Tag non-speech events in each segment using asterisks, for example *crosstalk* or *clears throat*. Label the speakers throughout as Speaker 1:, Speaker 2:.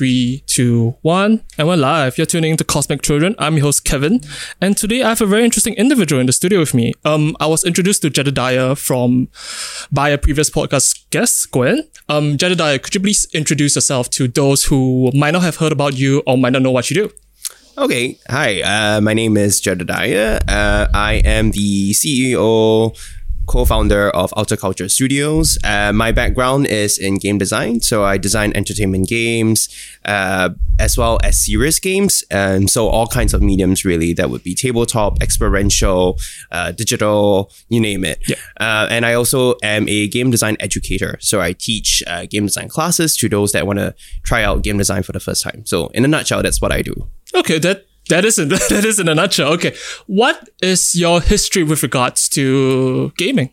Speaker 1: three, two, one, and we're live. You're tuning into Cosmic Children. I'm your host Kevin, and today I have a very interesting individual in the studio with me. Um, I was introduced to Jedediah from by a previous podcast guest, Gwen. Um, Jedediah, could you please introduce yourself to those who might not have heard about you or might not know what you do?
Speaker 2: Okay, hi. Uh, my name is Jedediah. Uh, I am the CEO co-founder of Outer Culture Studios. Uh, my background is in game design, so I design entertainment games uh, as well as serious games, and so all kinds of mediums really. That would be tabletop, experiential, uh, digital, you name it.
Speaker 1: Yeah.
Speaker 2: Uh, and I also am a game design educator, so I teach uh, game design classes to those that want to try out game design for the first time. So in a nutshell, that's what I do.
Speaker 1: Okay, that that is in *laughs* that is in a nutshell. Okay, what is your history with regards to gaming?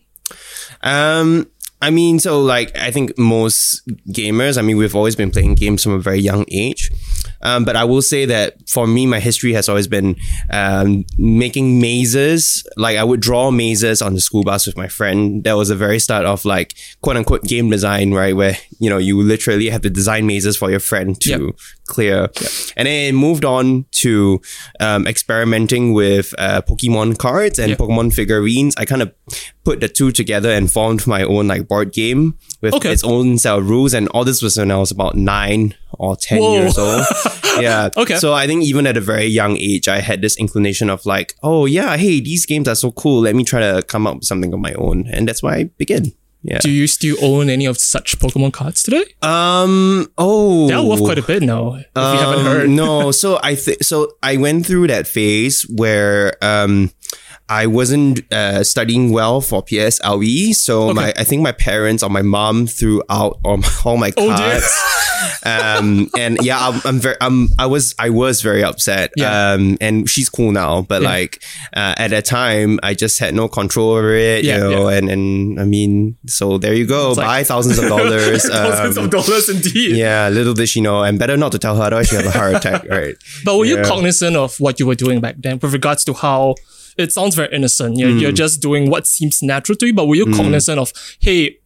Speaker 2: Um, I mean, so like I think most gamers, I mean, we've always been playing games from a very young age. Um, but I will say that for me, my history has always been um, making mazes. Like I would draw mazes on the school bus with my friend. That was the very start of like quote unquote game design, right? Where you know you literally have to design mazes for your friend to
Speaker 1: Yep.
Speaker 2: clear. And then it moved on to um, experimenting with uh, Pokemon cards and
Speaker 1: Yep.
Speaker 2: Pokemon figurines. I kind of put the two together and formed my own like board game with
Speaker 1: Okay.
Speaker 2: its own set of rules. And all this was when I was about nine or ten
Speaker 1: Whoa.
Speaker 2: years old. *laughs* *laughs* yeah.
Speaker 1: Okay.
Speaker 2: So I think even at a very young age, I had this inclination of like, oh yeah, hey, these games are so cool. Let me try to come up with something of my own, and that's why I began. Yeah.
Speaker 1: Do you still own any of such Pokemon cards today?
Speaker 2: um. Oh.
Speaker 1: They're worth quite a bit now. If you haven't
Speaker 2: Um,
Speaker 1: heard,
Speaker 2: no, so I think so. I went through that phase where um, I wasn't uh, studying well for PSLE. So my, I think my parents or my mom threw out all my, all my
Speaker 1: Oh,
Speaker 2: cards. um, and yeah, I'm, I'm very, I'm, I was, I was very upset.
Speaker 1: Yeah.
Speaker 2: Um, and she's cool now, but
Speaker 1: Yeah.
Speaker 2: like uh, at that time, I just had no control over it.
Speaker 1: Yeah,
Speaker 2: you know, and and I mean, so there you go,
Speaker 1: like-
Speaker 2: buy thousands of *laughs* dollars. *laughs*
Speaker 1: thousands
Speaker 2: um,
Speaker 1: of dollars indeed.
Speaker 2: yeah, little did she know, and better not to tell her, otherwise she'll have a heart attack, *laughs* right?
Speaker 1: But were you cognizant of what you were doing back then with regards to how it sounds very innocent? You're,
Speaker 2: Hmm.
Speaker 1: you're just doing what seems natural to you, but were you cognizant of, hey,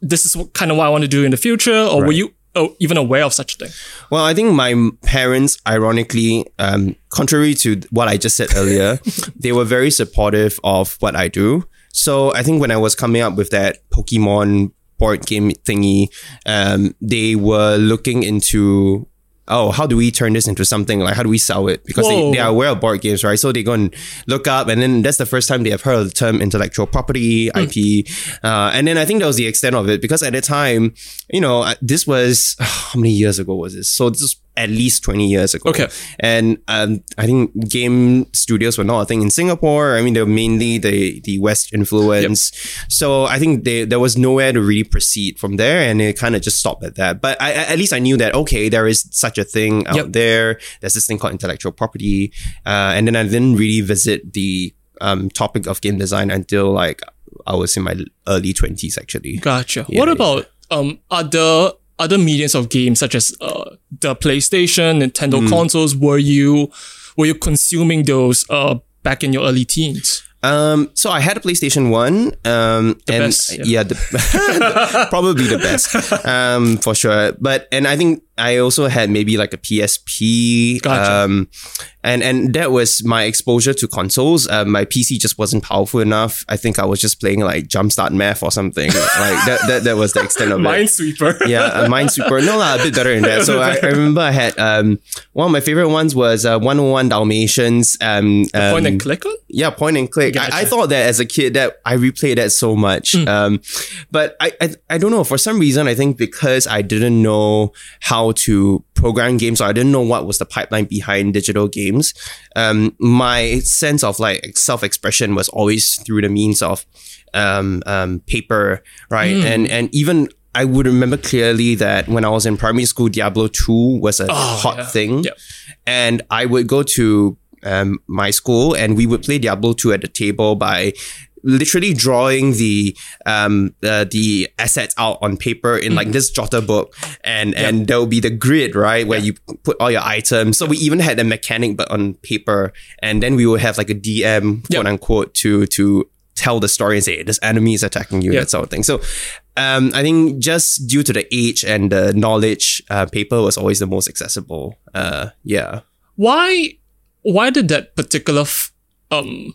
Speaker 1: this is what, kind of what I want to do in the future? Or were you oh, even aware of such a thing?
Speaker 2: Well, I think my parents, ironically, um, contrary to what I just said earlier, *laughs* they were very supportive of what I do. So I think when I was coming up with that Pokemon board game thingy, um, they were looking into. Oh, how do we turn this into something? Like, how do we sell it? Because they,
Speaker 1: Whoa.
Speaker 2: they are aware of board games, right? So they go and look up, and then that's the first time they have heard of the term intellectual property,
Speaker 1: Hmm.
Speaker 2: IP. Uh, and then I think that was the extent of it because at the time, you know, this was *sighs* how many years ago was this? So this was at least 20 years ago.
Speaker 1: Okay.
Speaker 2: And um, I think game studios were not a thing in Singapore. I mean, they were mainly the, the West influence. So I think they, there was nowhere to really proceed from there. And it kind of just stopped at that. But I, at least I knew that, okay, there is such a thing out
Speaker 1: Yep.
Speaker 2: there. There's this thing called intellectual property. Uh, and then I didn't really visit the um, topic of game design until like I was in my early 20s, actually.
Speaker 1: Gotcha. what
Speaker 2: yeah.
Speaker 1: about um other other mediums of games such as uh, the PlayStation, Nintendo
Speaker 2: Hmm.
Speaker 1: consoles? Were you were you consuming those uh back in your early teens?
Speaker 2: Um, so I had a PlayStation One. Um, and
Speaker 1: best, yeah.
Speaker 2: yeah, the, *laughs* probably the best. Um, for sure. But and I think I also had maybe like a PSP.
Speaker 1: Gotcha.
Speaker 2: Um, and and that was my exposure to consoles. Um, my PC just wasn't powerful enough. I think I was just playing like Jumpstart Math or something. *laughs* like that, that that was the extent of it
Speaker 1: Minesweeper. *laughs*
Speaker 2: yeah, a Minesweeper. No, lah, a bit better than that. So I, I remember I had um one of my favorite ones was uh, 101 Dalmatians. Um,
Speaker 1: Point
Speaker 2: um,
Speaker 1: and click on?
Speaker 2: yeah, point and click. I, I thought that as a kid that I replayed that so much.
Speaker 1: Hmm.
Speaker 2: Um, but I, I I don't know for some reason I think because I didn't know how to program games So I didn't know what was the pipeline behind digital games. Um, my sense of like self expression was always through the means of um, um, paper, right?
Speaker 1: Hmm.
Speaker 2: And and even I would remember clearly that when I was in primary school, Diablo 2 was a hot
Speaker 1: Oh, yeah.
Speaker 2: thing.
Speaker 1: Yep.
Speaker 2: And I would go to um, my school and we would play Diablo 2 at the table by literally drawing the um uh, the assets out on paper in like this jotter book and and there will be the grid right where you put all your items so we even had a mechanic but on paper and then we would have like a dm
Speaker 1: Yep.
Speaker 2: quote unquote to to tell the story and say this enemy is attacking you, that sort of thing. So um, I think just due to the age and the knowledge, uh, paper was always the most accessible. Uh, yeah.
Speaker 1: Why why did that particular f- um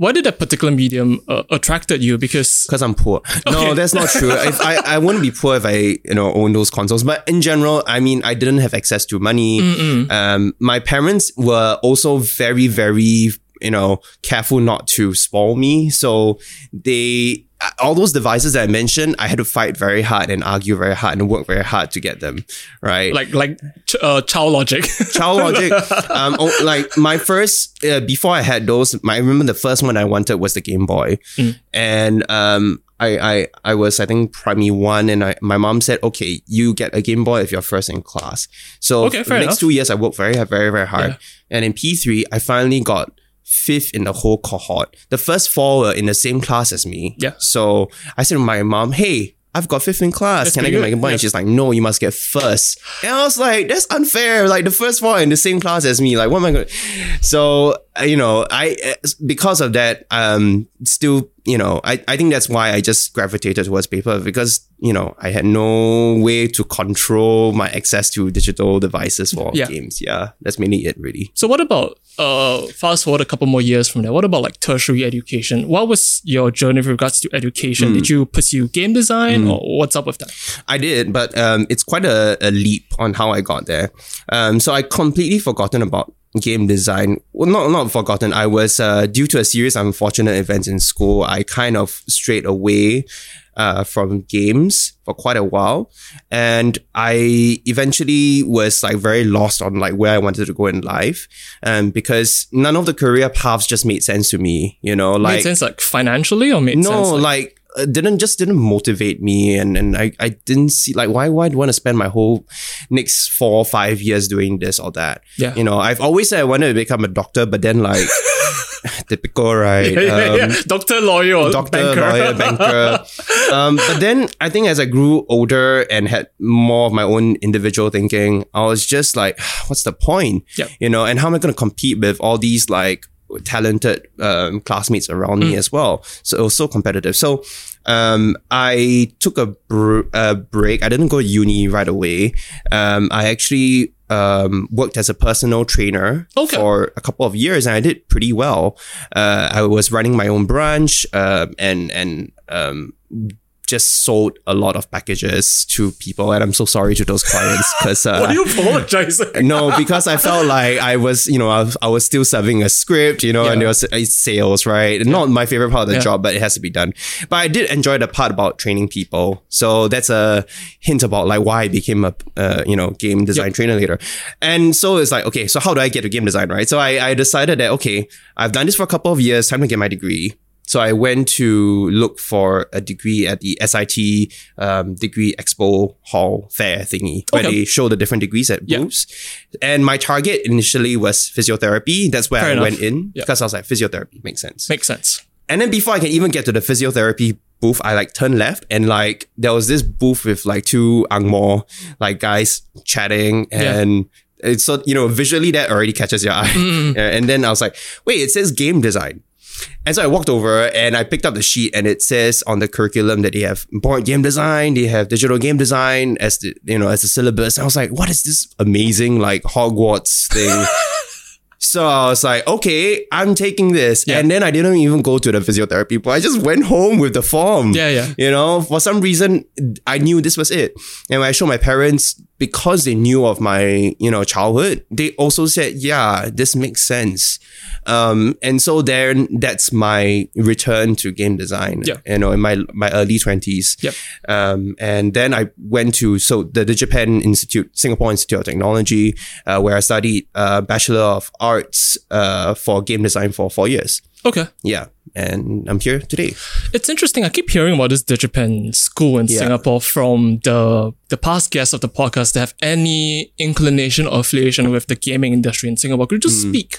Speaker 1: why did that particular medium uh, attracted you? Because
Speaker 2: Because I'm poor. No,
Speaker 1: Okay.
Speaker 2: that's not true. if I, I wouldn't be poor if I, you know, own those consoles. But in general, I mean, I didn't have access to money. Um, my parents were also very, very, you know, careful not to spoil me. So they, all those devices that I mentioned, I had to fight very hard and argue very hard and work very hard to get them. Right.
Speaker 1: like like ch- uh, child logic. *laughs*
Speaker 2: Child Logic. um, oh, like my first uh, before I had those, my, I remember the first one I wanted was the Game Boy, and um, I, I I was I think primary one, and I, my mom said, okay, you get a Game Boy if you're first in class. So
Speaker 1: Okay,
Speaker 2: for the next
Speaker 1: enough.
Speaker 2: two years, I worked very very very hard,
Speaker 1: Yeah.
Speaker 2: and in P three, I finally got fifth in the whole cohort. The first four were in the same class as me.
Speaker 1: Yeah.
Speaker 2: So I said to my mom, hey. I've got fifth in class.
Speaker 1: That's
Speaker 2: Can I get my
Speaker 1: good.
Speaker 2: Game Boy?
Speaker 1: Yeah.
Speaker 2: She's like, no, you must get first. And I was like, that's unfair. Like the first four in the same class as me. Like, what am I going to? So, uh, you know, I, uh, because of that, um, still, you know, I, I think that's why I just gravitated towards paper because, you know, I had no way to control my access to digital devices for
Speaker 1: Yeah.
Speaker 2: games. Yeah. That's mainly it, really.
Speaker 1: so what about uh fast forward a couple more years from there? What about like tertiary education? What was your journey with regards to education? Did you pursue game design or what's up with that?
Speaker 2: I did, but um, it's quite a, a leap on how I got there. Um, so I completely forgotten about game design. Well, not not forgotten. I was uh, due to a series of unfortunate events in school. I kind of strayed away uh, from games for quite a while, and I eventually was like very lost on like where I wanted to go in life, um, because none of the career paths just made sense to me. You know, like
Speaker 1: made sense like financially or made
Speaker 2: no,
Speaker 1: sense like,
Speaker 2: like, uh, didn't just didn't motivate me, and and I, I didn't see like why why do I want to spend my whole next four or five years doing this or that?
Speaker 1: Yeah.
Speaker 2: you know, I've always said I wanted to become a doctor, but then like *laughs* typical, right?
Speaker 1: yeah, yeah, yeah.
Speaker 2: Um,
Speaker 1: doctor, lawyer,
Speaker 2: doctor,
Speaker 1: banker.
Speaker 2: lawyer, banker. *laughs* um, but then I think as I grew older and had more of my own individual thinking, I was just like, *sighs* what's the point?
Speaker 1: Yep.
Speaker 2: You know, and how am I going to compete with all these like talented um, classmates around
Speaker 1: Mm.
Speaker 2: me as well? So it was so competitive. So um, I took a, br- a break. I didn't go to uni right away. Um, I actually um, worked as a personal trainer
Speaker 1: Okay.
Speaker 2: for a couple of years, and I did pretty well. Uh, I was running my own branch, uh, and and um, just sold a lot of packages to people, and I'm so sorry to those clients because. Uh, *laughs*
Speaker 1: What are you apologizing?
Speaker 2: no, because I felt like I was, you know, I was, I was still serving a script, you know, and it was uh, sales, right? Not my favorite part of the
Speaker 1: Yeah.
Speaker 2: job, but it has to be done. But I did enjoy the part about training people. So that's a hint about like why I became a, uh, you know, game design trainer later. And so it's like, okay, so how do I get to game design, right? So I, I decided that, okay, I've done this for a couple of years, time to get my degree. So I went to look for a degree at the SIT um, Degree Expo Hall Fair thingy, where they show the different degrees at
Speaker 1: Yeah.
Speaker 2: booths. And my target initially was physiotherapy. That's where
Speaker 1: Fair
Speaker 2: I
Speaker 1: enough.
Speaker 2: went in
Speaker 1: Yeah.
Speaker 2: because I was like, physiotherapy makes sense.
Speaker 1: Makes sense.
Speaker 2: And then before I can even get to the physiotherapy booth, I like turned left and like there was this booth with like two Angmo like guys chatting
Speaker 1: Yeah.
Speaker 2: and it's so you know visually that already catches your eye. *laughs* Yeah, And then I was like, wait, it says game design. And so I walked over and I picked up the sheet and it says on the curriculum that they have board game design, they have digital game design as the you know as the syllabus. And I was like, what is this amazing like Hogwarts thing? *laughs* So I was like, okay, I'm taking this.
Speaker 1: Yeah.
Speaker 2: And then I didn't even go to the physiotherapy, but I just went home with the form.
Speaker 1: Yeah, yeah.
Speaker 2: You know, for some reason, I knew this was it. And when I showed my parents, because they knew of my, you know, childhood, they also said, yeah, this makes sense. Um, and so then that's my return to game design,
Speaker 1: Yeah.
Speaker 2: you know, in my, my early twenties.
Speaker 1: Yep.
Speaker 2: Um, and then I went to, so the the DigiPen Institute, Singapore Institute of Technology, uh, where I studied, uh, Bachelor of Arts, uh, for game design for four years.
Speaker 1: Okay.
Speaker 2: Yeah. And I'm here today.
Speaker 1: It's interesting. I keep hearing about this DigiPen school in
Speaker 2: Yeah.
Speaker 1: Singapore from the the past guests of the podcast that have any inclination or affiliation with the gaming industry in Singapore. Could you just
Speaker 2: Hmm.
Speaker 1: speak?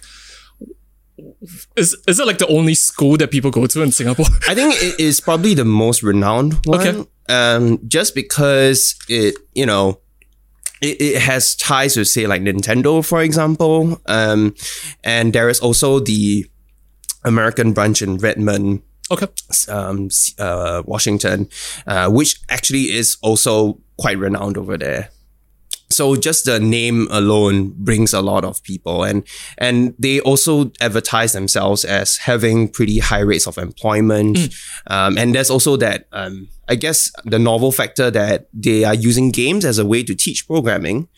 Speaker 1: Is is it like the only school that people go to in Singapore?
Speaker 2: I think it is probably the most renowned one.
Speaker 1: Okay.
Speaker 2: Um, just because it, you know, it, it has ties with say like Nintendo, for example. Um, and there is also the American branch in Redmond.
Speaker 1: Okay.
Speaker 2: um, uh, Washington, uh, which actually is also quite renowned over there. So just the name alone brings a lot of people, and and they also advertise themselves as having pretty high rates of employment, um, and there's also that um, I guess the novel factor that they are using games as a way to teach programming,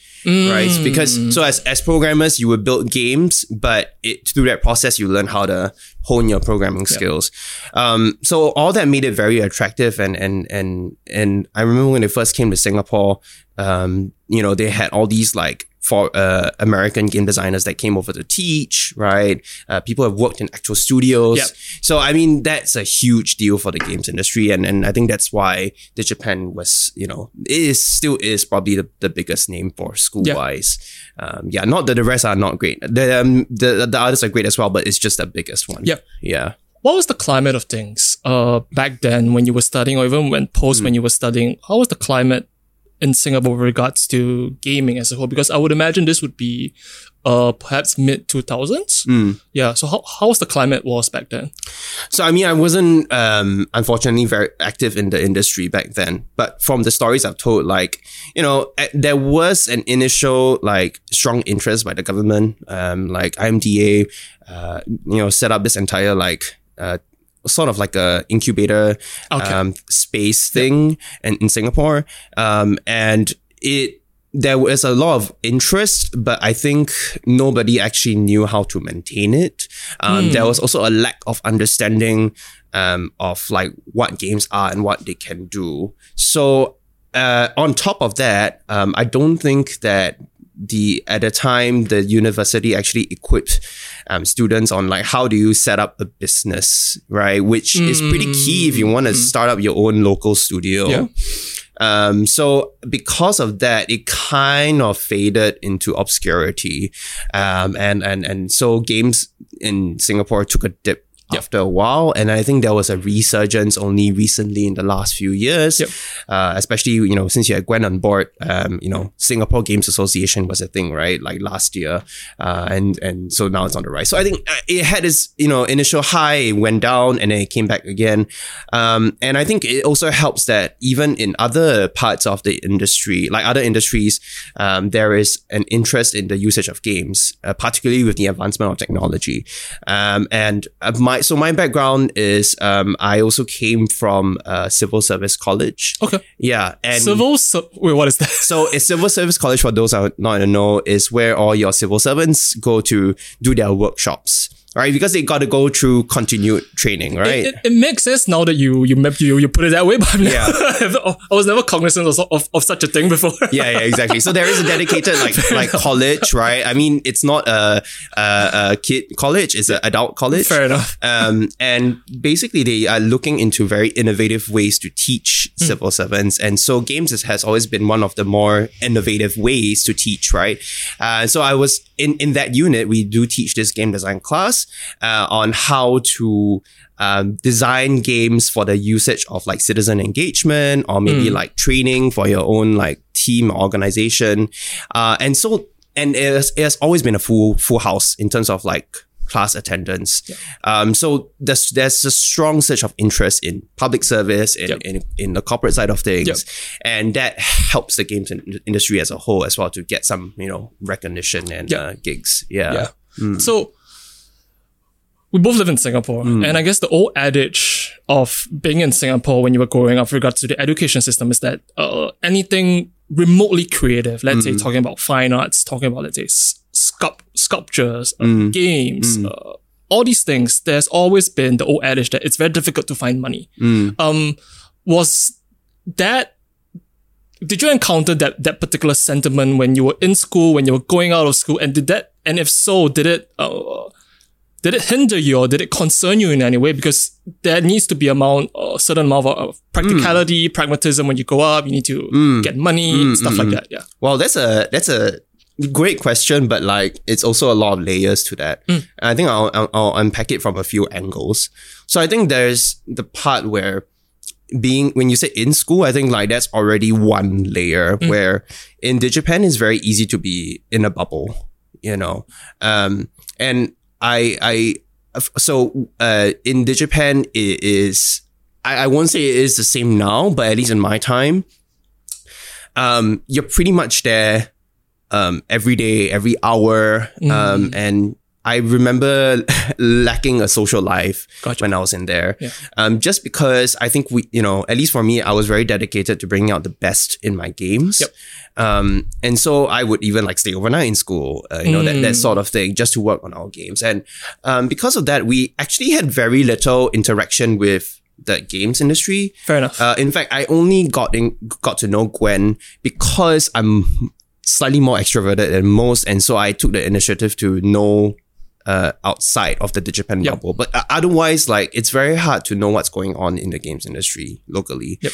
Speaker 2: right? Because so as as programmers, you would build games, but it, through that process, you learn how to hone your programming skills. Um, so all that made it very attractive, and and and and I remember when they first came to Singapore, um, you know, they had all these like for uh, American game designers that came over to teach, right? Uh, people have worked in actual studios.
Speaker 1: Yep.
Speaker 2: So I mean, that's a huge deal for the games industry, and and I think that's why the DigiPen was, you know, is still is probably the, the biggest name for school wise. Um, yeah, not that the rest are not great. The um, the the others are great as well, but it's just the biggest one.
Speaker 1: Yep.
Speaker 2: Yeah.
Speaker 1: What was the climate of things uh, back then when you were studying, or even when post when you were studying? How was the climate in Singapore with regards to gaming as a whole? Because I would imagine this would be uh, perhaps mid 2000s. Yeah. So how, how was the climate was back then?
Speaker 2: So I mean, I wasn't um, unfortunately very active in the industry back then, but from the stories I've told, like you know, there was an initial like strong interest by the government, um, like IMDA, uh, you know, set up this entire like. Uh, sort of like a incubator
Speaker 1: Okay.
Speaker 2: um, space thing in, in Singapore. Um, and it there was a lot of interest, but I think nobody actually knew how to maintain it. Um, There was also a lack of understanding um, of like what games are and what they can do. So uh, on top of that, um, I don't think that the at the time the university actually equipped um, students on like how do you set up a business, right? Which is pretty key if you want to start up your own local studio.
Speaker 1: Yeah.
Speaker 2: Um, so because of that, it kind of faded into obscurity. Um, and, and, and so games in Singapore took a dip after a while. And I think there was a resurgence only recently in the last few years.
Speaker 1: Yep.
Speaker 2: Uh, especially, you know, since you had Gwen on board, um, you know, Singapore Games Association was a thing, right? Like last year. Uh, and, and so now it's on the rise. So I think uh, it had its, you know, initial high, it went down and then it came back again. Um, and I think it also helps that even in other parts of the industry, like other industries, um, there is an interest in the usage of games, uh, particularly with the advancement of technology. Um, and uh, my so my background is um, I also came from uh, civil service college.
Speaker 1: Okay.
Speaker 2: Yeah, and
Speaker 1: Civil. Su- wait, what is that?
Speaker 2: so a civil service college, for those who are not know, is where all your civil servants go to do their workshops, right? Because they got to go through continued training, right?
Speaker 1: It, it makes sense now that you you map you you put it that way, *laughs* but
Speaker 2: Yeah.
Speaker 1: I was never cognizant of, of, of such a thing before. *laughs*
Speaker 2: yeah, yeah, exactly. So there is a dedicated like *laughs* like college, right? I mean, it's not a a, a kid college; it's an adult college.
Speaker 1: Fair enough.
Speaker 2: Um, and basically, they are looking into very innovative ways to teach civil servants. And so, games has always been one of the more innovative ways to teach, right? Uh, so, I was in, in that unit, we do teach this game design class uh, on how to um, design games for the usage of like citizen engagement or maybe like training for your own like team or organization. Uh, and so, and it has, it has always been a full, full house in terms of like class attendance. Um, so there's there's a strong surge of interest in public service in,
Speaker 1: Yep.
Speaker 2: in, in the corporate side of things,
Speaker 1: Yep.
Speaker 2: and that helps the games in- industry as a whole as well to get some you know recognition and
Speaker 1: Yep.
Speaker 2: uh, gigs. Yeah.
Speaker 1: Yeah. So we both live in Singapore, and I guess the old adage of being in Singapore when you were growing up, with regards to the education system, is that uh, anything remotely creative, let's say talking about fine arts, talking about let's say sculpt- sculptures, uh, games. Uh, all these things, there's always been the old adage that it's very difficult to find money. Um, was that did you encounter that that particular sentiment when you were in school, when you were going out of school, and did that, and if so, did it, uh, did it hinder you or did it concern you in any way? Because there needs to be amount, a certain amount of, practicality, hmm. pragmatism when you go up. You need to hmm. get money, hmm, stuff like that. Yeah.
Speaker 2: Well, that's a that's a great question, but like it's also a lot of layers to that. And I think I'll, I'll I'll unpack it from a few angles. So I think there's the part where being when you say in school, I think like that's already one layer where in DigiPen it's very easy to be in a bubble, you know. Um, and I I so uh, in Digipen, it is I, I won't say it is the same now, but at least in my time, um, you're pretty much there um, every day, every hour, um, and I remember *laughs* lacking a social life
Speaker 1: Gotcha.
Speaker 2: when I was in there.
Speaker 1: Yeah.
Speaker 2: Um, just because I think we, you know, at least for me, I was very dedicated to bringing out the best in my games.
Speaker 1: Yep.
Speaker 2: Um, and so I would even like stay overnight in school, uh, you know, that, that sort of thing, just to work on our games. And um, because of that, we actually had very little interaction with the games industry.
Speaker 1: Fair enough.
Speaker 2: Uh, in fact, I only got in, got to know Gwen because I'm slightly more extroverted than most, and so I took the initiative to know uh, outside of the Digipen
Speaker 1: Yep.
Speaker 2: bubble. But uh, otherwise, like it's very hard to know what's going on in the games industry locally.
Speaker 1: Yep.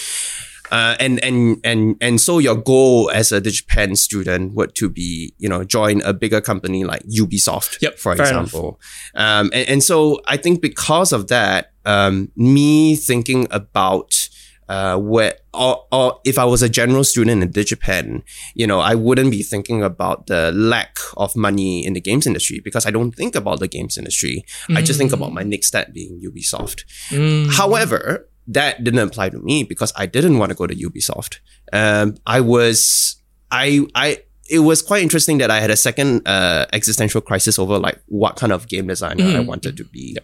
Speaker 2: Uh, and and and and so your goal as a Digipen student would to be you know join a bigger company like Ubisoft,
Speaker 1: Yep,
Speaker 2: for example. Um, and, and so I think because of that, um, me thinking about uh, where or, or if I was a general student in Digipen, you know, I wouldn't be thinking about the lack of money in the games industry because I don't think about the games industry. I just think about my next step being Ubisoft.
Speaker 1: Mm.
Speaker 2: However, that didn't apply to me because I didn't want to go to Ubisoft. Um, I was, I, I, it was quite interesting that I had a second uh, existential crisis over like what kind of game designer I
Speaker 1: Mm.
Speaker 2: wanted to be.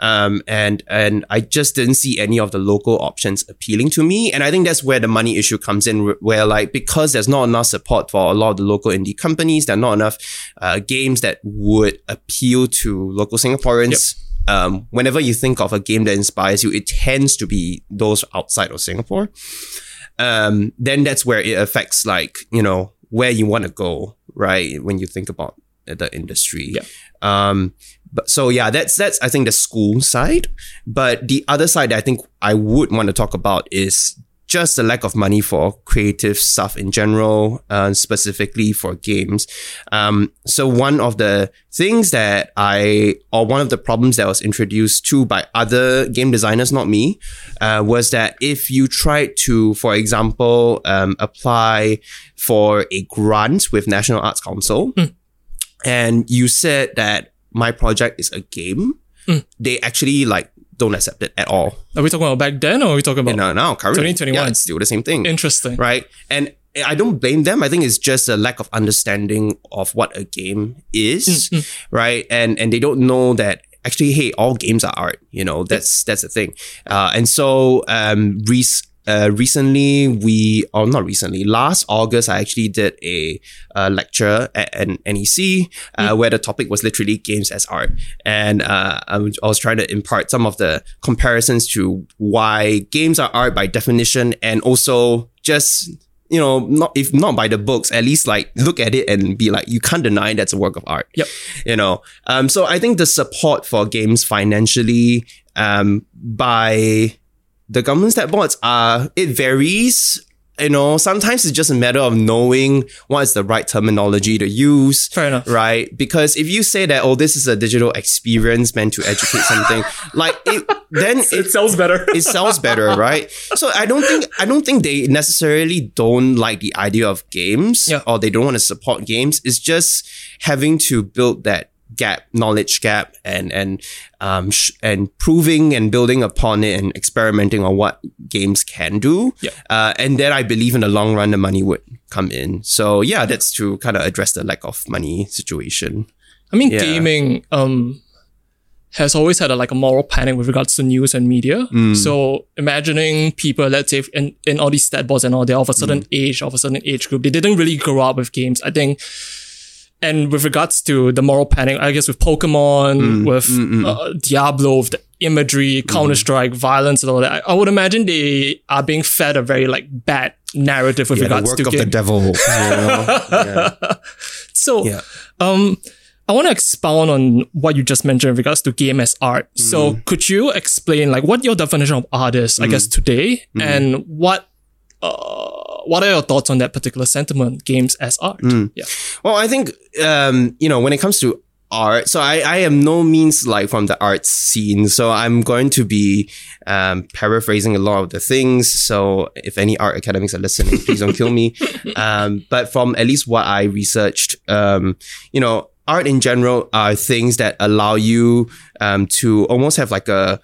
Speaker 2: Um, and and I just didn't see any of the local options appealing to me, and I think that's where the money issue comes in. Where like because there's not enough support for a lot of the local indie companies, there are not enough uh, games that would appeal to local Singaporeans. Um, whenever you think of a game that inspires you, it tends to be those outside of Singapore. Um, then that's where it affects like you know where you want to go, right? When you think about the industry.
Speaker 1: Yeah.
Speaker 2: Um, but so yeah, that's that's I think the school side. But the other side that I think I would want to talk about is just the lack of money for creative stuff in general, uh, specifically for games. Um, so one of the things that I, or one of the problems that was introduced to by other game designers, not me, uh, was that if you tried to, for example, um, apply for a grant with National Arts Council, and you said that my project is a game,
Speaker 1: Mm.
Speaker 2: they actually like don't accept it at all.
Speaker 1: Are we talking about back then or are we talking about
Speaker 2: And now, now currently,
Speaker 1: 2021.
Speaker 2: yeah, it's still the same thing
Speaker 1: interesting?
Speaker 2: right? And I don't blame them. I think it's just a lack of understanding of what a game is, right? And and they don't know that actually, hey, all games are art. You know, that's that's the thing. Uh, and so um, rec- uh, recently we or not recently last august i actually did a uh, lecture at an nec uh, where the topic was literally games as art. And uh, I, was, I was trying to impart some of the comparisons to why games are art by definition and also just you know not if not by the books at least like look at it and be like you can't deny that's a work of art.
Speaker 1: Yep.
Speaker 2: you know um so i think the support for games financially um by the government stat boards are it varies you know sometimes it's just a matter of knowing what is the right terminology to use
Speaker 1: Fair enough.
Speaker 2: right because if you say that oh this is a digital experience meant to educate something *laughs* like it then *laughs* it,
Speaker 1: It sells better. *laughs*
Speaker 2: it sells better, right? So I don't think I don't think they necessarily don't like the idea of games
Speaker 1: Yeah.
Speaker 2: or they don't want to support games. It's just having to build that gap, knowledge gap, and and um sh- and proving and building upon it and experimenting on what games can do. Uh, and then I believe in the long run the money would come in. So yeah, that's to kind of address the lack of money situation.
Speaker 1: I mean,
Speaker 2: Yeah.
Speaker 1: gaming um has always had a, like a moral panic with regards to news and media.
Speaker 2: Mm.
Speaker 1: So imagining people, let's say, in, in all these stat boards and all, they're of a certain
Speaker 2: Mm.
Speaker 1: age, of a certain age group, they didn't really grow up with games. I think. And with regards to the moral panic, I guess with Pokemon, mm, with mm, mm, Uh, Diablo, with the imagery, Counter Strike, violence, and all that, I, I would imagine they are being fed a very like bad narrative with
Speaker 2: Yeah, the
Speaker 1: regards
Speaker 2: work
Speaker 1: to
Speaker 2: of the devil. You know? *laughs* yeah.
Speaker 1: So,
Speaker 2: Yeah.
Speaker 1: um, I want to expound on what you just mentioned in regards to game as art. So, could you explain like what your definition of art is, I guess, today, and what uh, what are your thoughts on that particular sentiment, games as art? Yeah,
Speaker 2: Well, I think um, you know when it comes to art, so I, I am no means like from the art scene, so I'm going to be um, paraphrasing a lot of the things. So if any art academics are listening, please don't kill me. *laughs* Um, but from at least what I researched, um, you know. art in general are things that allow you um, to almost have like a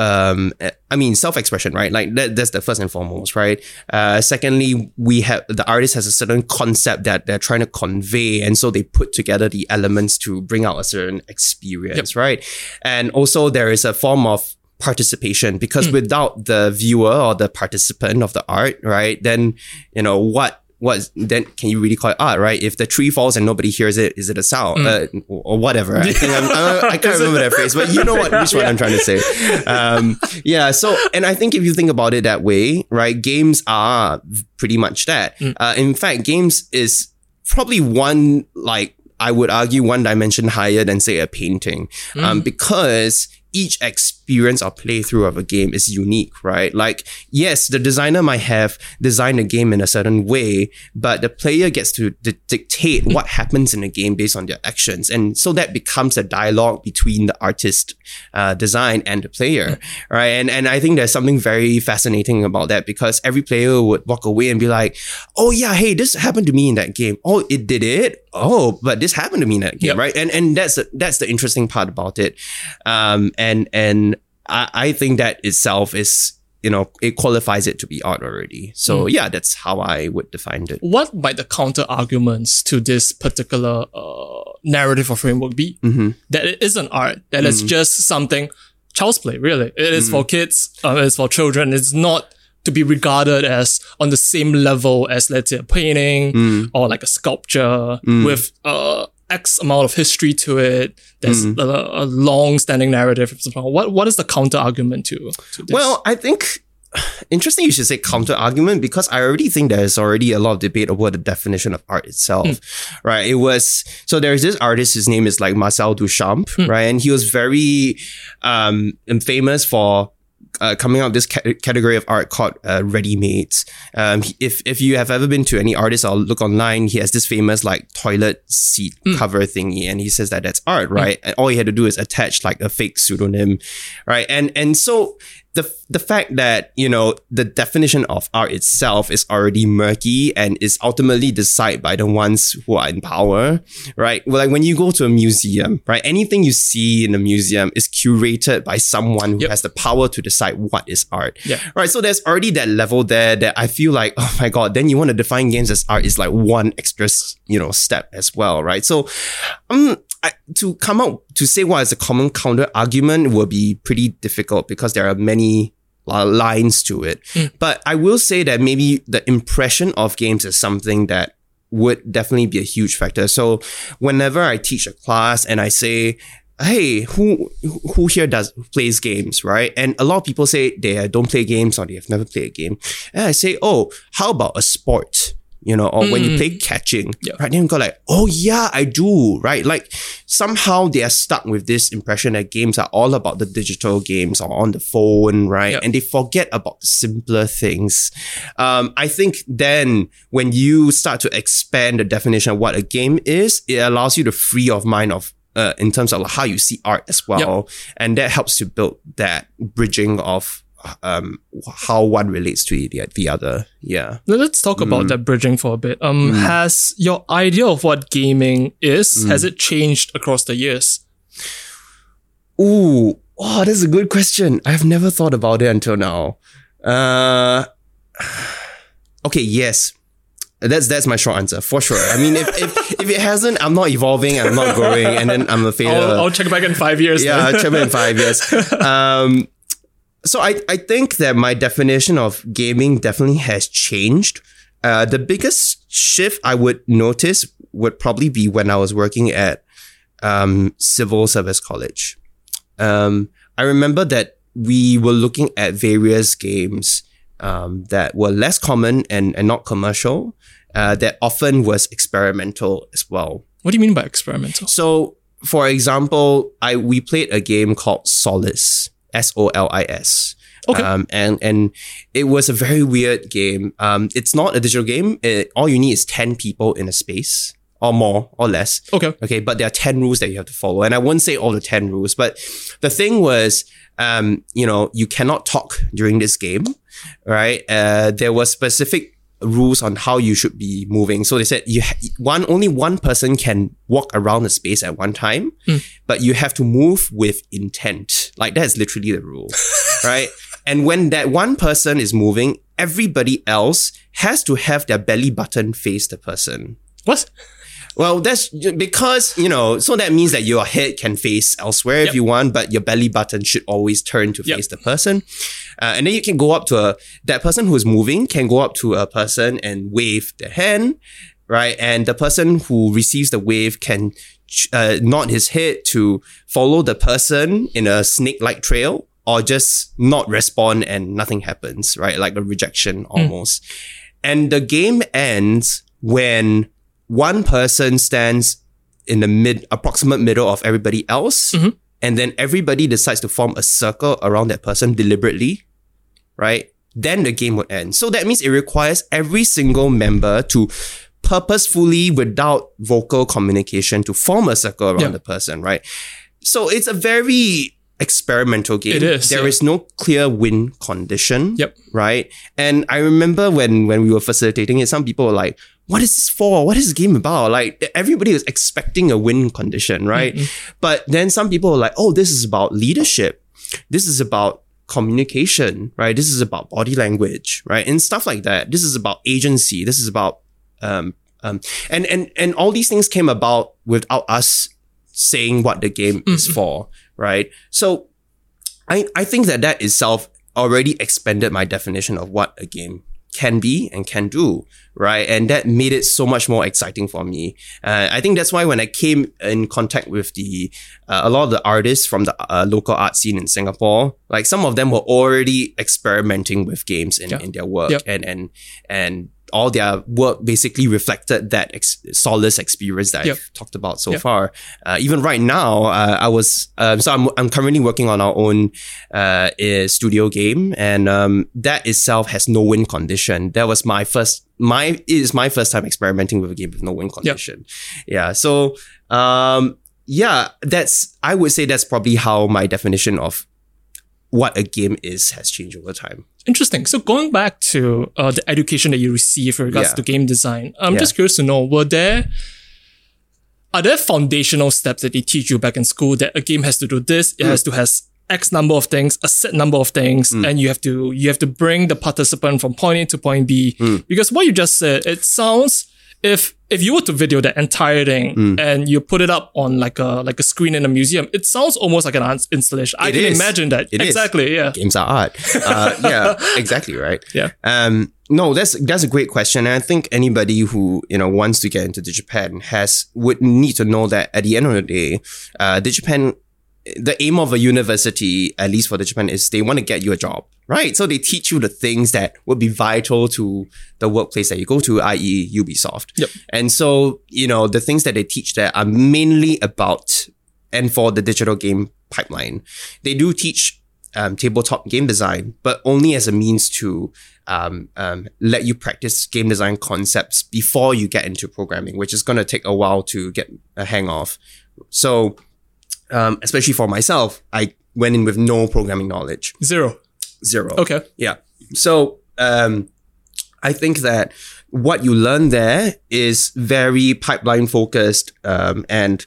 Speaker 2: um, I mean, self-expression, right? Like that, that's the first and foremost, right? Uh, secondly, we have the artist has a certain concept that they're trying to convey, and so they put together the elements to bring out a certain experience, right? And also there is a form of participation because without the viewer or the participant of the art, right, then you know what what then can you really call it art, right? If the tree falls and nobody hears it, is it a sound uh, or, or whatever? I, think I'm, I'm, I can't *laughs* remember that phrase, but you know what which one I'm trying to say. *laughs* Um, yeah. So, and I think if you think about it that way, right, games are pretty much that. Uh, in fact, games is probably one like I would argue one dimension higher than say a painting, um, because each experience or playthrough of a game is unique, right? Like, yes, the designer might have designed a game in a certain way, but the player gets to di- dictate what happens in the game based on their actions. And so that becomes a dialogue between the artist, uh, design and the player, right? And, and I think there's something very fascinating about that because every player would walk away and be like, oh yeah, hey, this happened to me in that game. Oh, it did it. Oh, but this happened to me in that game,
Speaker 1: Yep.
Speaker 2: right? And, and that's, the- that's the interesting part about it. Um, and, and I, I think that itself is, you know, it qualifies it to be art already. So yeah, that's how I would define it.
Speaker 1: What might the counter arguments to this particular uh, narrative or framework be?
Speaker 2: Mm-hmm.
Speaker 1: That it isn't art, that it's just something child's play, really. It is for kids, uh, it's for children. It's not to be regarded as on the same level as, let's say, a painting mm. or like a sculpture mm. with uh, X amount of history to it. There's mm. a, a long standing narrative. What, what is the counter argument to, to this?
Speaker 2: Well, I think *sighs* interesting you should say counter argument because I already think there's already a lot of debate over the definition of art itself, hmm. right? It was so there's this artist, his name is like Marcel Duchamp, hmm. right? And he was very um famous for uh, coming out this ca- category of art called uh, ready-mades. Um, if if you have ever been to any artist or look online, he has this famous like toilet seat cover thingy, and he says that that's art, right? And all he had to do is attach like a fake pseudonym, right? And and so the the fact that you know the definition of art itself is already murky and is ultimately decided by the ones who are in power, right? Well, like when you go to a museum, right? Anything you see in a museum is curated by someone who
Speaker 1: Yep.
Speaker 2: has the power to decide what is art,
Speaker 1: Yeah.
Speaker 2: right? So there's already that level there that I feel like, oh my god, then you want to define games as art is like one extra, you know, step as well, right? So, um, I, to come out to say what is a common counter argument will be pretty difficult because there are many uh, lines to it. But I will say that maybe the impression of games is something that would definitely be a huge factor. So whenever I teach a class and I say, Hey, who who here does plays games, right? And a lot of people say they don't play games or they have never played a game. And I say, oh, how about a sport? You know, or when you play catching,
Speaker 1: Yeah.
Speaker 2: right? Then you go like, oh yeah, I do, right? Like somehow they are stuck with this impression that games are all about the digital games or on the phone, right? And they forget about the simpler things. Um, I think then when you start to expand the definition of what a game is, it allows you to free of mind of uh, in terms of how you see art as well, and that helps to build that bridging of um how one relates to the the other. Yeah.
Speaker 1: Let's talk about that bridging for a bit. Um, has your idea of what gaming is has it changed across the years?
Speaker 2: Ooh, oh, that's a good question. I've never thought about it until now. Uh, *sighs* okay, yes. That's that's my short answer for sure. I mean, if if, if it hasn't, I'm not evolving, I'm not growing, and then I'm a failure.
Speaker 1: I'll, I'll check back in five years.
Speaker 2: yeah, check back in five years. *laughs* Um, so I, I think that my definition of gaming definitely has changed. Uh, the biggest shift I would notice would probably be when I was working at um, civil service college. Um, I remember that we were looking at various games um, that were less common and, and not commercial, uh, that often was experimental as well.
Speaker 1: what do you mean by experimental?
Speaker 2: So, for example, I we played a game called Solace, S O L I S.
Speaker 1: Okay.
Speaker 2: Um, and and it was a very weird game. Um, it's not a digital game. It, all you need is ten people in a space, or more, or less.
Speaker 1: Okay.
Speaker 2: Okay, but there are 10 rules that you have to follow. And I won't say all the 10 rules, but the thing was, um, you know, you cannot talk during this game, right? Uh, there were specific rules on how you should be moving. So they said you ha- one only one person can walk around the space at one time, hmm. but you have to move with intent. Like that's literally the rule, *laughs* right? And when that one person is moving, everybody else has to have their belly button face the person.
Speaker 1: What?
Speaker 2: Well, that's because, you know, so that means that your head can face elsewhere
Speaker 1: Yep.
Speaker 2: if you want, but your belly button should always turn to
Speaker 1: Yep.
Speaker 2: face the person. Uh, and then you can go up to a, that person who is moving can go up to a person and wave their hand, right? And the person who receives the wave can uh, nod his head to follow the person in a snake-like trail or just not respond and nothing happens, right? Like a rejection almost. And the game ends when one person stands in the mid approximate middle of everybody else
Speaker 1: Mhm.
Speaker 2: and then everybody decides to form a circle around that person deliberately right then the game would end so that means it requires every single member to purposefully without vocal communication to form a circle around
Speaker 1: Yeah.
Speaker 2: the person right so it's a very experimental game
Speaker 1: It is,
Speaker 2: There
Speaker 1: yeah.
Speaker 2: is no clear win condition
Speaker 1: Yep.
Speaker 2: right? And I remember when when we were facilitating it, some people were like, "What is this for? What is this game about?" Like everybody was expecting a win condition, right? But then some people were like, "Oh, this is about leadership. This is about." communication right this is about body language right and stuff like that this is about agency this is about um um and and and all these things came about without us saying what the game is for right so I, I think that that itself already expanded my definition of what a game can be and can do, right? And that made it so much more exciting for me. Uh, I think that's why when I came in contact with the uh, a lot of the artists from the uh, local art scene in Singapore, like some of them were already experimenting with games in,
Speaker 1: Yeah.
Speaker 2: in their work, and and and all their work basically reflected that ex- solace experience that
Speaker 1: Yep.
Speaker 2: I've talked about so
Speaker 1: Yep.
Speaker 2: far. Uh, even right now, uh, I was um, so I'm I'm currently working on our own uh, studio game, and um, that itself has no win condition. That was my first my it is my first time experimenting with a game with no win condition. Yeah, so um, yeah, that's I would say that's probably how my definition of what a game is has changed over time.
Speaker 1: Interesting. So going back to uh, the education that you receive with regards
Speaker 2: Yeah.
Speaker 1: to game design, I'm
Speaker 2: Yeah.
Speaker 1: just curious to know, were there are there foundational steps that they teach you back in school that a game has to do this, it has mm. to has X number of things, a set number of things, mm. and you have to you have to bring the participant from point A to point B. Mm. Because what you just said, it sounds if if you were to video that entire thing and you put it up on like a like a screen in a museum, it sounds almost like an ins- installation. I
Speaker 2: It
Speaker 1: can
Speaker 2: is.
Speaker 1: imagine that.
Speaker 2: It is.
Speaker 1: exactly. Yeah.
Speaker 2: games are art. Uh, *laughs* yeah, exactly right.
Speaker 1: Yeah.
Speaker 2: Um, no, that's that's a great question, and I think anybody who you know wants to get into Digipen has would need to know that at the end of the day, uh, Digipen, the aim of a university, at least for Digipen, is they want to get you a job, right? So they teach you the things that would be vital to the workplace that you go to, i.e., Ubisoft.
Speaker 1: Yep.
Speaker 2: And so you know the things that they teach there are mainly about and for the digital game pipeline. They do teach um, tabletop game design, but only as a means to um, um, let you practice game design concepts before you get into programming, which is going to take a while to get a hang of. So, um, especially for myself, I went in with no programming knowledge,
Speaker 1: Zero.
Speaker 2: Zero.
Speaker 1: Okay.
Speaker 2: Yeah. So um, I think that what you learn there is very pipeline focused. Um, and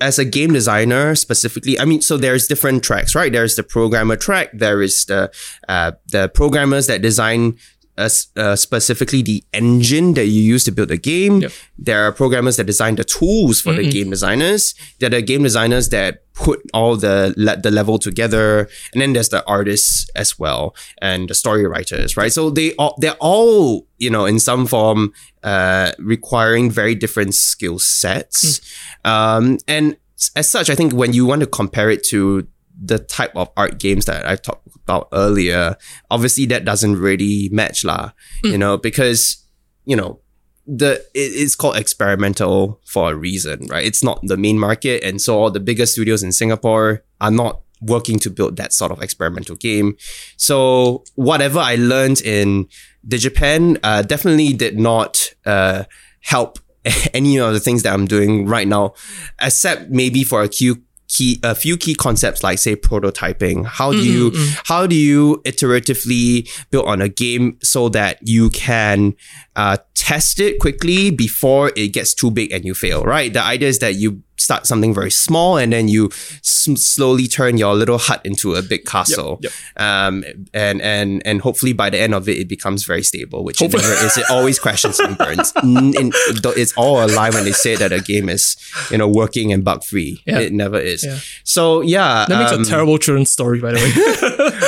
Speaker 2: as a game designer specifically, I mean, so there's different tracks, right? There's the programmer track. There is the uh, the programmers that design. Uh, uh, specifically the engine that you use to build the game.
Speaker 1: Yep.
Speaker 2: There are programmers that design the tools for the game designers. There are game designers that put all the le- the level together, and then there's the artists as well and the story writers, right? So they all they're all you know in some form uh, requiring very different skill sets, um, and as such, I think when you want to compare it to the type of art games that I talked about earlier, obviously that doesn't really match lah, you know, because you know the it, it's called experimental for a reason, right? It's not the main market, and so all the bigger studios in Singapore are not working to build that sort of experimental game. So whatever I learned in Digipen uh, definitely did not uh, help *laughs* any of the things that I'm doing right now, except maybe for a few key a few key concepts like say prototyping. How do you
Speaker 1: Mm-hmm,
Speaker 2: how do you iteratively build on a game so that you can uh, test it quickly before it gets too big and you fail, right? The idea is that you start something very small and then you s- slowly turn your little hut into a big castle.
Speaker 1: yep.
Speaker 2: Um, and, and, and hopefully by the end of it, it becomes very stable, which it never is. It always crashes and burns. *laughs* N- and it's all a lie when they say that a game is, you know, working and bug free.
Speaker 1: Yeah.
Speaker 2: It never is.
Speaker 1: Yeah.
Speaker 2: So yeah.
Speaker 1: That makes
Speaker 2: um,
Speaker 1: a terrible children's story, by the way.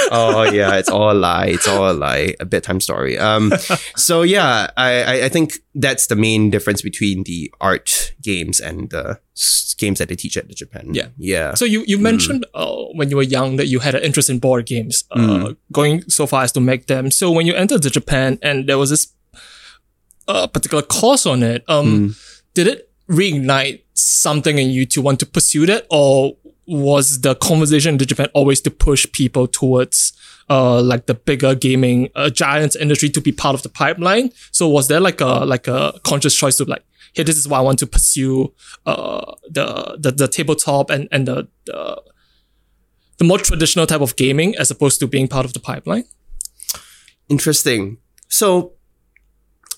Speaker 1: *laughs*
Speaker 2: oh *laughs* yeah, it's all a lie. It's all a lie. A bedtime story. Um, so yeah, I, I I think that's the main difference between the art games and the games that they teach at DigiPen.
Speaker 1: Yeah.
Speaker 2: yeah.
Speaker 1: So you, you mentioned uh, when you were young that you had an interest in board games, uh,
Speaker 2: Mm.
Speaker 1: going so far as to make them. So when you entered DigiPen and there was this uh, particular course on it, um,
Speaker 2: Mm.
Speaker 1: did it reignite something in you to want to pursue that, or was the conversation in DigiPen always to push people towards uh like the bigger gaming uh, giants industry to be part of the pipeline? So was there like a like a conscious choice to like, hey, this is why I want to pursue uh the the, the tabletop and and the, the the more traditional type of gaming as opposed to being part of the pipeline?
Speaker 2: Interesting. So,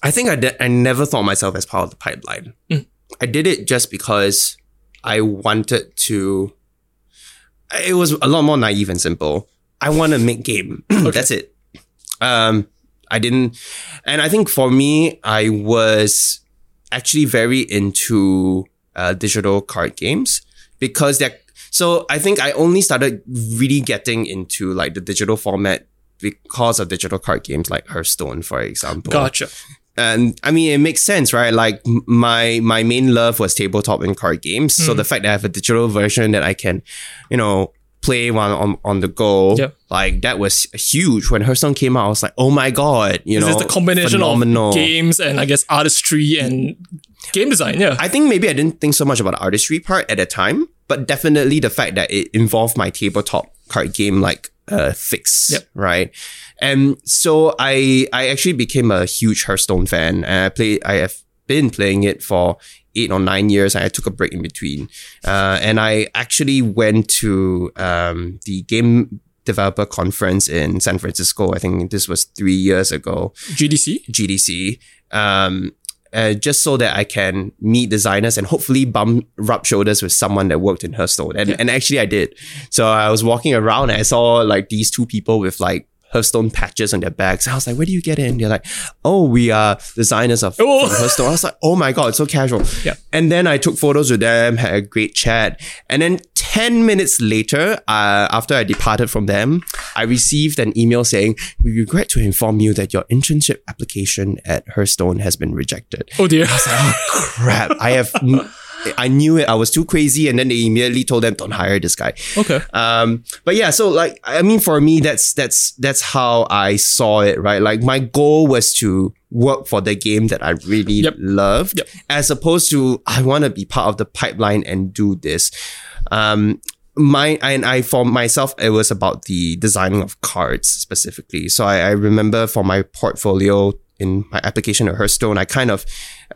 Speaker 2: I think I did, I never thought myself as part of the pipeline.
Speaker 1: Mm.
Speaker 2: I did it just because I wanted to. It was a lot more naive and simple. I want to make game. *clears throat* That's it. Um, I didn't, and I think for me, I was actually very into uh, digital card games because they're. So I think I only started really getting into like the digital format because of digital card games like Hearthstone, for example.
Speaker 1: Gotcha.
Speaker 2: And I mean, it makes sense, right? Like my my main love was tabletop and card games. So the fact that I have a digital version that I can, you know, play while on on the go,
Speaker 1: Yep.
Speaker 2: like that was huge. When her Hearthstone came out, I was like, oh my god, you
Speaker 1: This
Speaker 2: know,
Speaker 1: is the combination
Speaker 2: phenomenal.
Speaker 1: of games and I guess artistry and game design. Yeah.
Speaker 2: I think maybe I didn't think so much about the artistry part at the time, but definitely the fact that it involved my tabletop card game like uh, fix,
Speaker 1: Yep.
Speaker 2: right? And so I I actually became a huge Hearthstone fan, and I play I have been playing it for eight or nine years. And I took a break in between, uh, and I actually went to um, the game developer conference in San Francisco. I think this was three years ago.
Speaker 1: GDC.
Speaker 2: GDC, um, uh, just so that I can meet designers and hopefully bump rub shoulders with someone that worked in Hearthstone. And, and actually I did. So I was walking around and I saw like these two people with like Hearthstone patches on their backs. I was like, where do you get in? They're like, oh, we are designers of
Speaker 1: Oh.
Speaker 2: Hearthstone. I was like, oh my God, it's so casual.
Speaker 1: Yeah.
Speaker 2: And then I took photos with them, had a great chat. And then 10 minutes later, uh, after I departed from them, I received an email saying, we regret to inform you that your internship application at Hearthstone has been rejected.
Speaker 1: Oh dear.
Speaker 2: Like, Oh crap. I have, *laughs* I knew it. I was too crazy. And then they immediately told them, don't hire this guy.
Speaker 1: okay.
Speaker 2: Um, but yeah, so like, I mean, for me, that's, that's, that's how I saw it, right? Like my goal was to work for the game that I really
Speaker 1: Yep.
Speaker 2: loved
Speaker 1: Yep.
Speaker 2: as opposed to, I want to be part of the pipeline and do this. Um, my and I for myself it was about the designing of cards specifically. So I, I remember for my portfolio in my application at Hearthstone, I kind of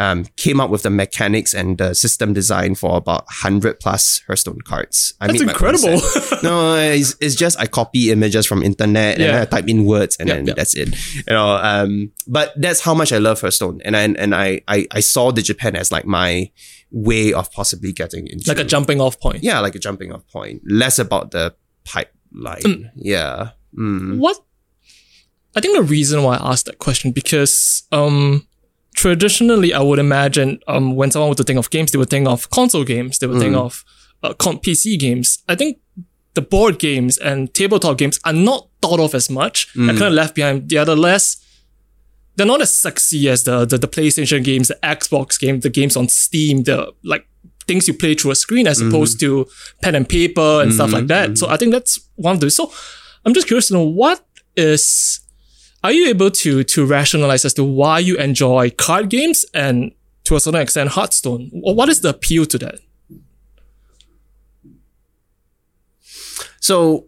Speaker 2: um, came up with the mechanics and the system design for about hundred plus Hearthstone cards. I
Speaker 1: That's incredible.
Speaker 2: no, it's, it's just I copy images from internet and
Speaker 1: Yeah.
Speaker 2: I type in words and
Speaker 1: Yep,
Speaker 2: then
Speaker 1: yep.
Speaker 2: that's it. You know, um, but that's how much I love Hearthstone, and I, and I, I I saw DigiPen as like my way of possibly getting into
Speaker 1: like a jumping off point.
Speaker 2: yeah, like a jumping off point. Less about the pipeline. Yeah. Mm.
Speaker 1: What? I think the reason why I asked that question because um traditionally I would imagine um when someone would think of games they would think of console games they would think mm. of uh, con- PC games. I think the board games and tabletop games are not thought of as much. They're mm. kind of left behind. They are the less. They're not as sexy as the, the the PlayStation games, the Xbox game, the games on Steam, the like things you play through a screen as mm-hmm. opposed to pen and paper and stuff like mm-hmm. that. So mm-hmm. I think that's one of the. So I'm just curious to know what is. Are you able to to rationalize as to why you enjoy card games and to a certain extent Hearthstone? What is the appeal to that?
Speaker 2: So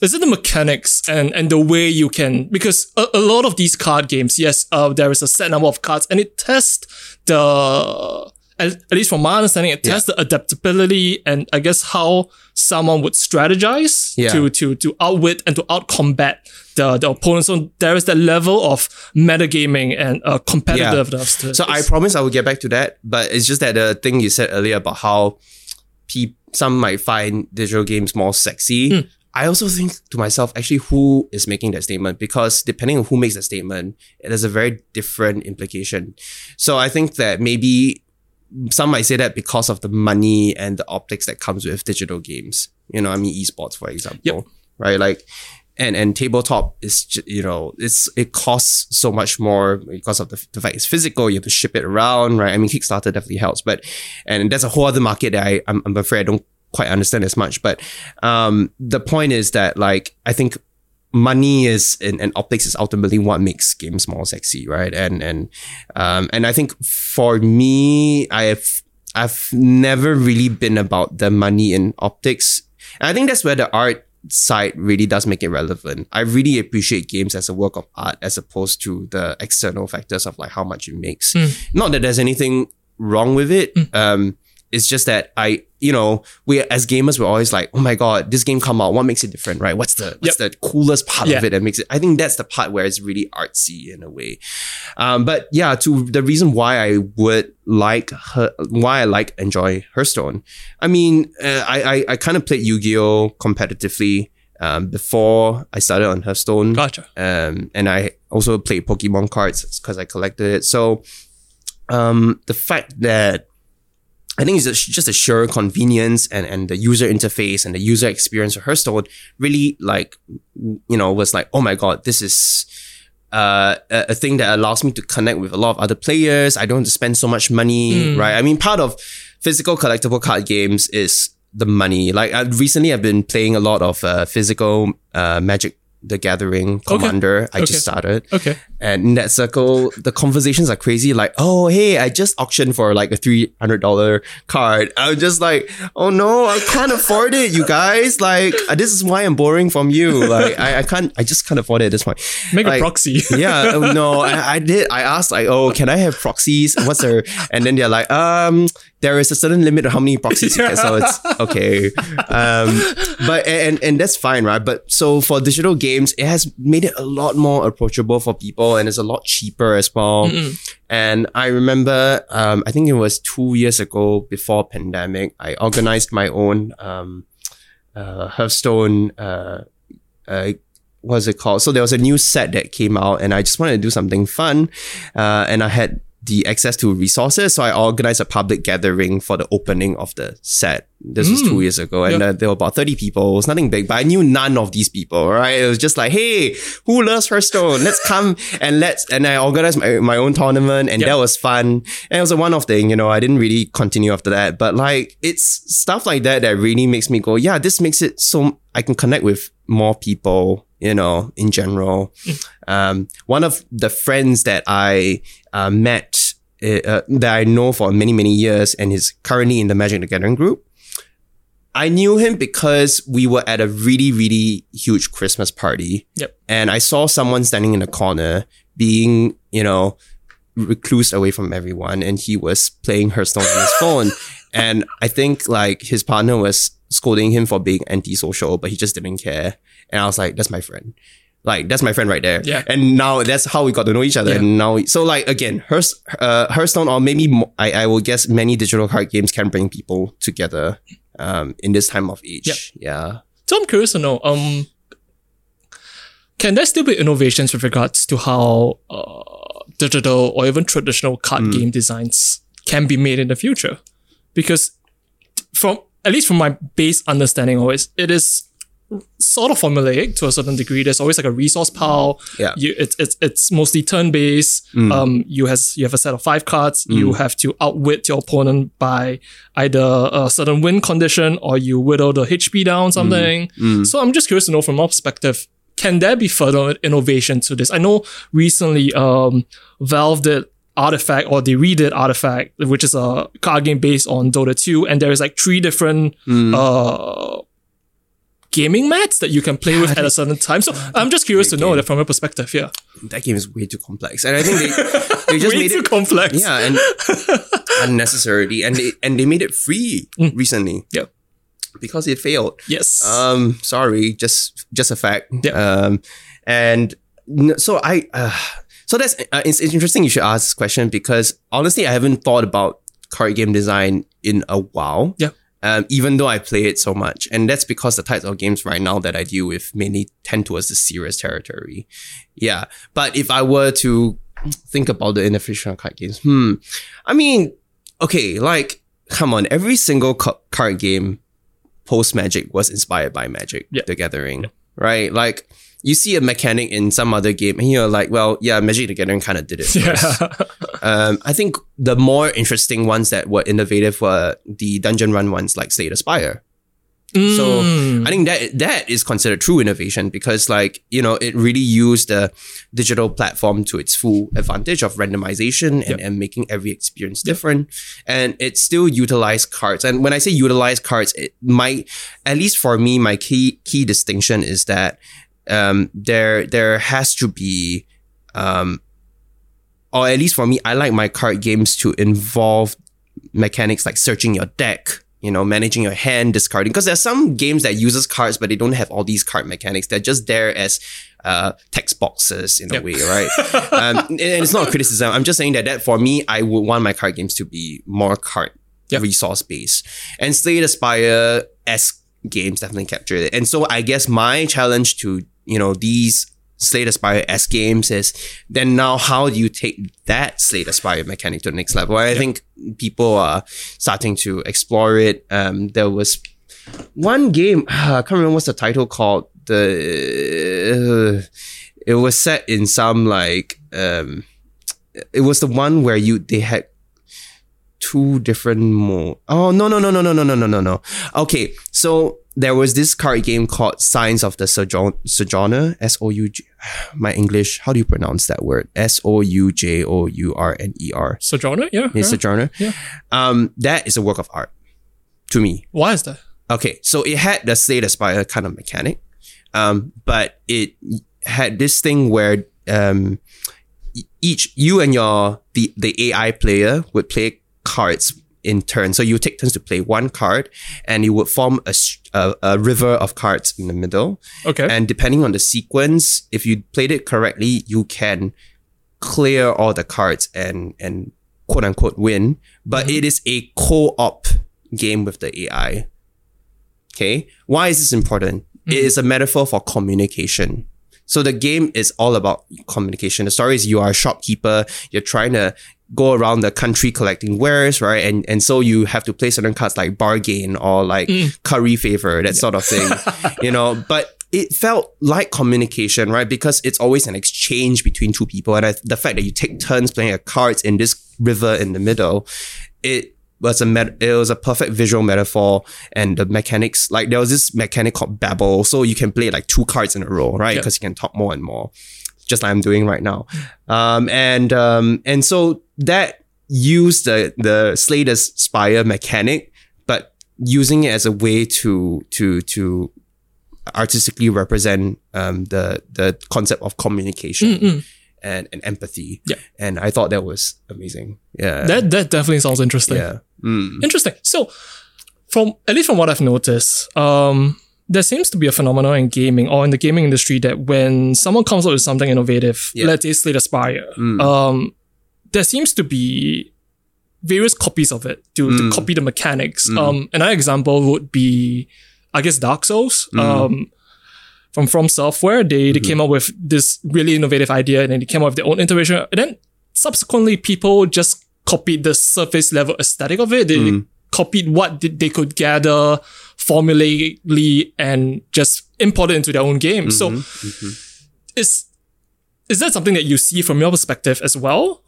Speaker 1: is it the mechanics and and the way you can because a, a lot of these card games yes uh, there is a set number of cards and it tests the at, at least from my understanding, it tests the adaptability and I guess how someone would strategize
Speaker 2: Yeah.
Speaker 1: to to to outwit and to outcombat the the opponent. So there is that level of metagaming and uh, competitiveness. To
Speaker 2: So I promise I will get back to that, but it's just that the thing you said earlier about how pe- some might find digital games more sexy.
Speaker 1: Hmm.
Speaker 2: I also think to myself, actually, who is making that statement? Because depending on who makes the statement, it has a very different implication. So I think that maybe some might say that because of the money and the optics that comes with digital games. You know, I mean, esports, for example,
Speaker 1: Yep.
Speaker 2: right? Like, and and tabletop is you know it's it costs so much more because of the, the fact it's physical. You have to ship it around, right? I mean, Kickstarter definitely helps, but and that's a whole other market that I I'm, I'm afraid I don't quite understand as much. But um, the point is that like I think money is and, and optics is ultimately what makes games more sexy, right? And and um, and I think for me, I have I've never really been about the money in optics. And I think that's where the art side really does make it relevant. I really appreciate games as a work of art as opposed to the external factors of like how much it makes. Not that there's anything wrong with it. Um, it's just that I, you know, we as gamers, we're always like, oh my god, this game come out. What makes it different, right? What's the what's the coolest part
Speaker 1: Yeah.
Speaker 2: of it that makes it? I think that's the part where it's really artsy in a way. Um, but yeah, to the reason why I would like her, why I like enjoy Hearthstone. I mean, uh, I I, I kind of played Yu Gi Oh competitively um, before I started on Hearthstone.
Speaker 1: gotcha.
Speaker 2: Um, and I also played Pokemon cards because I collected it. So, um, the fact that I think it's just a sure convenience and, and the user interface and the user experience of Hearthstone really like, you know, was like, oh my God, this is, uh, a, a thing that allows me to connect with a lot of other players. I don't have to spend so much money, right? I mean, part of physical collectible card games is the money. Like I, recently, I've been playing a lot of uh, physical uh, Magic the Gathering Commander. I
Speaker 1: Okay.
Speaker 2: just started.
Speaker 1: Okay.
Speaker 2: And in that circle, the conversations are crazy. Like, oh, hey, I just auctioned for like a $300 card. I'm just like, oh no, I can't afford it, you guys. Like, uh, this is why I'm borrowing from you. Like, I, I can't, I just can't afford it at this point.
Speaker 1: Make a proxy. *laughs*
Speaker 2: yeah, uh, no, I, I did. I asked like, oh, can I have proxies? What's there? *laughs* And then they're like, um, there is a certain limit of how many proxies you get. So it's *laughs* okay. Um, but and and that's fine, right? But so for digital games, it has made it a lot more approachable for people, and it's a lot cheaper as well. And I remember, um, I think it was two years ago before pandemic, I organized my own um, uh, Hearthstone. Uh, uh, what is it called? So there was a new set that came out, and I just wanted to do something fun, uh, and I had the access to resources, so I organized a public gathering for the opening of the set. This was two years ago, and uh, there were about thirty people. It was nothing big, but I knew none of these people. Right? It was just like, hey, who loves Hearthstone? Let's come and let's. And I organized my, my own tournament, and
Speaker 1: Yep.
Speaker 2: that was fun. And it was a one-off thing, you know. I didn't really continue after that, but like it's stuff like that that really makes me go, yeah, this makes it so I can connect with more people, you know, in general. Um, one of the friends that I uh, met, uh, that I know for many, many years and is currently in the Magic the Gathering group. I knew him because we were at a really, really huge Christmas party.
Speaker 1: Yep.
Speaker 2: And I saw someone standing in the corner being, you know, recluse away from everyone. And he was playing Hearthstone on his *laughs* phone. And I think like his partner was scolding him for being antisocial, but he just didn't care. And I was like, that's my friend. Like that's my friend right there.
Speaker 1: Yeah.
Speaker 2: And now that's how we got to know each other.
Speaker 1: Yeah.
Speaker 2: And now, we, so like again, Hearth, uh, Hearthstone or maybe mo- I, I will guess many digital card games can bring people together um, in this time of age.
Speaker 1: Yep.
Speaker 2: Yeah.
Speaker 1: So I'm curious to know, um, can there still be innovations with regards to how uh, digital or even traditional card
Speaker 2: Hmm.
Speaker 1: game designs can be made in the future? Because from at least from my base understanding, always it is sort of formulaic to a certain degree. There's always like a resource pile.
Speaker 2: Yeah.
Speaker 1: You, it's it's it's mostly turn based. Um, you has you have a set of five cards. You have to outwit your opponent by either a certain win condition or you whittle the HP down something. So I'm just curious to know from our perspective, can there be further innovation to this? I know recently um Valve did Artifact or they redid Artifact, which is a card game based on Dota 2, and there is like three different uh gaming mats that you can play with at a certain time. So I'm just curious to know that from your perspective. Yeah,
Speaker 2: that game is way too complex, and I think they, they just *laughs*
Speaker 1: way
Speaker 2: made
Speaker 1: too
Speaker 2: it
Speaker 1: complex.
Speaker 2: yeah, and *laughs* unnecessarily, and they and they made it free
Speaker 1: Mm.
Speaker 2: recently
Speaker 1: Yeah.
Speaker 2: because it failed.
Speaker 1: Yes.
Speaker 2: Um, sorry, just just a fact.
Speaker 1: Yeah.
Speaker 2: Um, and so I, uh, so that's uh, it's, it's interesting. You should ask this question because honestly, I haven't thought about card game design in a while.
Speaker 1: Yeah.
Speaker 2: Um, even though I play it so much, and that's because the types of games right now that I deal with mainly tend towards the serious territory. Yeah, but if I were to think about the of card games, hmm, I mean, okay, like come on, every single ca- card game post Magic was inspired by Magic
Speaker 1: Yeah.
Speaker 2: the Gathering, right? Like you see a mechanic in some other game, and you're like, well, yeah, Magic the Gathering kind of did it. first.
Speaker 1: yeah. *laughs*
Speaker 2: Um, I think the more interesting ones that were innovative were the dungeon run ones like Slay the Spire. So
Speaker 1: Mm.
Speaker 2: I think that that is considered true innovation because like, you know, it really used the digital platform to its full advantage of randomization and,
Speaker 1: Yep.
Speaker 2: and making every experience different. And it still utilized cards. And when I say utilize cards, it might at least for me, my key key distinction is that um there there has to be um or at least for me, I like my card games to involve mechanics like searching your deck, you know, managing your hand, discarding. Because there's some games that uses cards, but they don't have all these card mechanics. They're just there as uh, text boxes in a way, right? *laughs* um, and and it's not a criticism. I'm just saying that, that for me, I would want my card games to be more card
Speaker 1: Yep.
Speaker 2: resource based. And Slay the Spire esque games definitely capture it. And so I guess my challenge to, you know, these Slay the Spire S games is then now how do you take that Slay the Spire mechanic to the next level? I think people are starting to explore it. Um, there was one game, *sighs* I can't remember what's the title called. The uh, it was set in some like um, it was the one where you they had two different more. Oh no no no no no no no no no no. Okay, so there was this card game called Signs of the Sojourn Sojourner. S O U J. *sighs* My English. How do you pronounce that word? S O U J O U R N E R.
Speaker 1: Sojourner? Yeah. Yeah.
Speaker 2: Sojourner.
Speaker 1: Yeah.
Speaker 2: Um, that is a work of art to me.
Speaker 1: Why is that?
Speaker 2: Okay, so it had the Slay the Spire kind of mechanic, um, but it had this thing where um, each you and your the the AI player would play cards in turn. So you take turns to play one card, and you would form a a river of cards in the middle.
Speaker 1: Okay.
Speaker 2: And depending on the sequence, if you played it correctly, you can clear all the cards and and quote unquote win. But mm-hmm. it is a co-op game with the AI. Okay. Why is this important? It mm-hmm. is a metaphor for communication. So the game is all about communication. The story is you are a shopkeeper. You're trying to go around the country collecting wares, right? And and so you have to play certain cards like bargain or like mm. curry favor, that sort of thing. *laughs* you know, but it felt like communication, right? Because it's always an exchange between two people. And I, the fact that you take turns playing a cards in this river in the middle, it was a met- it was a perfect visual metaphor and the mechanics like there was this mechanic called babble so you can play like two cards in a row right
Speaker 1: Yeah.
Speaker 2: because you can talk more and more just like I'm doing right now um and um and so that used the the the Spire mechanic but using it as a way to to to artistically represent um the the concept of communication and, and empathy
Speaker 1: Yeah.
Speaker 2: and I thought that was amazing yeah
Speaker 1: that that definitely sounds interesting.
Speaker 2: yeah Mm.
Speaker 1: Interesting. So, from at least from what I've noticed, um, there seems to be a phenomenon in gaming or in the gaming industry that when someone comes up with something innovative,
Speaker 2: Yeah.
Speaker 1: let's say Slay the Spire,
Speaker 2: Mm.
Speaker 1: um, there seems to be various copies of it to,
Speaker 2: Mm.
Speaker 1: to copy the mechanics. Um, another example would be, I guess, Dark Souls.
Speaker 2: Mm.
Speaker 1: Um, from From Software, they,
Speaker 2: Mm-hmm.
Speaker 1: they came up with this really innovative idea and then they came up with their own iteration. And then subsequently, people just copied the surface level aesthetic of it. They
Speaker 2: Mm.
Speaker 1: copied what they could gather formulaically and just import it into their own game. So
Speaker 2: Mm-hmm.
Speaker 1: is is that something that you see from your perspective as well?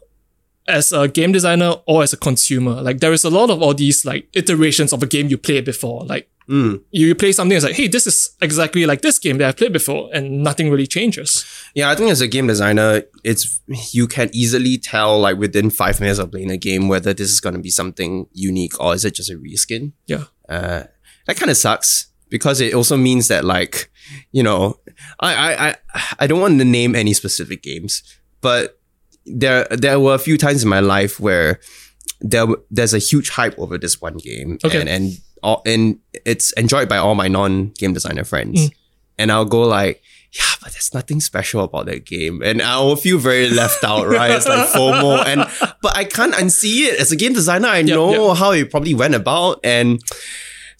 Speaker 1: As a game designer or as a consumer? Like there is a lot of all these like iterations of a game you played before. Like
Speaker 2: Mm.
Speaker 1: you, you play something it's like, hey, this is exactly like this game that I've played before, and nothing really changes.
Speaker 2: Yeah, I think as a game designer, it's you can easily tell like within five minutes of playing a game whether this is going to be something unique or is it just a reskin.
Speaker 1: Yeah.
Speaker 2: Uh, that kind of sucks because it also means that like, you know, I I I, I don't want to name any specific games, but there there were a few times in my life where there there's a huge hype over this one game
Speaker 1: Okay.
Speaker 2: and and all, and it's enjoyed by all my non game designer friends, mm. and I'll go like. Yeah, but there's nothing special about that game, and I will feel very left out, *laughs* right? It's like FOMO, and but I can't unsee it. As a game designer, I know how it probably went about, and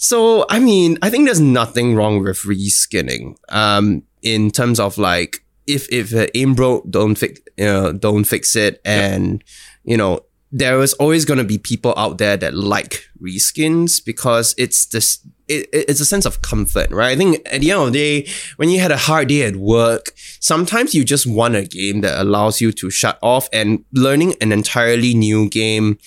Speaker 2: so I mean, I think there's nothing wrong with reskinning. Um, in terms of like, if if the aim broke, don't fix, you know, don't fix it, and you know, there is always gonna be people out there that like reskins because it's this. It, it- it's a sense of comfort, right? I think at the end of the day, when you had a hard day at work, sometimes you just want a game that allows you to shut off and learning an entirely new game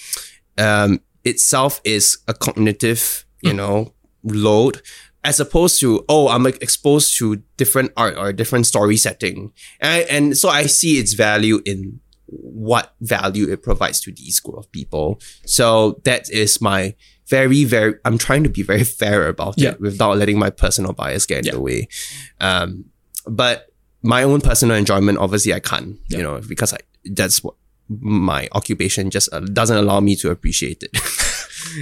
Speaker 2: um, itself is a cognitive, you know, load as opposed to oh I'm like, exposed to different art or different story setting, and, and so I see its value in what value it provides to these group of people. So that is my very very I'm trying to be very fair about
Speaker 1: Yeah.
Speaker 2: it without letting my personal bias get in
Speaker 1: Yeah.
Speaker 2: the way. Um, but my own personal enjoyment, obviously, I can't,
Speaker 1: Yeah.
Speaker 2: you know, because I that's what my occupation just uh, doesn't allow me to appreciate it. *laughs*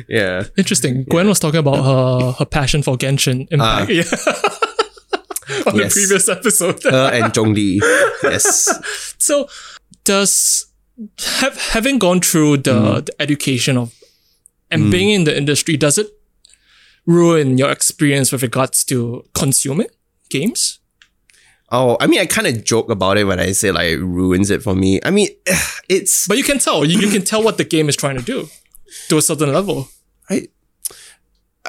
Speaker 2: yeah.
Speaker 1: Interesting. Gwen was talking about her her passion for Genshin Impact. yeah. *laughs* On the previous episode.
Speaker 2: Uh, and Zhongli. Yes. *laughs*
Speaker 1: so does have having gone through the,
Speaker 2: Mm.
Speaker 1: the education of and being in the industry, does it ruin your experience with regards to consuming games?
Speaker 2: Oh, I mean, I kind of joke about it when I say like it ruins it for me. I mean, *sighs* it's
Speaker 1: But you can tell. You, you can tell what the game is trying to do to a certain level. Right?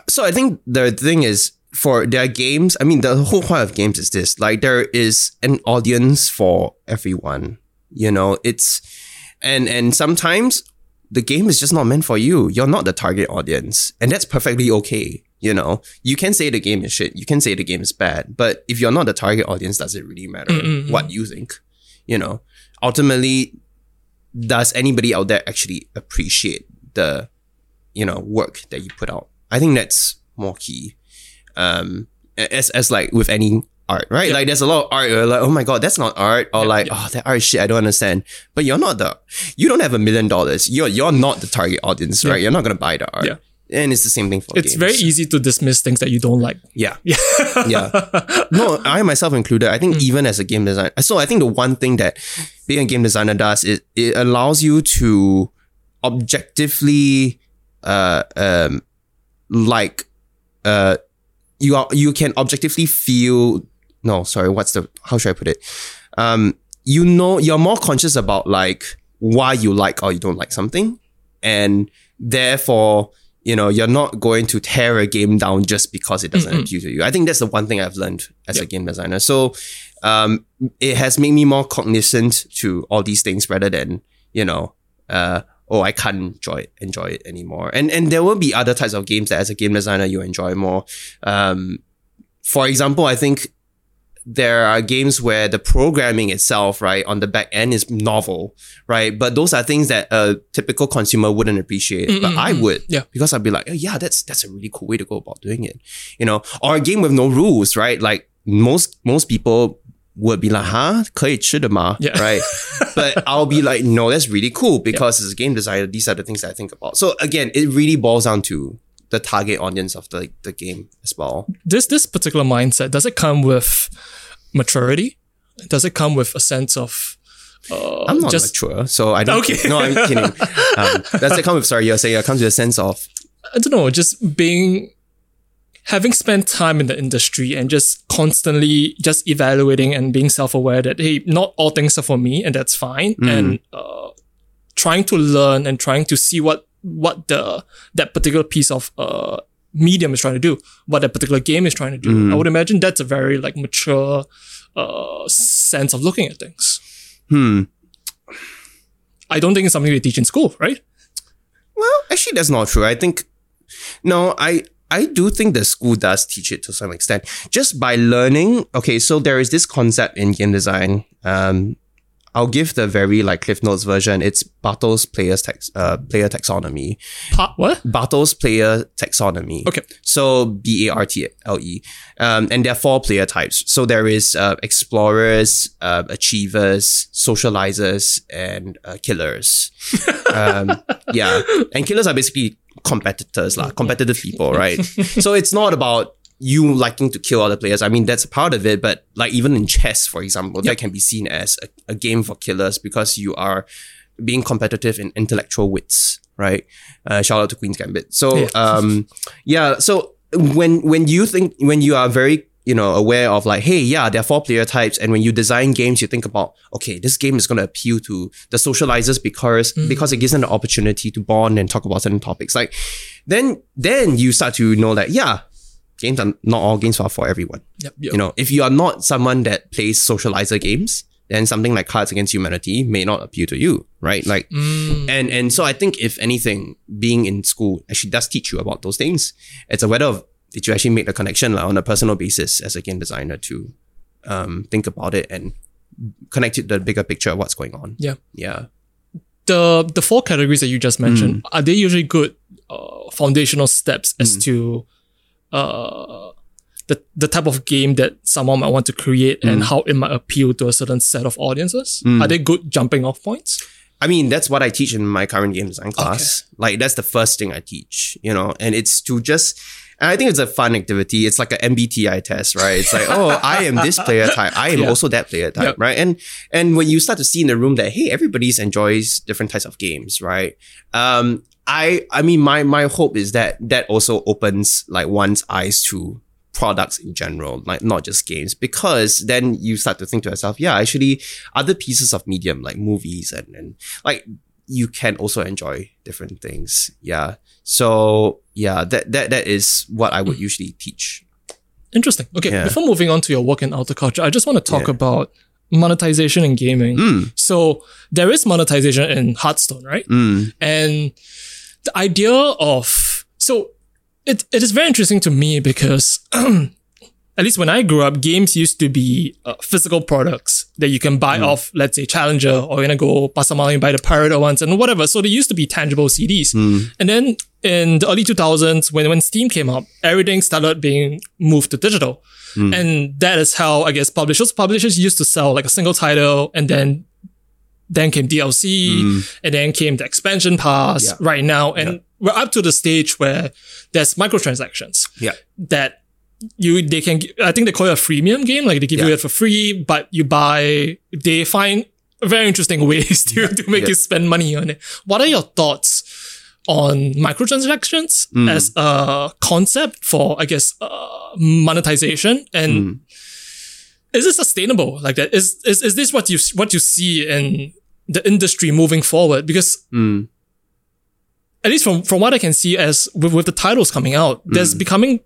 Speaker 2: So I think the thing is for their games, I mean, the whole point of games is this like, there is an audience for everyone, you know, it's, and, and sometimes the game is just not meant for you. You're not the target audience, and that's perfectly okay. You know, you can say the game is shit, you can say the game is bad, but if you're not the target audience, does it really matter what you think? You know, ultimately, does anybody out there actually appreciate the, you know, work that you put out? I think that's more key. Um, as as like with any art, right? Like there's a lot of art. Like, oh my god, that's not art, or like, oh, that art is shit. I don't understand. But you're not the, you don't have a million dollars. You're you're not the target audience, right? You're not gonna buy the art.
Speaker 1: Yeah.
Speaker 2: And it's the same thing for
Speaker 1: It's
Speaker 2: games.
Speaker 1: very easy to dismiss things that you don't like.
Speaker 2: Yeah. *laughs* Yeah. No, I myself included, I think even as a game designer, so I think the one thing that being a game designer does is it allows you to objectively, uh, um, like, uh, you are, you can objectively feel, no, sorry, what's the, how should I put it? Um, you know, you're more conscious about like why you like or you don't like something. And therefore, you know, you're not going to tear a game down just because it doesn't appeal to you. I think that's the one thing I've learned as a game designer. So, um, it has made me more cognizant to all these things rather than, you know, uh, oh, I can't enjoy it, enjoy it anymore. And, and there will be other types of games that as a game designer, you enjoy more. Um, for example, I think there are games where the programming itself, right, on the back end is novel, right? But those are things that a typical consumer wouldn't appreciate, mm, but mm, I mm. would,
Speaker 1: Yeah.
Speaker 2: because I'd be like, oh, yeah, that's that's a really cool way to go about doing it, you know. Or a game with no rules, right? Like most most people would be like, huh, 可以吃的吗?
Speaker 1: Yeah. *laughs*
Speaker 2: right? but I'll be like, no, that's really cool because as a game designer, these are the things that I think about. So again, it really boils down to the target audience of the the game as well.
Speaker 1: This this particular mindset does it come with maturity? Does it come with a sense of uh,
Speaker 2: I'm not
Speaker 1: just
Speaker 2: mature, so I don't.
Speaker 1: Okay.
Speaker 2: No, I'm kidding. *laughs* Um, that's the come with. Sorry, you're saying it comes with a sense of.
Speaker 1: I don't know, just being having spent time in the industry and just constantly just evaluating and being self-aware that hey, not all things are for me and that's fine. And uh, trying to learn and trying to see what what the that particular piece of uh medium is trying to do, what that particular game is trying to do. I would imagine that's a very like mature uh sense of looking at things.
Speaker 2: Hmm.
Speaker 1: I don't think it's something they teach in school, right?
Speaker 2: Well, actually, that's not true. I think. No, I I do think the school does teach it to some extent. Just by learning. Okay, so there is this concept in game design. Um, I'll give the very like Cliff Notes version. It's Bartle's players tax, uh, player taxonomy.
Speaker 1: Pa- what?
Speaker 2: Bartle's player taxonomy.
Speaker 1: Okay.
Speaker 2: So B A R T L E. Um, and there are four player types. So there is uh, explorers, uh, achievers, socializers, and uh, killers. *laughs* um, yeah. And killers are basically competitors, lah, competitive people, right? *laughs* so it's not about you liking to kill other players. I mean, that's a part of it, but like even in chess, for example, that can be seen as a, a game for killers because you are being competitive in intellectual wits, right? Uh, shout out to Queen's Gambit. So,
Speaker 1: Yeah.
Speaker 2: um, yeah. So when when you think when you are very you know aware of like, hey, yeah, there are four player types, and when you design games, you think about okay, this game is going to appeal to the socializers because because it gives them the opportunity to bond and talk about certain topics. Like, then then you start to know that yeah, games are not all games are for everyone.
Speaker 1: Yep. yep.
Speaker 2: You know, if you are not someone that plays socializer games, then something like Cards Against Humanity may not appeal to you, right? Like,
Speaker 1: Mm.
Speaker 2: and and so I think if anything, being in school actually does teach you about those things. It's a matter of did you actually make the connection like, on a personal basis as a game designer to um, think about it and connect it to the bigger picture of what's going on.
Speaker 1: Yeah.
Speaker 2: Yeah.
Speaker 1: the the four categories that you just mentioned are they usually good uh, foundational steps as to uh the the type of game that someone might want to create and how it might appeal to a certain set of audiences? Are they good jumping off points?
Speaker 2: I mean, that's what I teach in my current game design class. Like, that's the first thing I teach, you know, and it's to just, and I think it's a fun activity. It's like an MBTI test, right? It's like, oh, I am this *laughs* player type. I am
Speaker 1: Yeah.
Speaker 2: also that player type,
Speaker 1: Yep.
Speaker 2: right? And, and when you start to see in the room that, hey, everybody's enjoys different types of games, right? Um, I, I mean, my, my hope is that that also opens like one's eyes to products in general, like not just games, because then you start to think to yourself, yeah, actually other pieces of medium like movies and, and like you can also enjoy different things. Yeah. So yeah, that that that is what I would usually teach.
Speaker 1: Interesting. Okay,
Speaker 2: Yeah.
Speaker 1: before moving on to your work in outer culture, I just want to talk
Speaker 2: Yeah.
Speaker 1: about monetization in gaming.
Speaker 2: Mm.
Speaker 1: So there is monetization in Hearthstone, right?
Speaker 2: Mm.
Speaker 1: And the idea of so it, it is very interesting to me because *clears throat* at least when I grew up, games used to be uh, physical products that you can buy hmm. off, let's say Challenger, or you're gonna go Pasar Malam and buy the Pirate ones and whatever. So they used to be tangible CDs. Hmm. And then in the early 2000s, when, when Steam came up, everything started being moved to digital. Hmm. And that is how I guess publishers publishers used to sell like a single title and then then came DLC, and then came the expansion pass
Speaker 2: Yeah.
Speaker 1: right now. And we're up to the stage where there's microtransactions
Speaker 2: Yeah.
Speaker 1: that you they can I think they call it a freemium game, like they give you it for free, but you buy they find very interesting *laughs* ways to, to make
Speaker 2: Yeah.
Speaker 1: you spend money on it. What are your thoughts on microtransactions
Speaker 2: Mm.
Speaker 1: as a concept for I guess uh, monetization and
Speaker 2: Mm.
Speaker 1: is it sustainable like that? Is is is this what you what you see in the industry moving forward? Because
Speaker 2: Mm.
Speaker 1: at least from from what I can see, as with, with the titles coming out, there's becoming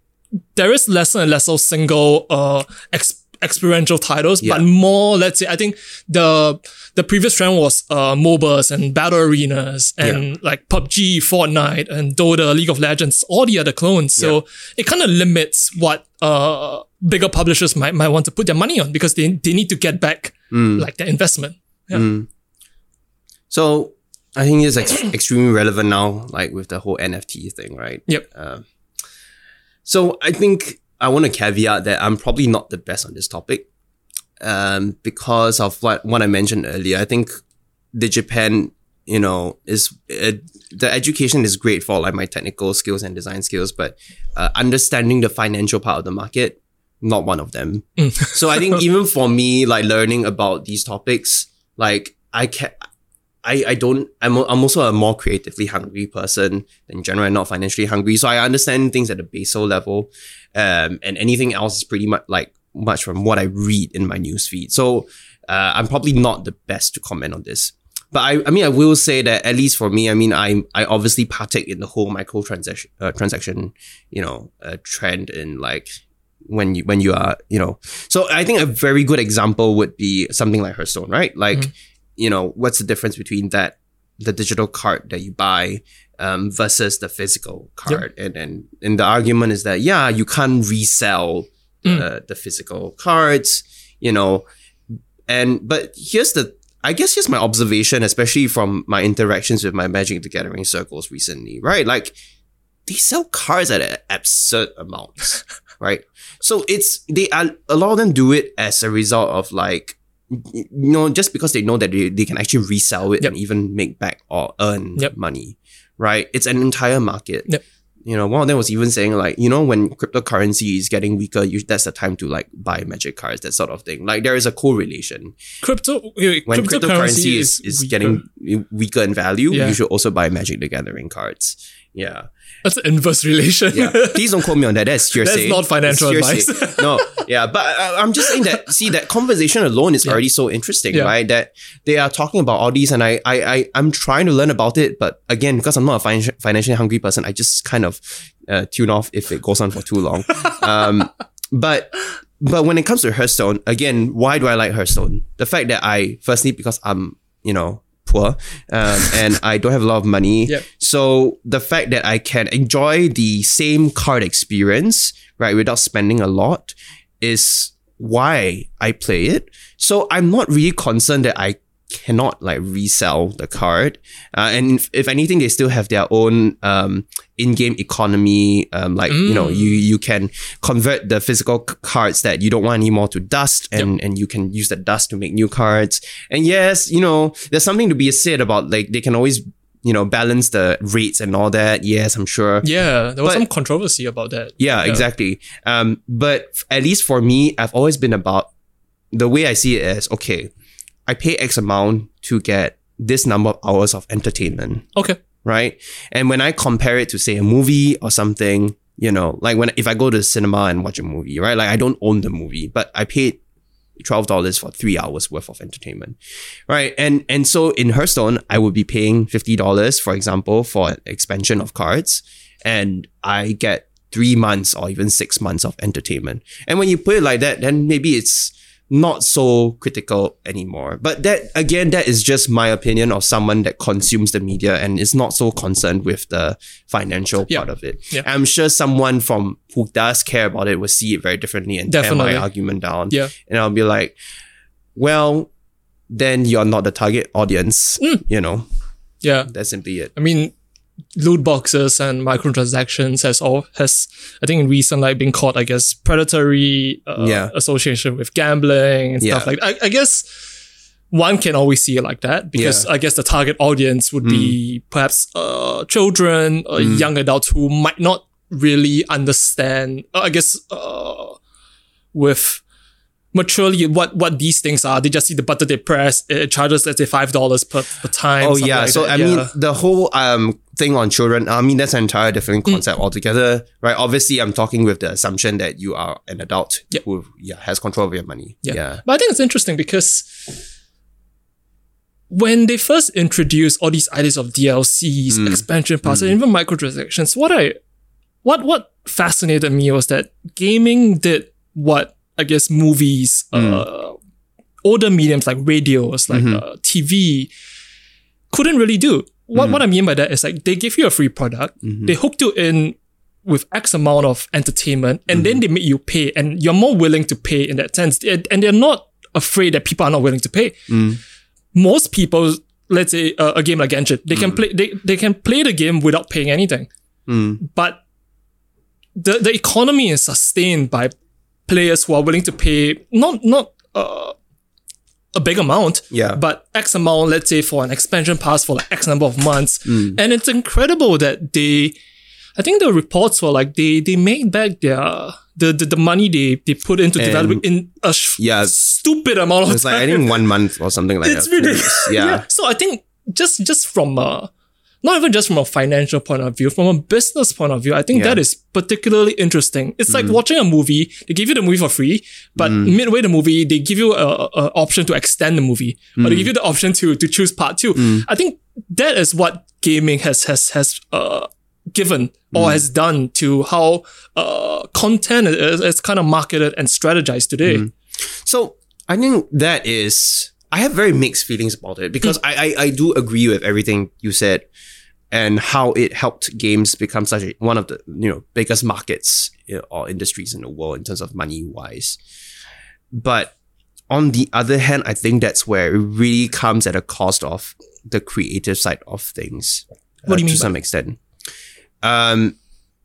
Speaker 1: there is less and less of single uh ex- experiential titles,
Speaker 2: Yeah.
Speaker 1: but more. Let's say I think the the previous trend was uh MOBAs and battle arenas and like PUBG, Fortnite, and Dota, League of Legends, all the other clones. So it kind of limits what uh bigger publishers might might want to put their money on because they they need to get back like their investment. Yeah.
Speaker 2: So I think it's ex- *clears throat* extremely relevant now, like with the whole NFT thing, right?
Speaker 1: Yep.
Speaker 2: So I think I want to caveat that I'm probably not the best on this topic, um, because of what what I mentioned earlier. I think DigiPen, you know, is uh, the education is great for like my technical skills and design skills, but uh, understanding the financial part of the market, not one of them. so I think *laughs* even for me, like learning about these topics, like I can. I, I don't I'm, I'm also a more creatively hungry person in general and not financially hungry. So I understand things at the basal level um, and anything else is pretty much like much from what I read in my newsfeed so uh, I'm probably not the best to comment on this. But I, I mean I will say that at least for me I mean I I obviously partake in the whole micro transaction uh, transaction you know uh, trend in like when you when you are you know. So I think a very good example would be something like Hearthstone right? Like you know what's the difference between that the digital card that you buy um, versus the physical card and, and and the argument is that yeah you can't resell the, the physical cards you know and but here's the I guess here's my observation, especially from my interactions with my Magic the Gathering circles recently, right? Like they sell cards at a- absurd amounts, *laughs* right? So it's they are a lot of them do it as a result of like you know just because they know that they, they can actually resell it
Speaker 1: Yep.
Speaker 2: and even make back or earn
Speaker 1: Yep.
Speaker 2: money, right? It's an entire market.
Speaker 1: Yep.
Speaker 2: You know, one of them was even saying like, you know, when cryptocurrency is getting weaker, you, that's the time to like buy magic cards, that sort of thing. Like there is a correlation.
Speaker 1: Crypto wait,
Speaker 2: When
Speaker 1: cryptocurrency
Speaker 2: cryptocurrency is, is
Speaker 1: weaker.
Speaker 2: getting eh, weaker in value,
Speaker 1: Yeah.
Speaker 2: you should also buy Magic the Gathering cards. Yeah.
Speaker 1: That's an inverse relation.
Speaker 2: Yeah. Please don't quote me on that. That's hearsay.
Speaker 1: That's not financial advice. *laughs*
Speaker 2: no. Yeah. But I, I'm just saying that, see, that conversation alone is already so interesting,
Speaker 1: Yeah.
Speaker 2: right? That they are talking about all these and I, I, I, I'm trying to learn about it. But again, because I'm not a finan- financially hungry person, I just kind of uh, tune off if it goes on for too long. *laughs* um, but but when it comes to Hearthstone, again, why do I like Hearthstone? The fact that I, firstly, because I'm, you know, poor um, and I don't have a lot of money. *laughs*
Speaker 1: Yep.
Speaker 2: So the fact that I can enjoy the same card experience, right, without spending a lot is why I play it. So I'm not really concerned that I cannot like resell the card. Uh, and if, if anything, they still have their own um, in-game economy. Um, like you know, you you can convert the physical cards that you don't want anymore to dust, and and you can use the dust to make new cards. And yes, you know, there's something to be said about like they can always you know balance the rates and all that. Yes, I'm sure.
Speaker 1: Yeah, there was
Speaker 2: But-
Speaker 1: some controversy about that.
Speaker 2: Yeah, exactly. Um, but at least for me, I've always been about the way I see it as okay, I pay X amount to get this number of hours of entertainment,
Speaker 1: Okay.
Speaker 2: right? And when I compare it to say a movie or something, you know, like when if I go to the cinema and watch a movie, right? Like I don't own the movie, but I paid twelve dollars for three hours worth of entertainment, right? And and so in Hearthstone, I would be paying fifty dollars, for example, for an expansion of cards, and I get three months or even six months of entertainment. And when you put it like that, then maybe it's not so critical anymore. But that again, that is just my opinion of someone that consumes the media and is not so concerned with the financial
Speaker 1: Yeah.
Speaker 2: part of it.
Speaker 1: Yeah.
Speaker 2: I'm sure someone from who does care about it will see it very differently and tear
Speaker 1: Definitely.
Speaker 2: my argument down.
Speaker 1: Yeah.
Speaker 2: And I'll be like, well, then you're not the target audience.
Speaker 1: Mm.
Speaker 2: You know,
Speaker 1: Yeah.
Speaker 2: that's simply it.
Speaker 1: I mean, loot boxes and microtransactions has all has I think in recent like been caught I guess predatory uh,
Speaker 2: Yeah.
Speaker 1: association with gambling and stuff
Speaker 2: Yeah.
Speaker 1: like I, I guess one can always see it like that because
Speaker 2: Yeah.
Speaker 1: I guess the target audience would be perhaps uh, children or young adults who might not really understand uh, I guess uh, with maturely what what these things are they just see the button they press it charges let's say five dollars per, per time
Speaker 2: Oh yeah,
Speaker 1: like
Speaker 2: so
Speaker 1: that.
Speaker 2: I
Speaker 1: Yeah.
Speaker 2: mean the whole um thing on children. I mean that's an entire different
Speaker 1: Mm.
Speaker 2: concept altogether, right? Obviously, I'm talking with the assumption that you are an adult who yeah has control of your money.
Speaker 1: Yeah.
Speaker 2: yeah.
Speaker 1: But I think it's interesting because when they first introduced all these ideas of DLCs,
Speaker 2: Mm.
Speaker 1: expansion passes, and even microtransactions, what I what what fascinated me was that gaming did what I guess movies,
Speaker 2: Mm.
Speaker 1: uh, older mediums like radios, like
Speaker 2: Mm-hmm.
Speaker 1: uh, TV, couldn't really do. What
Speaker 2: Mm.
Speaker 1: what I mean by that is like they give you a free product,
Speaker 2: Mm-hmm.
Speaker 1: they hooked you in with X amount of entertainment, and
Speaker 2: Mm-hmm.
Speaker 1: then they make you pay, and you're more willing to pay in that sense. And they're not afraid that people are not willing to pay.
Speaker 2: Mm.
Speaker 1: Most people, let's say uh, a game like Genshin, they
Speaker 2: Mm.
Speaker 1: can play they, they can play the game without paying anything.
Speaker 2: Mm.
Speaker 1: But the the economy is sustained by players who are willing to pay not not uh, a big amount,
Speaker 2: Yeah.
Speaker 1: but X amount, let's say for an expansion pass for like X number of months.
Speaker 2: Mm.
Speaker 1: And it's incredible that they, I think the reports were like they they made back their the the, the money they they put into
Speaker 2: And-
Speaker 1: developing in a sh-
Speaker 2: Yeah.
Speaker 1: stupid amount of
Speaker 2: It's like I think one month or something like *laughs*
Speaker 1: it's
Speaker 2: that.
Speaker 1: ridiculous. *laughs*
Speaker 2: Yeah.
Speaker 1: So I think just just from a not even just from a financial point of view, from a business point of view, I think
Speaker 2: Yeah.
Speaker 1: that is particularly interesting. It's like mm. watching a movie. They give you the movie for free, but mm. midway the movie, they give you a, a, option to extend the movie, or they mm. give you the option to to choose part two. I think that is what gaming has has has uh given or has done to how uh content is, is kind of marketed and strategized today.
Speaker 2: So I think that is I have very mixed feelings about it because hmm. I, I I do agree with everything you said and how it helped games become such a, one of the you know biggest markets or industries in the world in terms of money wise. But on the other hand, I think that's where it really comes at a cost of the creative side of things.
Speaker 1: What do you
Speaker 2: uh,
Speaker 1: mean
Speaker 2: To some extent. Um,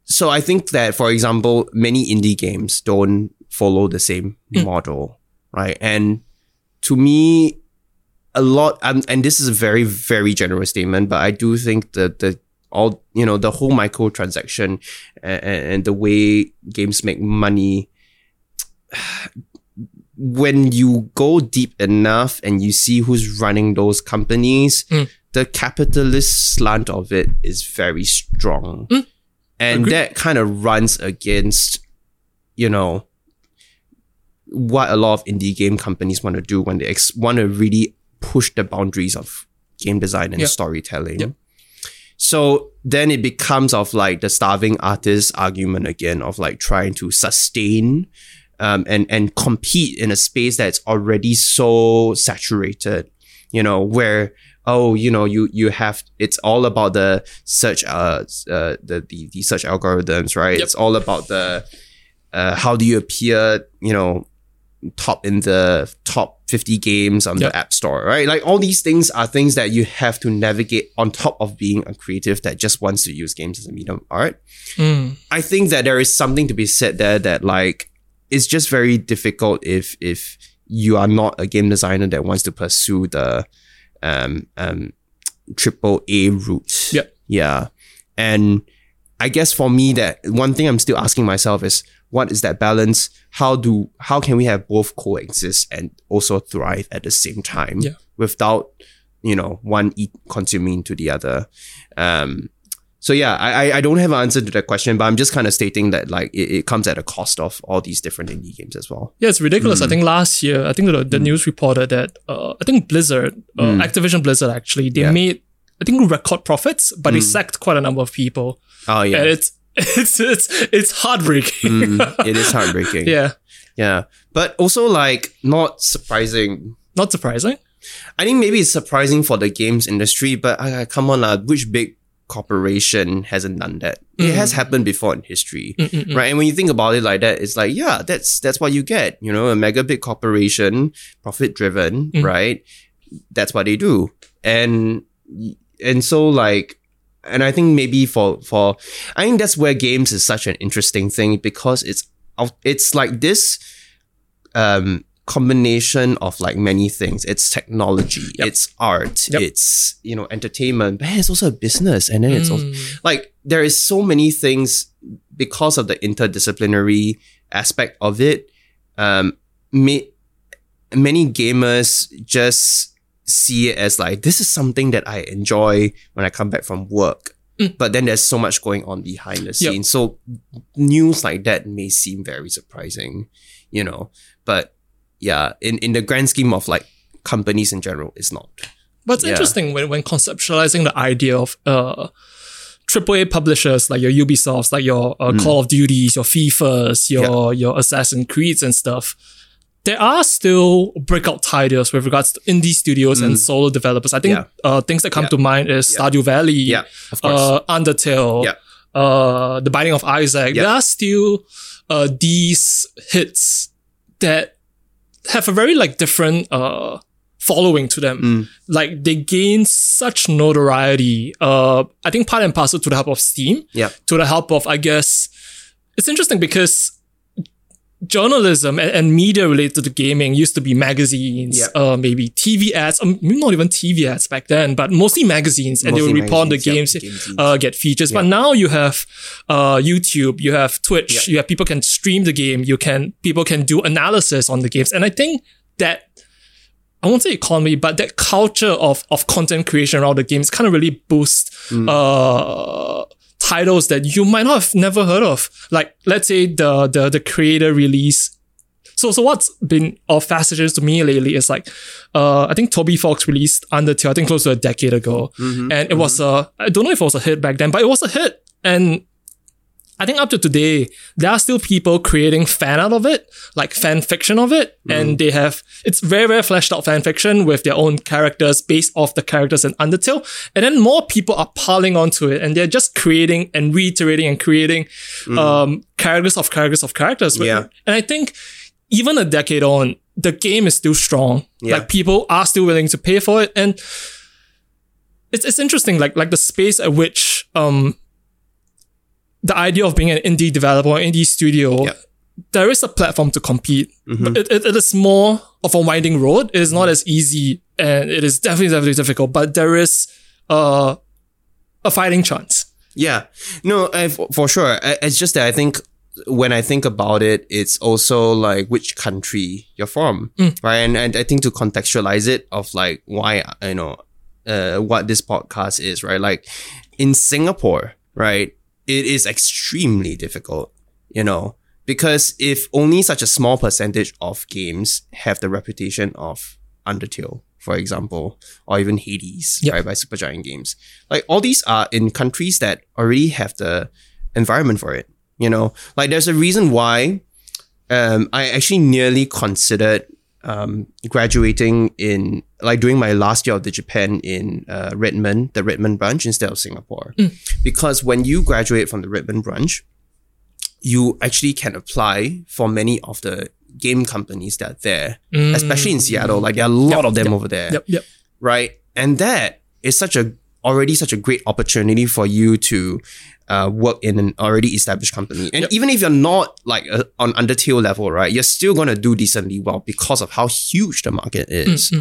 Speaker 2: so I think that, for example, many indie games don't follow the same
Speaker 1: Mm.
Speaker 2: model, right? And to me, a lot, um, and this is a very, very generous statement, but I do think that the all you know the whole microtransaction and, and the way games make money *sighs* when you go deep enough and you see who's running those companies,
Speaker 1: Mm.
Speaker 2: the capitalist slant of it is very strong.
Speaker 1: Mm.
Speaker 2: And that kind of runs against, you know, what a lot of indie game companies want to do when they ex- want to really push the boundaries of game design and storytelling. So then it becomes of like the starving artist argument again of like trying to sustain um, and and compete in a space that's already so saturated, you know, where oh, you know, you you have it's all about the search uh, uh the, the the search algorithms, right?
Speaker 1: Yep.
Speaker 2: It's all about the uh how do you appear, you know, top in the top 50 games on
Speaker 1: Yep.
Speaker 2: the app store, right? Like all these things are things that you have to navigate on top of being a creative that just wants to use games as a medium of art.
Speaker 1: Mm.
Speaker 2: I think that there is something to be said there that like it's just very difficult if if you are not a game designer that wants to pursue the um um triple A route.
Speaker 1: Yep.
Speaker 2: Yeah. And I guess for me that one thing I'm still asking myself is what is that balance? How do how can we have both coexist and also thrive at the same time
Speaker 1: Yeah.
Speaker 2: without you know one eat consuming to the other? Um so yeah, I I- I don't have an answer to that question, but I'm just kind of stating that like it, it comes at a cost of all these different indie games as well.
Speaker 1: Yeah, it's ridiculous. I
Speaker 2: Mm.
Speaker 1: think last year, I think the, the news reported that uh, I think Blizzard, uh, Activision Blizzard, actually, they
Speaker 2: Mm. Yeah.
Speaker 1: made I think record profits, but they
Speaker 2: Mm.
Speaker 1: sacked quite a number of people,
Speaker 2: Oh yeah,
Speaker 1: and it's *laughs* it's it's it's heartbreaking.
Speaker 2: Mm, it is *laughs* heartbreaking.
Speaker 1: yeah,
Speaker 2: yeah, but also like not surprising.
Speaker 1: not surprising.
Speaker 2: I think maybe it's surprising for the games industry, but uh, come on, uh, which big corporation hasn't done that? It
Speaker 1: Mm.
Speaker 2: has happened before in history.
Speaker 1: Mm-mm-mm.
Speaker 2: Right. And when you think about it like that, it's like, yeah, that's that's what you get. You know, a mega big corporation, profit driven,
Speaker 1: Mm.
Speaker 2: right? That's what they do. And and so like and I think maybe for for I think that's where games is such an interesting thing because it's it's like this um combination of like many things. It's technology,
Speaker 1: Yep.
Speaker 2: it's art,
Speaker 1: Yep.
Speaker 2: it's you know entertainment, but it's also a business, and then it's also
Speaker 1: Mm.
Speaker 2: like there is so many things because of the interdisciplinary aspect of it. Um, ma- many gamers just see it as like this is something that I enjoy when I come back from work.
Speaker 1: Mm.
Speaker 2: But then there's so much going on behind the
Speaker 1: Yep.
Speaker 2: scenes. So news like that may seem very surprising, you know. But yeah, in, in the grand scheme of like companies in general, it's not.
Speaker 1: But it's
Speaker 2: Yeah.
Speaker 1: interesting when, when conceptualizing the idea of uh, AAA publishers like your Ubisofts, like your uh, Call of Duties, your FIFAs, your your Assassin's Creeds and stuff. There are still breakout titles with regards to indie studios and solo developers. I think
Speaker 2: Yeah.
Speaker 1: uh, things that come
Speaker 2: Yeah.
Speaker 1: to mind is
Speaker 2: Yeah.
Speaker 1: Stardew Valley,
Speaker 2: Yeah, of course.
Speaker 1: uh, Undertale, uh, The Binding of Isaac. There are still uh, these hits that have a very like different uh, following to them.
Speaker 2: Mm.
Speaker 1: Like they gain such notoriety. Uh, I think part and parcel to the help of Steam,
Speaker 2: yeah.
Speaker 1: to the help of I guess it's interesting because journalism and, and media related to gaming used to be magazines,
Speaker 2: Yeah.
Speaker 1: uh, maybe TV ads, um, not even TV ads back then, but mostly magazines, and they would report on the games,
Speaker 2: yeah, game scenes.
Speaker 1: uh, get features. But now you have uh, YouTube, you have Twitch, you have people can stream the game, you can people can do analysis on the games, and I think that I won't say economy, but that culture of of content creation around the games kind of really boosts
Speaker 2: Mm.
Speaker 1: uh titles that you might not have never heard of. Like let's say the the the creator release. So so what's been of fascinating to me lately is like uh I think Toby Fox released Undertale I think close to a decade ago.
Speaker 2: Mm-hmm.
Speaker 1: And it was a I don't know if it was a hit back then, but it was a hit. And I think up to today, there are still people creating fan out of it, like fan fiction of it. And they have, it's very, very fleshed out fan fiction with their own characters based off the characters in Undertale. And then more people are piling onto it and they're just creating and reiterating and creating, um, characters of characters of characters.
Speaker 2: Yeah.
Speaker 1: And I think even a decade on, the game is still strong.
Speaker 2: Yeah.
Speaker 1: Like people are still willing to pay for it, and it's it's interesting. Like like the space at which um the idea of being an indie developer, or indie studio,
Speaker 2: Yeah.
Speaker 1: there is a platform to compete,
Speaker 2: Mm-hmm.
Speaker 1: but it, it, it is more of a winding road. It is not as easy, and it is definitely definitely difficult. But there is uh, a fighting chance.
Speaker 2: Yeah, no, I, for, sure. It's just that I think when I think about it, it's also like which country you're from, right? And, and I think to contextualize it of like why you know uh, what this podcast is, right? Like in Singapore, right? It is extremely difficult, you know, because if only such a small percentage of games have the reputation of Undertale, for example, or even Hades,
Speaker 1: Yep.
Speaker 2: right, by Supergiant Games. Like all these are in countries that already have the environment for it. You know, like there's a reason why um, I actually nearly considered um, graduating in like doing my last year of DigiPen in uh, Redmond, the Redmond branch instead of Singapore, because when you graduate from the Redmond branch, you actually can apply for many of the game companies that are there, especially in Seattle. Like there are a lot of them over there.
Speaker 1: Yep, yep.
Speaker 2: right? And that is such a already such a great opportunity for you to uh, work in an already established company. And even if you're not like uh, on Undertale level, right, you're still gonna do decently well because of how huge the market is.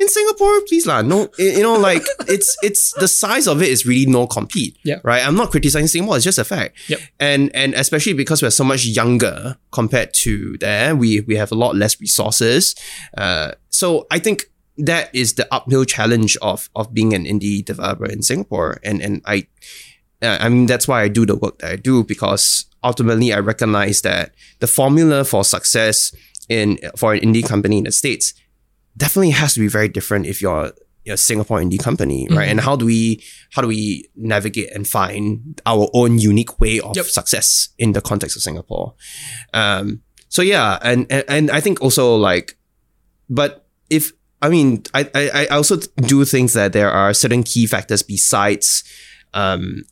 Speaker 2: In Singapore, please lah, no, you you know, like *laughs* it's it's the size of it is really no compete.
Speaker 1: Yeah.
Speaker 2: Right. I'm not criticizing Singapore, it's just a fact.
Speaker 1: Yep.
Speaker 2: And and especially because we're so much younger compared to there, we we have a lot less resources. Uh, so I think that is the uphill challenge of of being an indie developer in Singapore. And and I uh, I mean that's why I do the work that I do because ultimately I recognize that the formula for success in for an indie company in the states definitely has to be very different if you're a Singapore indie company, right? And how do we how do we navigate and find our own unique way of
Speaker 1: Yep.
Speaker 2: success in the context of Singapore? Um, so yeah, and, and and I think also like, but if I mean, I I, I also do think that there are certain key factors besides, um,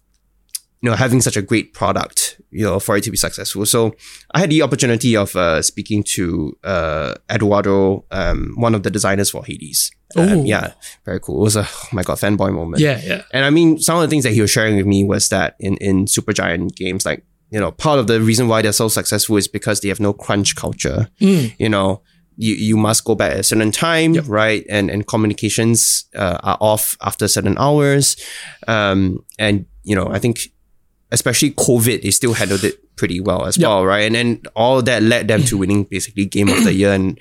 Speaker 2: you know, having such a great product, you know, for it to be successful. So I had the opportunity of uh, speaking to uh, Eduardo, um, one of the designers for Hades. Um, yeah, very cool. It was a oh my god fanboy moment.
Speaker 1: Yeah, yeah.
Speaker 2: And I mean, some of the things that he was sharing with me was that in, in Supergiant games, like, you know, part of the reason why they're so successful is because they have no crunch culture.
Speaker 1: Mm.
Speaker 2: You know, you, you must go back at a certain time,
Speaker 1: Yep.
Speaker 2: right? And, and communications uh, are off after certain hours. Um, and, you know, I think especially COVID, they still handled it pretty well as
Speaker 1: Yep.
Speaker 2: well, right? And then all that led them to *clears throat* winning basically game of the year. And,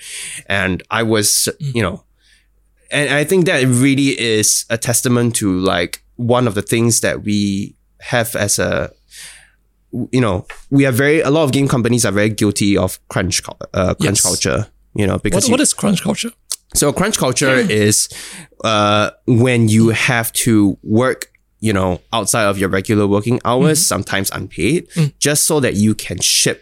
Speaker 2: and I was, you know, and I think that really is a testament to like one of the things that we have as a you know we are very a lot of game companies are very guilty of crunch uh, crunch
Speaker 1: Yes.
Speaker 2: culture you know because
Speaker 1: What,
Speaker 2: you-
Speaker 1: what is crunch culture?
Speaker 2: so crunch culture *clears throat* is uh, when you have to work, you know, outside of your regular working hours, sometimes unpaid, just so that you can ship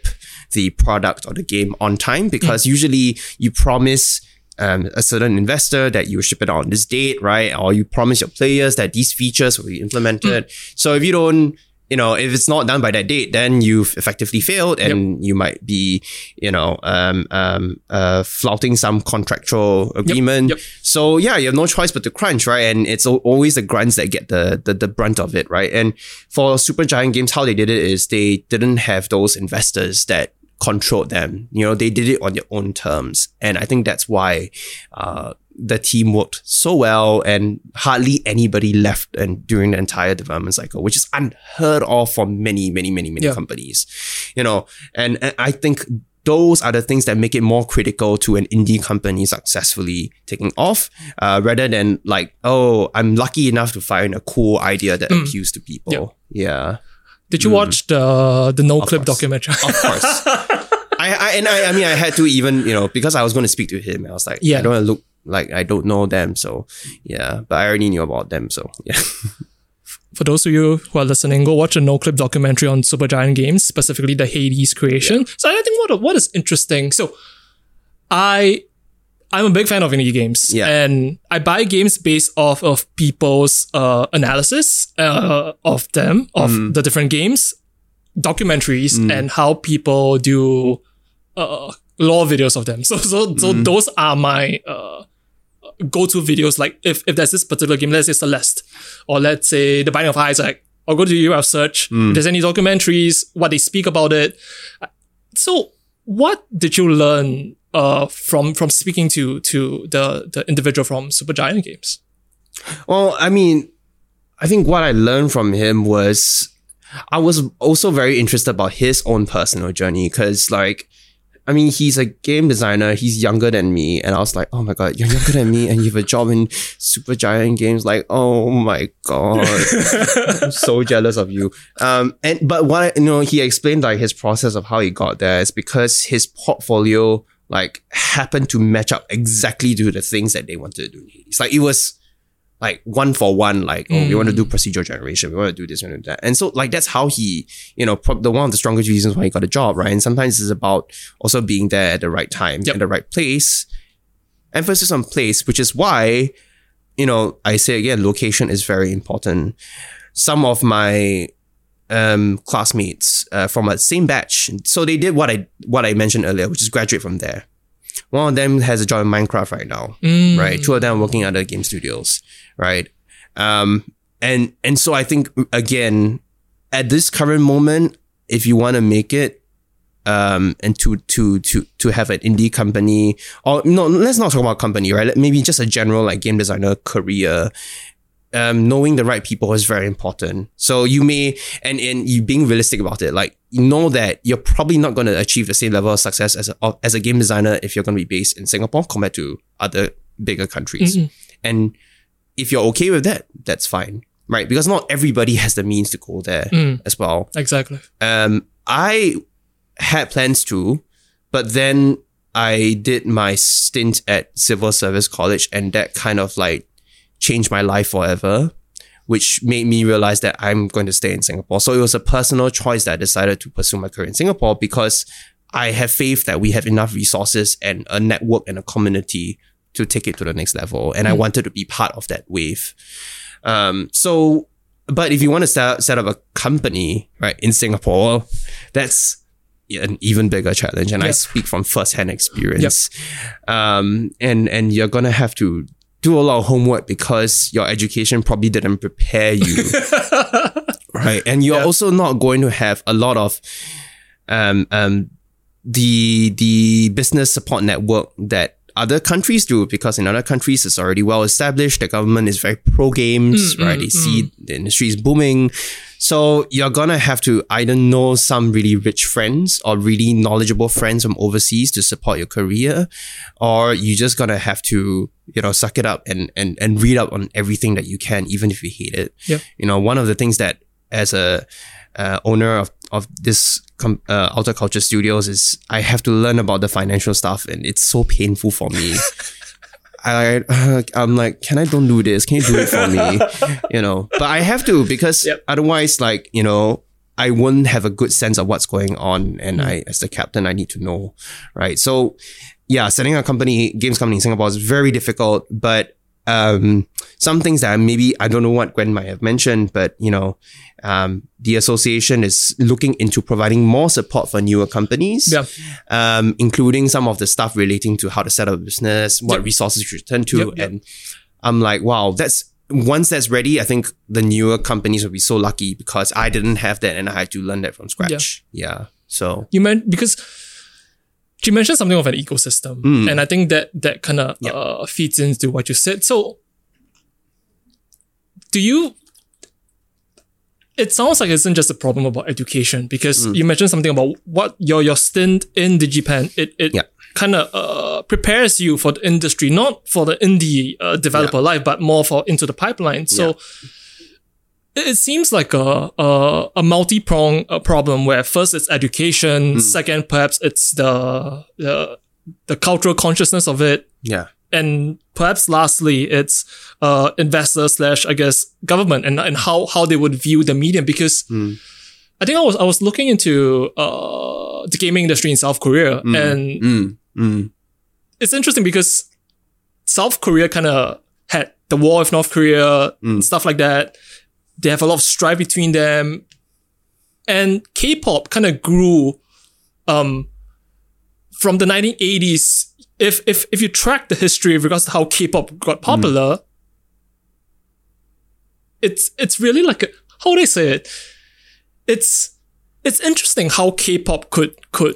Speaker 2: the product or the game on time. Because usually you promise um, a certain investor that you ship it on this date, right? Or you promise your players that these features will be implemented. So if you don't you know, if it's not done by that date, then you've effectively failed and you might be, you know, um, um, uh, flouting some contractual agreement.
Speaker 1: yep.
Speaker 2: So yeah, you have no choice but to crunch, right? And it's always the grunts that get the, the, the brunt of it, right? And for Supergiant Games, how they did it is they didn't have those investors that controlled them. You know, they did it on their own terms. And I think that's why, uh, the team worked so well and hardly anybody left and during the entire development cycle, which is unheard of for many, many, many, many
Speaker 1: Yeah.
Speaker 2: companies. You know, and, and I think those are the things that make it more critical to an indie company successfully taking off, uh, rather than like, oh, I'm lucky enough to find a cool idea that appeals to people. Yeah.
Speaker 1: Did you watch the the Noclip
Speaker 2: course.
Speaker 1: documentary?
Speaker 2: Of course. *laughs* I, I and I, I mean I had to even you know because I was going to speak to him I was like
Speaker 1: Yeah.
Speaker 2: I don't want to look like I don't know them so yeah but I already knew about them so yeah *laughs*
Speaker 1: For those of you who are listening, go watch a Noclip documentary on Supergiant Games, specifically the Hades creation. So I think what what is interesting. So I I'm a big fan of indie games,
Speaker 2: Yeah.
Speaker 1: and I buy games based off of people's uh, analysis uh, of them of
Speaker 2: Mm.
Speaker 1: the different games, documentaries, and how people do uh, lore videos of them. *laughs* So so so those are my uh go-to videos. Like if if there's this particular game, let's say Celeste, or let's say The Binding of Isaac, I'll go to the URL search. If there's any documentaries, what they speak about it. So what did you learn uh from from speaking to to the the individual from Supergiant Games?
Speaker 2: Well, I mean, I think what I learned from him was I was also very interested about his own personal journey because, like, I mean, he's a game designer. He's younger than me, and I was like, "Oh my god, you're younger than me, and you have a job in Supergiant Games." Like, oh my god, I'm so jealous of you. Um, and but what you know, he explained like his process of how he got there is because his portfolio like happened to match up exactly to the things that they wanted to do. It's like it was like one for one, like, oh, we want to do procedural generation, we want to do this, we want to do that. And so, like, that's how he, you know, the one of the strongest reasons why he got a job, right? And sometimes it's about also being there at the right time,
Speaker 1: Yep.
Speaker 2: at the right place. Emphasis on place, which is why, you know, I say again, location is very important. Some of my um classmates uh, from a same batch, so they did what I what I mentioned earlier, which is graduate from there. One of them has a job in Minecraft right now right? Two of them working at other game studios, right? Um, and and so I think again, at this current moment, if you want to make it, um, and to to to to have an indie company, or no, let's not talk about company, right? Maybe just a general like game designer career. Um, knowing the right people is very important. So you may, and and you being realistic about it, like you know that you're probably not going to achieve the same level of success as a as a game designer if you're going to be based in Singapore compared to other bigger countries. And if you're okay with that, that's fine, right? Because not everybody has the means to go there as well.
Speaker 1: Exactly.
Speaker 2: Um, I had plans to, but then I did my stint at Civil Service College, and that kind of like changed my life forever, which made me realize that I'm going to stay in Singapore. So it was a personal choice that I decided to pursue my career in Singapore because I have faith that we have enough resources and a network and a community to take it to the next level. And I wanted to be part of that wave. Um, so, but if you want to set, set up a company, right, in Singapore, that's an even bigger challenge. And I speak from firsthand experience. Um, and, and you're going to have to do a lot of homework because your education probably didn't prepare you. *laughs* right. And you're also not going to have a lot of, um, um, the, the business support network that other countries do because in other countries it's already well established. The government is very pro games, mm, right? Mm, they mm. see the industry is booming. So you're gonna have to either know some really rich friends or really knowledgeable friends from overseas to support your career, or you're just gonna have to, you know, suck it up and and and read up on everything that you can, even if you hate it.
Speaker 1: Yeah.
Speaker 2: You know, one of the things that as a uh, owner of of this com- uh, Outer Culture Studios is I have to learn about the financial stuff, and it's so painful for me. *laughs* I uh, I'm like, can I don't do this? Can you do it for me? *laughs* you know, but I have to because
Speaker 1: Yep.
Speaker 2: otherwise, like you know, I wouldn't have a good sense of what's going on, and I, as the captain, I need to know, right? So, yeah, setting a company, games company in Singapore is very difficult, but um, some things that maybe I don't know what Gwen might have mentioned, but you know, um, the association is looking into providing more support for newer companies,
Speaker 1: Yeah.
Speaker 2: um, including some of the stuff relating to how to set up a business, what
Speaker 1: Yep.
Speaker 2: resources you should turn to,
Speaker 1: Yep, yep.
Speaker 2: and I'm like, wow, that's once that's ready. I think the newer companies will be so lucky because I didn't have that and I had to learn that from scratch. Yeah. So
Speaker 1: you meant because you mentioned something of an ecosystem,
Speaker 2: Mm.
Speaker 1: and I think that that kind of uh, feeds into what you said. So, do you? It sounds like it isn't just a problem about education because
Speaker 2: Mm.
Speaker 1: you mentioned something about what your your stint in DigiPen. It it
Speaker 2: Yeah.
Speaker 1: kind of uh, prepares you for the industry, not for the indie uh, developer life, but more for into the pipeline. So. It seems like a a, a multi prong uh, problem where first it's education, second perhaps it's the, the the cultural consciousness of it,
Speaker 2: yeah.
Speaker 1: and perhaps lastly it's uh investors slash I guess government and and how how they would view the medium because I think I was I was looking into uh the gaming industry in South Korea and
Speaker 2: Mm, mm,
Speaker 1: it's interesting because South Korea kind of had the war with North Korea, and stuff like that. They have a lot of strife between them, and K-pop kind of grew, um, from the 1980s, if if if you track the history with regards to how K-pop got popular, it's it's really like a, how would I say it? It's it's interesting how K-pop could could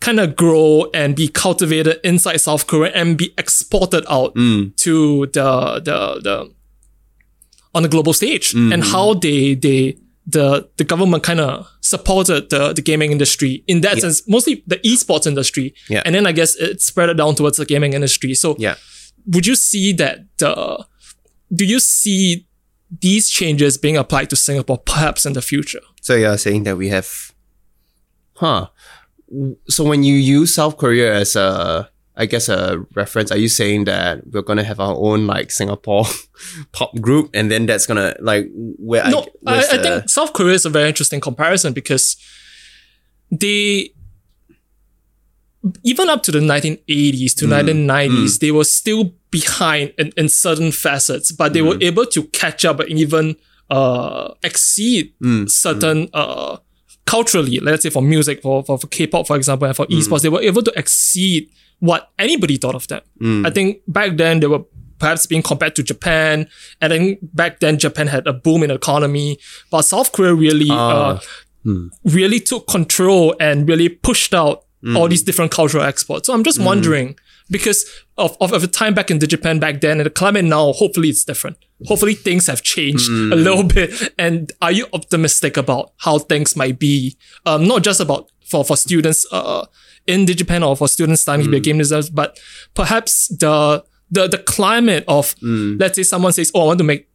Speaker 1: kind of grow and be cultivated inside South Korea and be exported out to the the the on the global stage and mm-hmm. how they they the the government kind of supported the the gaming industry in that sense mostly the esports industry
Speaker 2: Yeah.
Speaker 1: and then I guess it spread it down towards the gaming industry so
Speaker 2: Yeah.
Speaker 1: would you see that the do you see these changes being applied to Singapore perhaps in the future
Speaker 2: So you're saying that we have, huh? So when you use South Korea as a, I guess a reference, are you saying that we're gonna have our own like Singapore *laughs* pop group, and then that's gonna like where
Speaker 1: no,
Speaker 2: I,
Speaker 1: I, I
Speaker 2: the-
Speaker 1: think South Korea is a very interesting comparison because they, even up to the 1980s to mm. 1990s, mm. they were still behind in, in certain facets, but they were mm. able to catch up and even uh, exceed certain uh, culturally, let's say for music, for, for, for K-pop, for example, and for esports, they were able to exceed what anybody thought of them. I think back then they were perhaps being compared to Japan, and then back then Japan had a boom in economy, but South Korea really, uh, really took control and really pushed out all these different cultural exports. So I'm just wondering because of, of, of the time back in DigiPen back then and the climate now, hopefully it's different. Hopefully things have changed a little bit. And are you optimistic about how things might be? Um, not just about for, for students, uh, in DigiPen or for students studying to be a mm. game designer, but perhaps the, the, the climate of, mm. let's say someone says, Oh, I want to make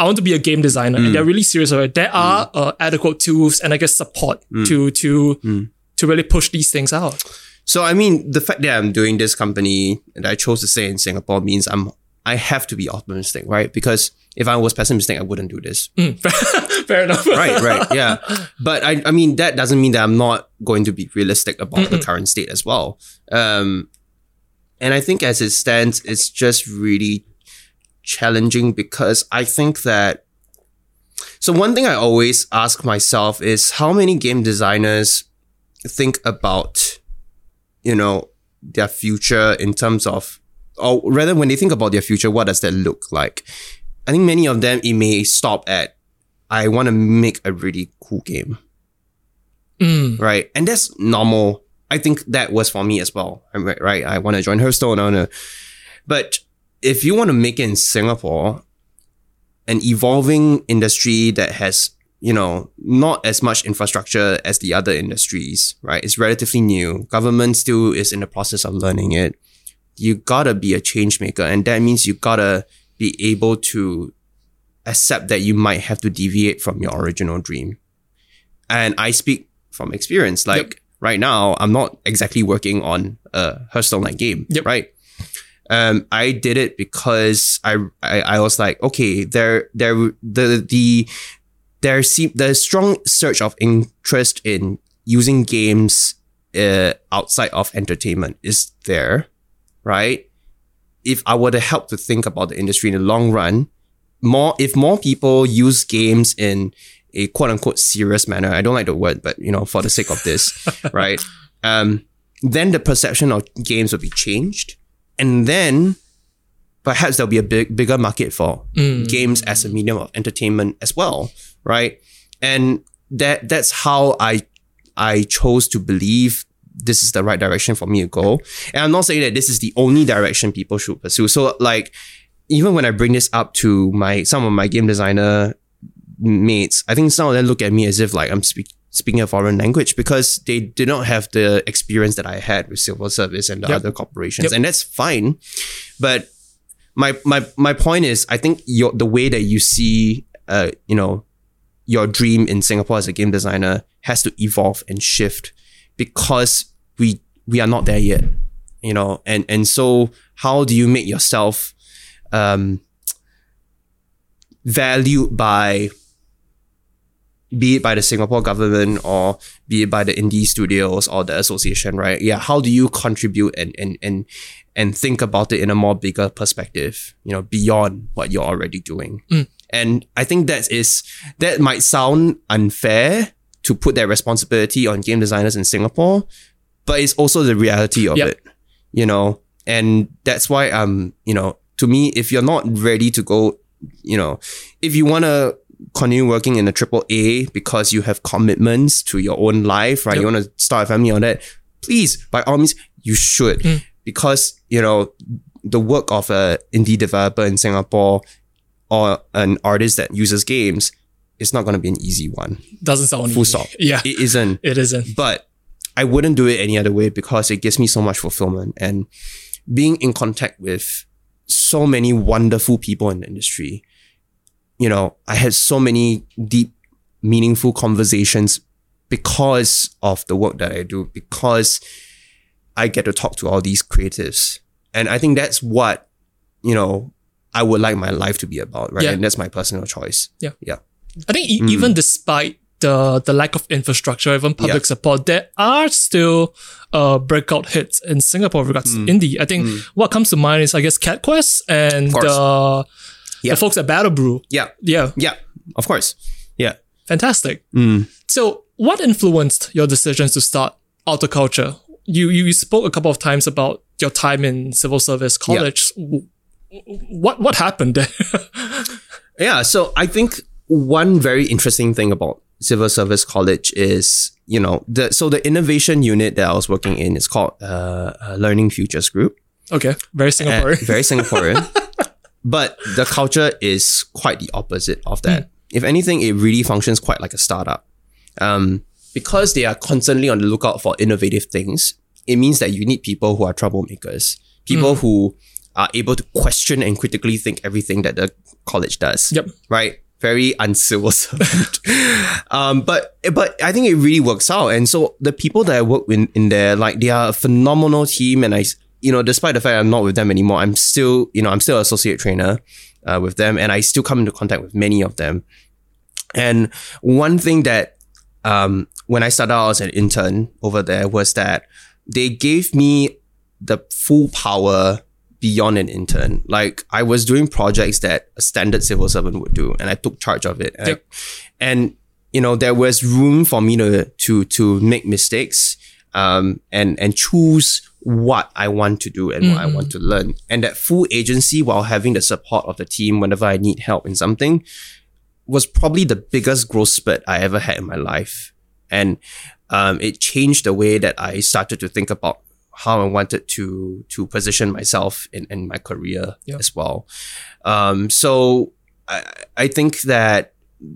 Speaker 1: I want to be a game designer, and mm. they're really serious about it. There are uh, adequate tools and I guess support to to to really push these things out.
Speaker 2: So I mean, the fact that I'm doing this company and I chose to stay in Singapore means I'm I have to be optimistic, right? Because if I was pessimistic, I wouldn't do this. *laughs*
Speaker 1: Fair enough.
Speaker 2: right, right, yeah. *laughs* But I, I mean, that doesn't mean that I'm not going to be realistic about the current state as well. Um, and I think as it stands, it's just really challenging because I think that. So one thing I always ask myself is how many game designers think about, you know, their future in terms of, or rather, when they think about their future, what does that look like? I think many of them it may stop at I want to make a really cool game. Mm. Right. And that's normal. I think that was for me as well. Right. right? I want to join Hearthstone. I want to, but if you want to make it in Singapore, an evolving industry that has, you know, not as much infrastructure as the other industries, right? It's relatively new. Government still is in the process of learning it. You gotta be a change maker. And that means you gotta be able to accept that you might have to deviate from your original dream. And I speak from experience. Like right now, I'm not exactly working on a Hearthstone like game,
Speaker 1: Yep.
Speaker 2: right? Um, I did it because I, I I was like, okay, there there the the there seem the strong surge of interest in using games uh, outside of entertainment is there, right? If I were to help to think about the industry in the long run, more if more people use games in a quote unquote serious manner, I don't like the word, but you know, for the sake of this, *laughs* right? Um, then the perception of games will be changed, and then perhaps there'll be a big bigger market for games as a medium of entertainment as well, right? And that that's how I I chose to believe this is the right direction for me to go. And I'm not saying that this is the only direction people should pursue. So like even when I bring this up to my some of my game designer mates, I think some of them look at me as if like I'm speak, speaking a foreign language because they did not have the experience that I had with civil service and the
Speaker 1: Yep.
Speaker 2: other corporations,
Speaker 1: Yep.
Speaker 2: and that's fine. But my my my point is, I think your the way that you see, uh, you know, your dream in Singapore as a game designer has to evolve and shift because we we are not there yet, you know, and and so how do you make yourself um, valued by be it by the Singapore government or be it by the indie studios or the association, right? Yeah, how do you contribute and and and and think about it in a more bigger perspective, you know, beyond what you're already doing. And I think that is that might sound unfair to put that responsibility on game designers in Singapore, but it's also the reality of
Speaker 1: Yep.
Speaker 2: it, you know. And that's why um, you know, to me, if you're not ready to go, you know, if you wanna continue working in a triple A because you have commitments to your own life, right?
Speaker 1: Yep.
Speaker 2: You wanna start a family on that, please, by all means, you should.
Speaker 1: Mm.
Speaker 2: Because, you know, the work of a indie developer in Singapore or an artist that uses games is not gonna be an easy one.
Speaker 1: Doesn't sound
Speaker 2: Full
Speaker 1: easy.
Speaker 2: stop.
Speaker 1: Yeah,
Speaker 2: It isn't.
Speaker 1: it isn't.
Speaker 2: But I wouldn't do it any other way because it gives me so much fulfillment and being in contact with so many wonderful people in the industry. You know, I had so many deep, meaningful conversations because of the work that I do, because I get to talk to all these creatives. And I think that's what, you know, I would like my life to be about, right?
Speaker 1: Yeah.
Speaker 2: And that's my personal choice.
Speaker 1: Yeah.
Speaker 2: Yeah.
Speaker 1: I think e-
Speaker 2: Mm.
Speaker 1: even despite the the lack of infrastructure, even public support, there are still uh breakout hits in Singapore with regards
Speaker 2: Mm.
Speaker 1: to indie. I think what comes to mind is I guess Cat Quest and uh,
Speaker 2: Yeah.
Speaker 1: the folks at Battle Brew.
Speaker 2: Yeah.
Speaker 1: Yeah,
Speaker 2: Yeah. Of course. Yeah.
Speaker 1: fantastic.
Speaker 2: Mm.
Speaker 1: So, what influenced your decisions to start Culture? You you spoke a couple of times about your time in civil service college. W- What what happened there? *laughs*
Speaker 2: Yeah, so I think one very interesting thing about Civil Service College is, you know, the so the innovation unit that I was working in is called uh, uh, Learning Futures Group.
Speaker 1: okay, very
Speaker 2: Uh,
Speaker 1: Singaporean.
Speaker 2: very *laughs* Singaporean. but the culture is quite the opposite of that. If anything, it really functions quite like a startup. Um, because they are constantly on the lookout for innovative things, it means that you need people who are troublemakers, people who are able to question and critically think everything that the college does.
Speaker 1: Yep.
Speaker 2: Right? Very *laughs* uncivil servant. *laughs* um, but but I think it really works out. And so the people that I work in, in there, like they are a phenomenal team and I you know, despite the fact I'm not with them anymore, I'm still, you know, I'm still associate trainer uh, with them and I still come into contact with many of them. And one thing that um, when I started out as an intern over there was that they gave me the full power beyond an intern. Like I was doing projects that a standard civil servant would do, and I took charge of it. And, I- and you know, there was room for me to to to make mistakes, um, and and choose what I want to do and what I want to learn, and that full agency while having the support of the team whenever I need help in something was probably the biggest growth spurt I ever had in my life. And um, it changed the way that I started to think about how I wanted to to position myself in, in my career as well. Um, so I, I think that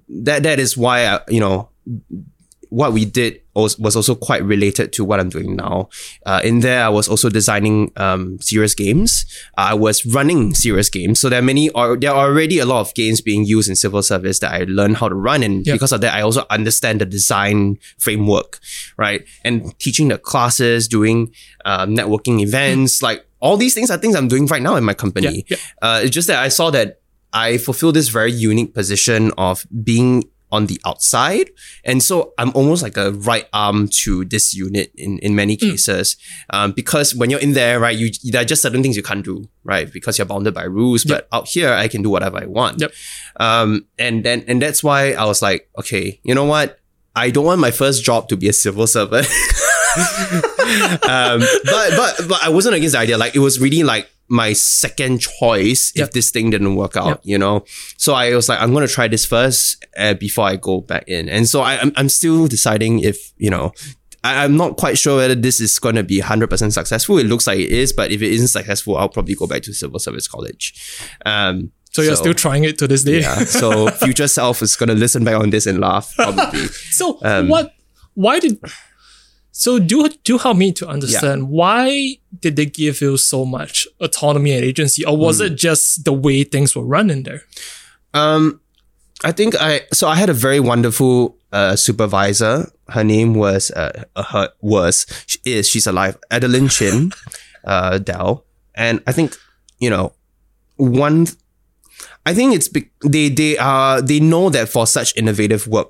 Speaker 2: that that is why I, you know what we did was, was also quite related to what I'm doing now. Uh, in there, I was also designing um, serious games. I was running serious games. So there are many, or there are already a lot of games being used in civil service that I learned how to run. And because of that, I also understand the design framework, right? And teaching the classes, doing um, networking events, like all these things are things I'm doing right now in my company. Uh, it's just that I saw that I fulfill this very unique position of being on the outside. And so I'm almost like a right arm to this unit in, in many
Speaker 1: Mm.
Speaker 2: cases. Um, because when you're in there, right, you, there are just certain things you can't do, right? Because you're bounded by rules. But out here, I can do whatever I want.
Speaker 1: Yep.
Speaker 2: Um, and then, and that's why I was like, okay, you know what? I don't want my first job to be a civil servant. *laughs* um, but, but, but I wasn't against the idea. Like, it was really like, my second choice
Speaker 1: Yep.
Speaker 2: if this thing didn't work out,
Speaker 1: Yep.
Speaker 2: you know? So I was like, I'm going to try this first uh, before I go back in. And so I, I'm, I'm still deciding if, you know, I, I'm not quite sure whether this is going to be 100% successful. It looks like it is, but if it isn't successful, I'll probably go back to civil service college. Um,
Speaker 1: so you're still trying it to this day.
Speaker 2: yeah. So *laughs* future self is going to listen back on this and laugh, probably. *laughs*
Speaker 1: So
Speaker 2: Um,
Speaker 1: what? Why did? So do do help me to understand why did they give you so much autonomy and agency, or was
Speaker 2: Hmm.
Speaker 1: it just the way things were run in there?
Speaker 2: Um, I think I so I had a very wonderful uh, supervisor. Her name was uh, uh, her was she is she's alive. Adeline Chin, *laughs* uh, Dell, and I think you know one. I think it's be- they they are they know that for such innovative work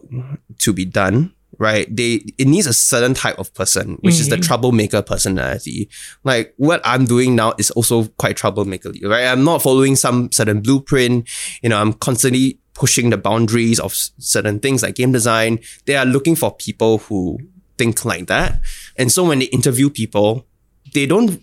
Speaker 2: to be done, right? They it needs a certain type of person, which is the troublemaker personality. Like what I'm doing now is also quite troublemakerly, right? I'm not following some certain blueprint. You know, I'm constantly pushing the boundaries of certain things like game design. They are looking for people who think like that. And so when they interview people, they don't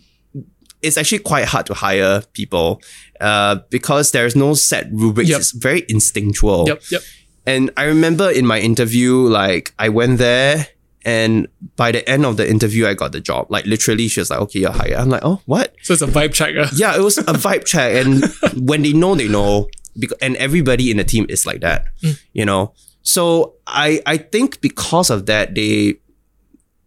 Speaker 2: it's actually quite hard to hire people uh, because there's no set rubrics.
Speaker 1: Yep.
Speaker 2: It's very instinctual.
Speaker 1: Yep. Yep.
Speaker 2: And I remember in my interview, like I went there and by the end of the interview, I got the job. Like literally, she was like, okay, you're hired. I'm like, oh, what?
Speaker 1: So it's a vibe check. uh. *laughs*
Speaker 2: Yeah, it was a vibe check. And *laughs* when they know, they know. Because, and everybody in the team is like that, you know? So I, I think because of that, they,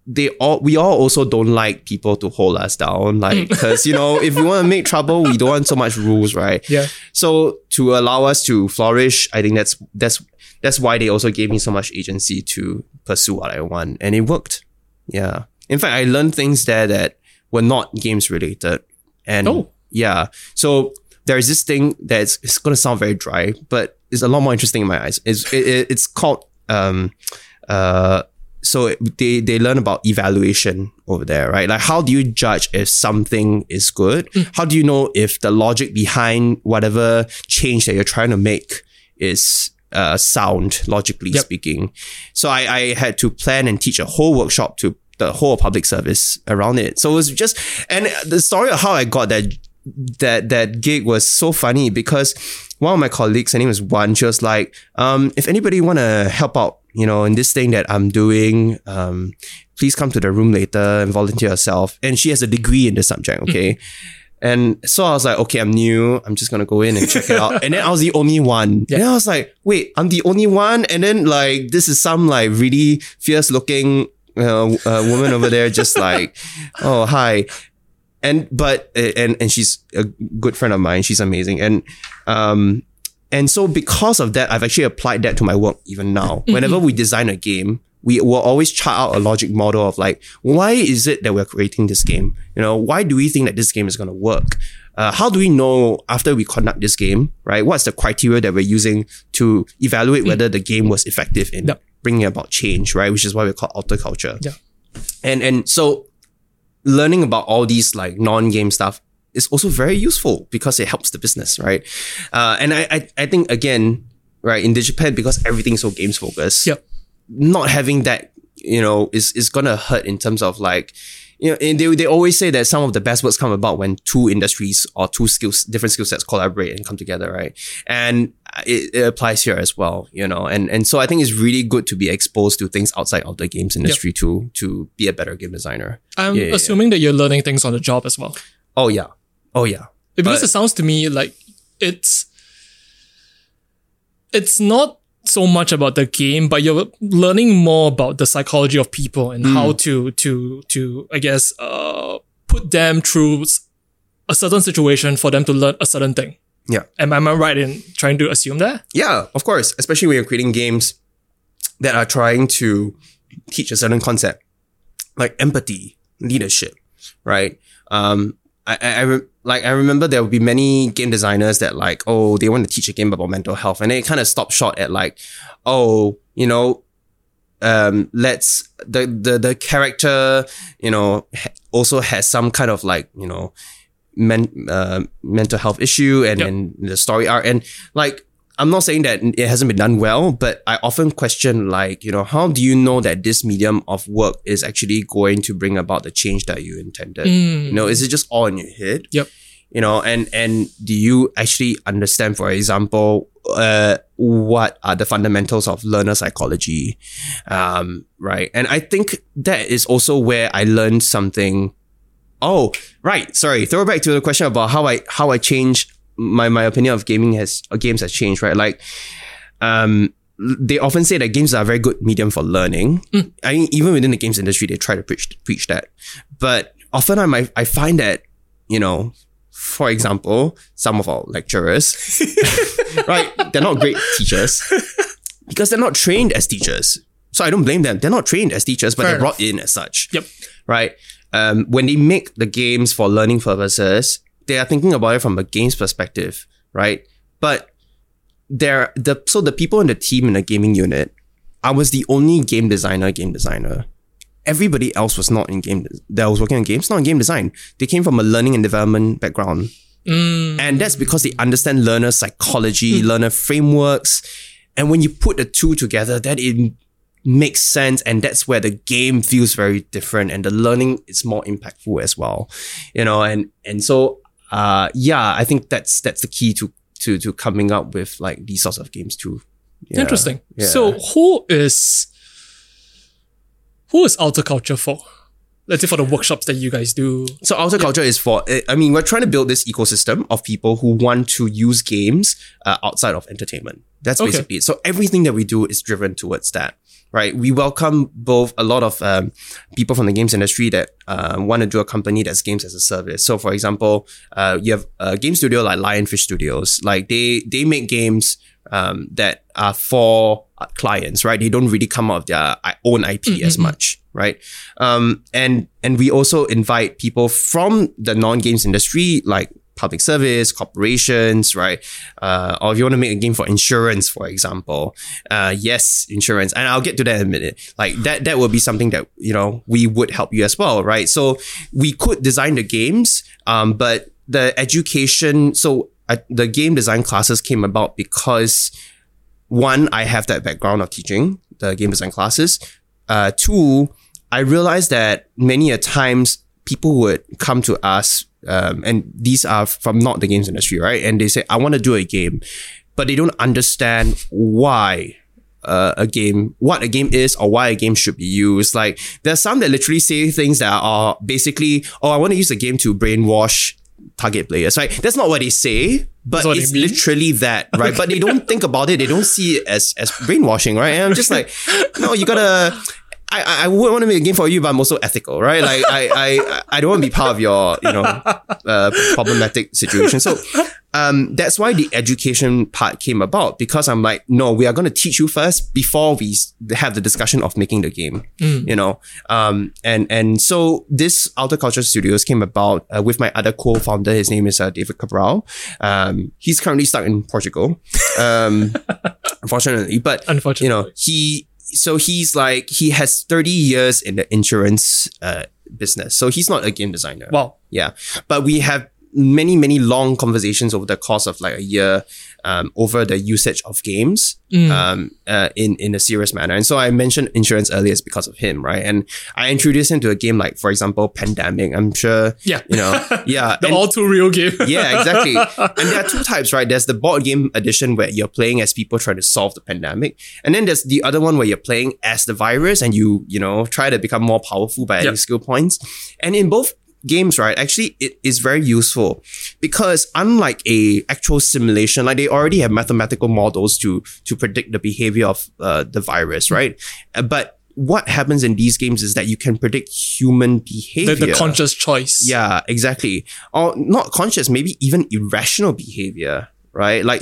Speaker 2: they all, we all also don't like people to hold us down. Like, cause, you know, if we want to make trouble, we don't want so much rules, right?
Speaker 1: Yeah.
Speaker 2: So to allow us to flourish, I think that's that's that's why they also gave me so much agency to pursue what I want, and it worked. Yeah. In fact, I learned things there that were not games related, and
Speaker 1: Oh.
Speaker 2: yeah. So there's this thing that's it's gonna sound very dry, but it's a lot more interesting in my eyes. It's it, it- it's called um uh so they they learn about evaluation over there, right? Like how do you judge if something is good? How do you know if the logic behind whatever change that you're trying to make is uh, sound, logically
Speaker 1: Yep.
Speaker 2: speaking? So I, I had to plan and teach a whole workshop to the whole public service around it. So it was just and the story of how I got that that that gig was so funny because one of my colleagues, her name was Wan, she was like, um, if anybody wanna help out, you know, in this thing that I'm doing, um, please come to the room later and volunteer yourself. And she has a degree in the subject, okay? And so I was like, okay, I'm new. I'm just gonna go in and check it out. And then I was the only one. *laughs* And then I was like, wait, I'm the only one. And then like this is some like really fierce looking uh, uh, woman over there, just like, *laughs* oh hi. And but and and she's a good friend of mine. She's amazing. And um and so because of that, I've actually applied that to my work even now. Whenever we design a game, we will always chart out a logic model of like, why is it that we're creating this game? You know, why do we think that this game is going to work? Uh, how do we know after we conduct this game, right? What's the criteria that we're using to evaluate whether the game was effective in
Speaker 1: Yep.
Speaker 2: bringing about change, right? Which is why we call alter culture.
Speaker 1: Yeah.
Speaker 2: And and so learning about all these like non-game stuff is also very useful because it helps the business, right? Uh, and I, I I think again, right in DigiPen because everything's so games focused
Speaker 1: Yep.
Speaker 2: Not having that, you know, is is gonna hurt in terms of like, you know, and they, they always say that some of the best works come about when two industries or two skills, different skill sets collaborate and come together, right? And it, it applies here as well, you know, and and so I think it's really good to be exposed to things outside of the games industry to to be a better game designer.
Speaker 1: I'm
Speaker 2: Yeah, yeah, yeah.
Speaker 1: assuming that you're learning things on the job as well.
Speaker 2: Oh yeah, oh yeah,
Speaker 1: Because
Speaker 2: But-
Speaker 1: it sounds to me like it's it's not so much about the game, but you're learning more about the psychology of people and
Speaker 2: Hmm.
Speaker 1: how to to to I guess uh put them through a certain situation for them to learn a certain thing.
Speaker 2: yeah.
Speaker 1: Am, am I right in trying to assume that?
Speaker 2: Yeah, of course. Especially when you're creating games that are trying to teach a certain concept, like empathy, leadership, right? Um, I, I, I re- like I remember there would be many game designers that like, oh, they want to teach a game about mental health, and they kind of stopped short at like, oh, you know, um, let's the the the character, you know, ha- also has some kind of like, you know, men, uh, mental health issue and
Speaker 1: Yep.
Speaker 2: then the story arc and like I'm not saying that it hasn't been done well, but I often question like, you know, how do you know that this medium of work is actually going to bring about the change that you intended? You know, is it just all in your head?
Speaker 1: Yep.
Speaker 2: You know, and and do you actually understand, for example, uh, what are the fundamentals of learner psychology? Um, right. And I think that is also where I learned something Oh, right. Sorry. Throw back to the question about how I how I changed my my opinion of gaming has uh, games has changed. Right, like um. They often say that games are a very good medium for learning. I mean, even within the games industry, they try to preach preach that. But often, I might, I find that you know, for example, some of our lecturers, *laughs* right, they're not great teachers because they're not trained as teachers. So I don't blame them. They're not trained as teachers, but
Speaker 1: Fair
Speaker 2: they're brought in as such
Speaker 1: Yep.
Speaker 2: right? Um, when they make the games for learning purposes, they are thinking about it from a games perspective, right? But there, the so the people in the team in the gaming unit, I was the only game designer, game designer. Everybody else was not in game that was working on games, not in game design. They came from a learning and development background. Mm. And that's because they understand learner psychology, hmm. learner frameworks. And when you put the two together, that it makes sense and that's where the game feels very different and the learning is more impactful as well you know and and so uh yeah i think that's that's the key to to to coming up with like these sorts of games too Yeah.
Speaker 1: Interesting.
Speaker 2: Yeah.
Speaker 1: So who is who is Outer Culture for? Let's say for the workshops that you guys do.
Speaker 2: So outer culture is for. eh, I mean, we're trying to build this ecosystem of people who want to use games uh, outside of entertainment. That's
Speaker 1: Okay.
Speaker 2: basically it. So everything that we do is driven towards that, right? We welcome both a lot of um, people from the games industry that uh, want to do a company that's games as a service. So, for example, uh, you have a game studio like Lionfish Studios. Like they they make games um, that are for uh, clients, right? They don't really come out of their uh, own IP as much, right? Um, and and we also invite people from the non games industry, like public service, corporations, right? Uh, or if you want to make a game for insurance, for example, uh, yes, insurance, and I'll get to that in a minute. Like that, that will be something that you know we would help you as well, right? So we could design the games, um, but the education, so uh, the game design classes came about because one, I have that background of teaching the game design classes. Uh, two, I realized that many a times people would come to us, um, and these are from not the games industry, right? And they say, I want to do a game, but they don't understand why. Uh, a game, what a game is, or why a game should be used. Like there's some that literally say things that are basically, oh, I want to use a game to brainwash target players, right? That's not what they say, but it's literally that, right? but they don't *laughs* think about it. They don't see it as as brainwashing, right? And I'm just *laughs* like, no, you gotta. I, I- I would want to make a game for you, but I'm also ethical, right? Like I I, I don't want to be part of your you know uh, problematic situation. So um, that's why the education part came about because I'm like, no, we are going to teach you first before we have the discussion of making the game, you know. Um, and and so this Outer Culture Studios came about uh, with my other co-founder. His name is uh, David Cabral. Um, he's currently stuck in Portugal, um, *laughs* unfortunately, but
Speaker 1: Unfortunately.
Speaker 2: you know he so he's like he has 30 years in the insurance uh, business. So he's not a game designer.
Speaker 1: Wow.
Speaker 2: yeah. But we have many many long conversations over the course of like a year um, over the usage of games um, uh, in in a serious manner and so i mentioned insurance earlier is because of him right and i introduced him to a game like for example pandemic i'm sure
Speaker 1: Yeah.
Speaker 2: you know *laughs* yeah
Speaker 1: The
Speaker 2: and-
Speaker 1: all too real game. *laughs*
Speaker 2: yeah, exactly. *laughs* and there are two types, right? There's the board game edition where you're playing as people trying to solve the pandemic, and then there's the other one where you're playing as the virus and you, you know, try to become more powerful by adding
Speaker 1: Yep.
Speaker 2: skill points. And in both games, right, actually it is very useful because unlike a actual simulation, like they already have mathematical models to to predict the behavior of uh, the virus, right? Uh, but what happens in these games is that you can predict human behavior.
Speaker 1: the conscious choice.
Speaker 2: Yeah, exactly. Or not conscious, maybe even irrational behavior, right? Like,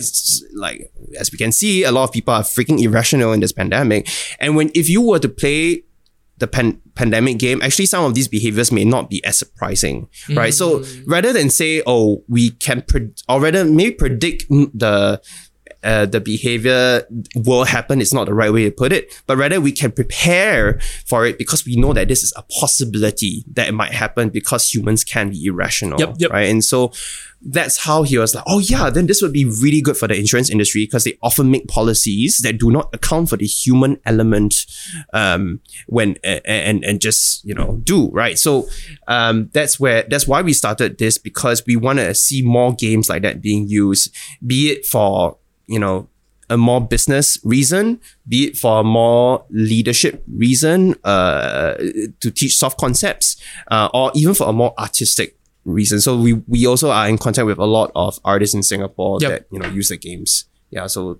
Speaker 2: like as we can see, a lot of people are freaking irrational in this pandemic. And when if you were to play the pan- pandemic game, actually some of these behaviors may not be as surprising, right? So rather than say, oh, we can, pre- or rather maybe predict mm, the uh, the behavior will happen is not the right way to put it, but rather we can prepare for it because we know that this is a possibility that it might happen because humans can be irrational,
Speaker 1: Yep, yep.
Speaker 2: right? And so that's how he was like, oh yeah, then this would be really good for the insurance industry because they often make policies that do not account for the human element um, when and and just you know do right. So um, that's where that's why we started this because we want to see more games like that being used, be it for you know a more business reason, be it for a more leadership reason, uh, to teach soft concepts, uh, or even for a more artistic reason. So we we also are in contact with a lot of artists in Singapore
Speaker 1: Yep.
Speaker 2: that you know use the games. Yeah, so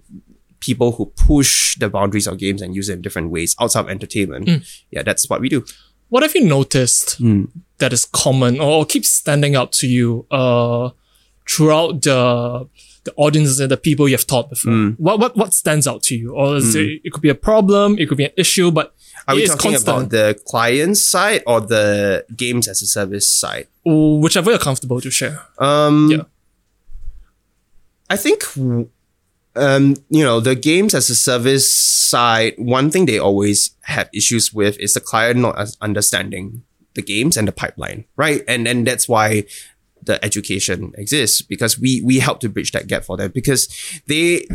Speaker 2: people who push the boundaries of games and use it in different ways outside of entertainment. Yeah, that's what we do.
Speaker 1: What have you noticed
Speaker 2: Hmm.
Speaker 1: that is common or keeps standing out to you uh, throughout the the audiences and the people you've taught before?
Speaker 2: Hmm.
Speaker 1: What what what stands out to you? Or is it, it could be a problem, it could be an issue, but
Speaker 2: Are we talking
Speaker 1: constant.
Speaker 2: about the client side or the games as a service side?
Speaker 1: whichever you're comfortable to share.
Speaker 2: Um,
Speaker 1: Yeah.
Speaker 2: I think, um, you know, the games as a service side, one thing they always have issues with is the client not understanding the games and the pipeline, right? And and that's why the education exists because we we help to bridge that gap for them because they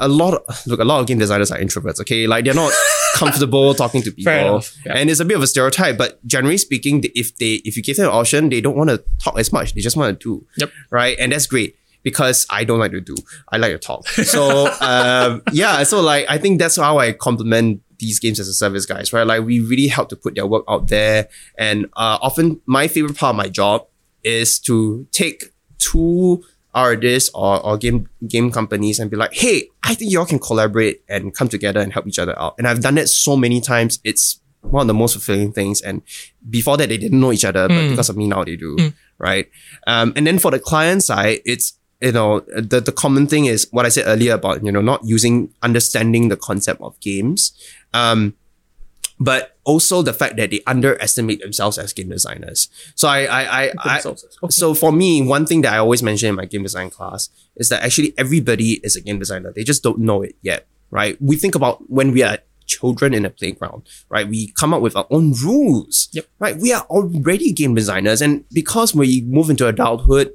Speaker 2: a lot of, look a lot of game designers are introverts okay like they're not *laughs* comfortable talking to people.
Speaker 1: yeah.
Speaker 2: And it's a bit of a stereotype, but generally speaking, if they if you give them an option, they don't want to talk as much. They just want to do.
Speaker 1: Yep.
Speaker 2: Right. And that's great because I don't like to do. I like to talk. So *laughs* um, yeah, so like I think that's how I compliment these games as a service guys, right? Like we really help to put their work out there. And uh, often my favorite part of my job is to take two artists or, or game game companies and be like, hey, I think y'all can collaborate and come together and help each other out. And I've done it so many times. It's one of the most fulfilling things. And before that, they didn't know each other, but because of me now, they do, right? Um, and then for the client side, it's you know the the common thing is what I said earlier about you know not using understanding the concept of games. Um, but also the fact that they underestimate themselves as game designers. So I, I, I, I
Speaker 1: okay.
Speaker 2: so for me, one thing that I always mention in my game design class is that actually everybody is a game designer. They just don't know it yet, right? We think about when we are children in a playground, right? We come up with our own rules,
Speaker 1: Yep.
Speaker 2: right? We are already game designers. And because we move into adulthood,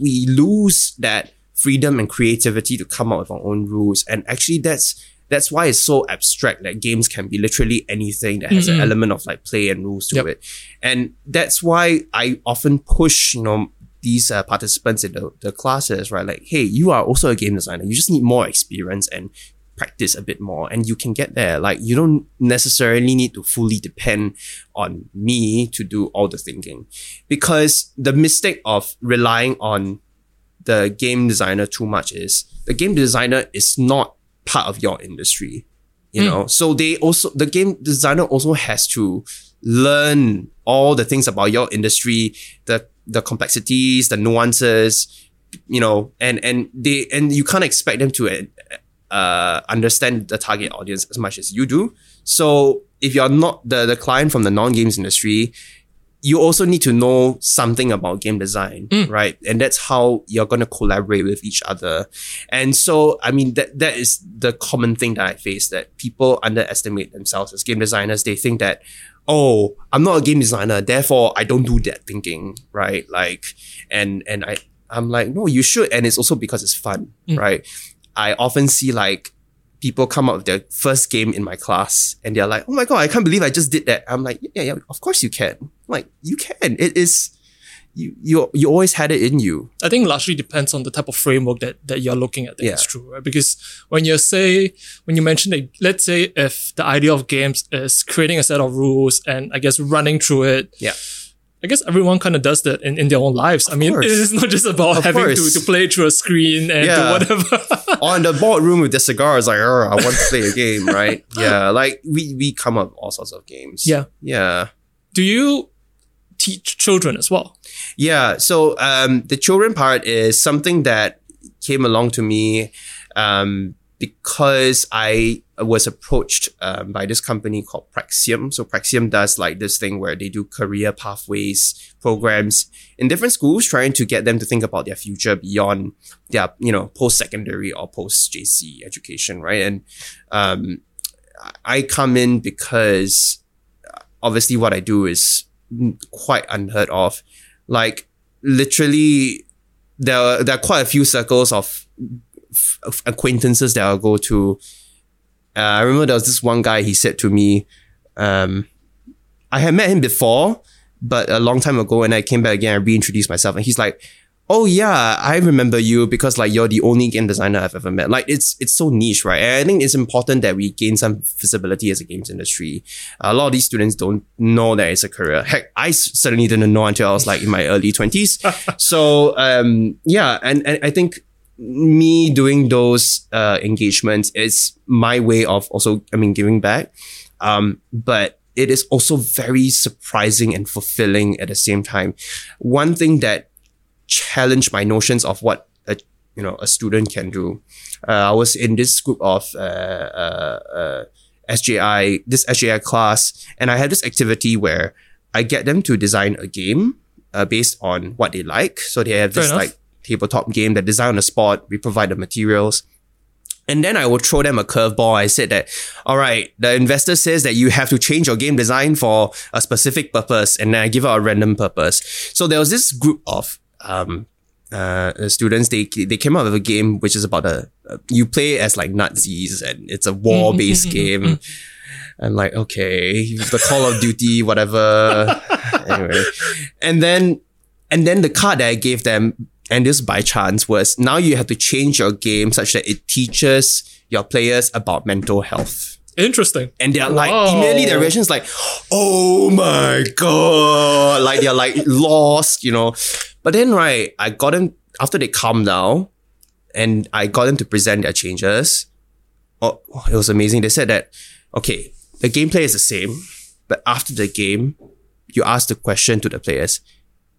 Speaker 2: we lose that freedom and creativity to come up with our own rules. And actually that's that's why it's so abstract that games can be literally anything that has an element of like play and rules to
Speaker 1: Yep.
Speaker 2: it. And that's why I often push, you know, these uh, participants in the, the classes, right? Like, hey, you are also a game designer. You just need more experience and practice a bit more and you can get there. Like, you don't necessarily need to fully depend on me to do all the thinking because the mistake of relying on the game designer too much is the game designer is not part of your industry you know? So they also the game designer also has to learn all the things about your industry the the complexities the nuances you know? And and they and you can't expect them to uh understand the target audience as much as you do. So if you're not the the client from the non-games industry you also need to know something about game design, mm. right? And that's how you're going to collaborate with each other. And so, I mean, that, that is the common thing that I face that people underestimate themselves as game designers. They think that, oh, I'm not a game designer, therefore I don't do that thinking, right? Like, and, and I, I'm like, no, you should. And it's also because it's fun, mm. right? I often see like people come up with their first game in my class and they're like, oh my God, I can't believe I just did that. I'm like, yeah, yeah, of course you can. Like, you can. It is, you, you, you always had it in you.
Speaker 1: I think largely depends on the type of framework that, that you're looking at. That
Speaker 2: Yeah.
Speaker 1: true, right? Because when you say, when you mention that, let's say if the idea of games is creating a set of rules and I guess running through it,
Speaker 2: Yeah.
Speaker 1: I guess everyone kind of does that in, in their own lives. I mean, *laughs* it's not just about having to,
Speaker 2: course.
Speaker 1: to play through a screen and
Speaker 2: Yeah.
Speaker 1: do whatever. *laughs*
Speaker 2: On the boardroom with the cigars, like, "Arr, I want to play a game, right? *laughs* Yeah. Like, we, we come up with all sorts of games.
Speaker 1: Yeah.
Speaker 2: Yeah.
Speaker 1: do you teach children as well?
Speaker 2: Yeah. So um, the children part is something that came along to me um, because I was approached um, by this company called Praxium. So Praxium does like this thing where they do career pathways programs in different schools, trying to get them to think about their future beyond their you know post secondary or post JC education, right? And um, I come in because obviously what I do is quite unheard of. Like literally, there are, there are quite a few circles of, of acquaintances that I'll go to. Uh, I remember there was this one guy. He said to me, um, I had met him before, but a long time ago, and I came back again. I reintroduced myself, and he's like, "Oh yeah, I remember you because like you're the only game designer I've ever met." Like it's it's so niche, right? And I think it's important that we gain some visibility as a games industry. A lot of these students don't know that it's a career. Heck, I certainly didn't know until I was like in my early twenties. *laughs* so um, yeah, and, and I think me doing those uh, engagements is my way of also, I mean, giving back. Um, but it is also very surprising and fulfilling at the same time. One thing that challenged my notions of what a you know a student can do. Uh, I was in this group of uh, uh, uh, SJI, this SJI class, and I had this activity where I get them to design a game uh, based on what they like. So they have
Speaker 1: Fair
Speaker 2: this
Speaker 1: enough.
Speaker 2: like tabletop game that design on the spot. We provide the materials. And then I will throw them a curveball. I said that, all right, the investor says that you have to change your game design for a specific purpose. And then I give out a random purpose. So there was this group of, um, uh, students, they, they came up with a game which is about a, you play as like Nazis and it's a war based game. I'm like, okay, the Call of Duty, whatever. *laughs* anyway. And then and then the card that I gave them, and this by chance, was now you have to change your game such that it teaches your players about mental health.
Speaker 1: Interesting.
Speaker 2: And they're like
Speaker 1: Wow.
Speaker 2: immediately their reaction is like, oh my god. Like they're like lost, you know. But then right, I got them after they calmed down and I got them to present their changes. Oh, it was amazing. They said that, okay, the gameplay is the same, but after the game, you ask the question to the players,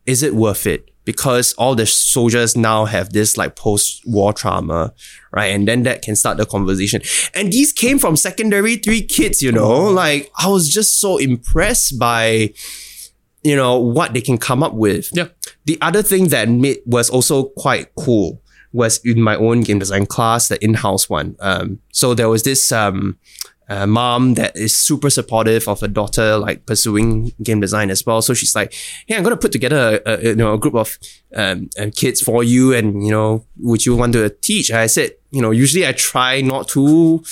Speaker 2: is it worth it? Because all the soldiers now have this like post-war trauma, right? And then that can start the conversation. And these came from secondary three kids, you know, like I was just so impressed by, you know, what they can come up with.
Speaker 1: Yeah.
Speaker 2: The other thing that made was also quite cool was in my own game design class, the in-house one. Um, so there was this um, uh, mom that is super supportive of her daughter like pursuing game design as well. So she's like, "Hey, I'm gonna put together a, a you know a group of um, um, kids for you, and you know, would you want to teach?" And I said, "You know, usually I try not to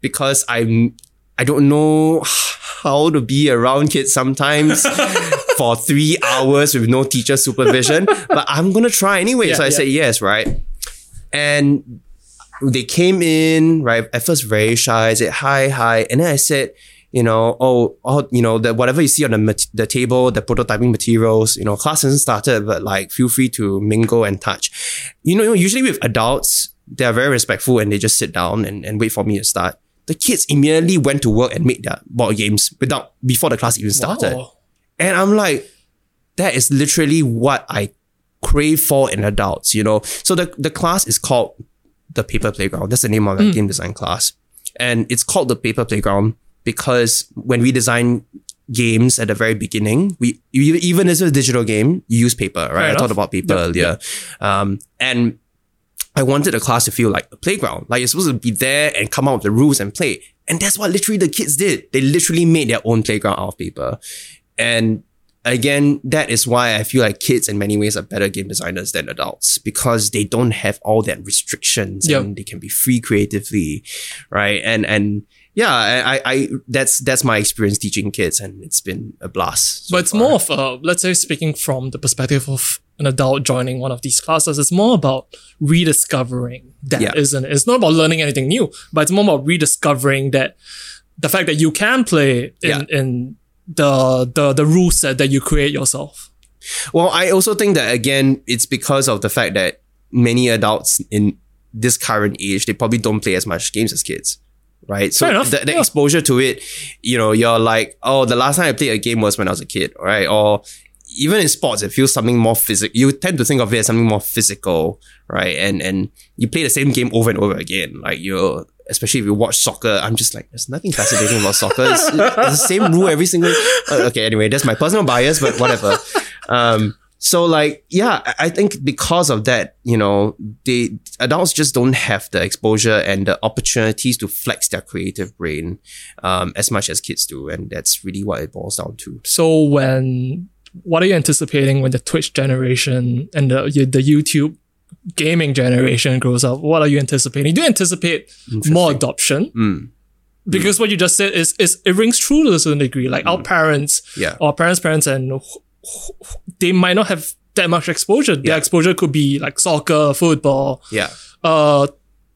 Speaker 2: because I'm I don't know how to be around kids sometimes." *laughs* For three hours with no teacher supervision, *laughs* but I'm gonna try anyway.
Speaker 1: Yeah,
Speaker 2: so I
Speaker 1: yeah.
Speaker 2: said yes, right? And they came in, right? At first, very shy. I said, hi, hi. And then I said, you know, oh, oh you know, that whatever you see on the, mat- the table, the prototyping materials, you know, class hasn't started, but like feel free to mingle and touch. You know, usually with adults, they are very respectful and they just sit down and, and wait for me to start. The kids immediately went to work and made their board games without, before the class even started.
Speaker 1: Wow.
Speaker 2: And I'm like, that is literally what I crave for in adults, you know? So the, the class is called the Paper Playground. That's the name of my game design class. And it's called the Paper Playground because when we design games at the very beginning, we even as a digital game, you use paper, right? I
Speaker 1: enough.
Speaker 2: talked about paper
Speaker 1: Yep,
Speaker 2: earlier. Um, and I wanted the class to feel like a playground. Like you're supposed to be there and come out with the rules and play. And that's what literally the kids did. They literally made their own playground out of paper. And again, that is why I feel like kids in many ways are better game designers than adults because they don't have all that restrictions
Speaker 1: Yep.
Speaker 2: and they can be free creatively, right? And and yeah, I, I, that's that's my experience teaching kids, and it's been a blast. so
Speaker 1: But it's
Speaker 2: far.
Speaker 1: more of a, let's say, speaking from the perspective of an adult joining one of these classes, it's more about rediscovering that,
Speaker 2: Yeah.
Speaker 1: not it? It's not about learning anything new, but it's more about rediscovering that the fact that you can play in,
Speaker 2: Yeah.
Speaker 1: in the, the, the rule set that you create yourself.
Speaker 2: Well, I also think that again, it's because of the fact that many adults in this current age, they probably don't play as much games as kids. Right. So the, the
Speaker 1: yeah.
Speaker 2: exposure to it, you know, you're like, oh, the last time I played a game was when I was a kid, right? Or even in sports, it feels something more physical. You tend to think of it as something more physical, right? And and you play the same game over and over again. Like you're especially if you watch soccer, I'm just like, there's nothing fascinating about soccer. It's, it's the same rule every single. Uh, okay, anyway, that's my personal bias, but whatever. Um, so like, yeah, I- think because of that, you know, they adults just don't have the exposure and the opportunities to flex their creative brain um, as much as kids do, and that's really what it boils down to.
Speaker 1: So when, what are you anticipating when the Twitch generation and the, the YouTube gaming generation grows up? What are you anticipating? Do you anticipate more adoption?
Speaker 2: Mm.
Speaker 1: Because what you just said is, is it rings true to a certain degree. Like our parents,
Speaker 2: Yeah.
Speaker 1: our parents' parents, and they might not have that much exposure. Their
Speaker 2: Yeah.
Speaker 1: exposure could be like soccer, football,
Speaker 2: Yeah.
Speaker 1: uh,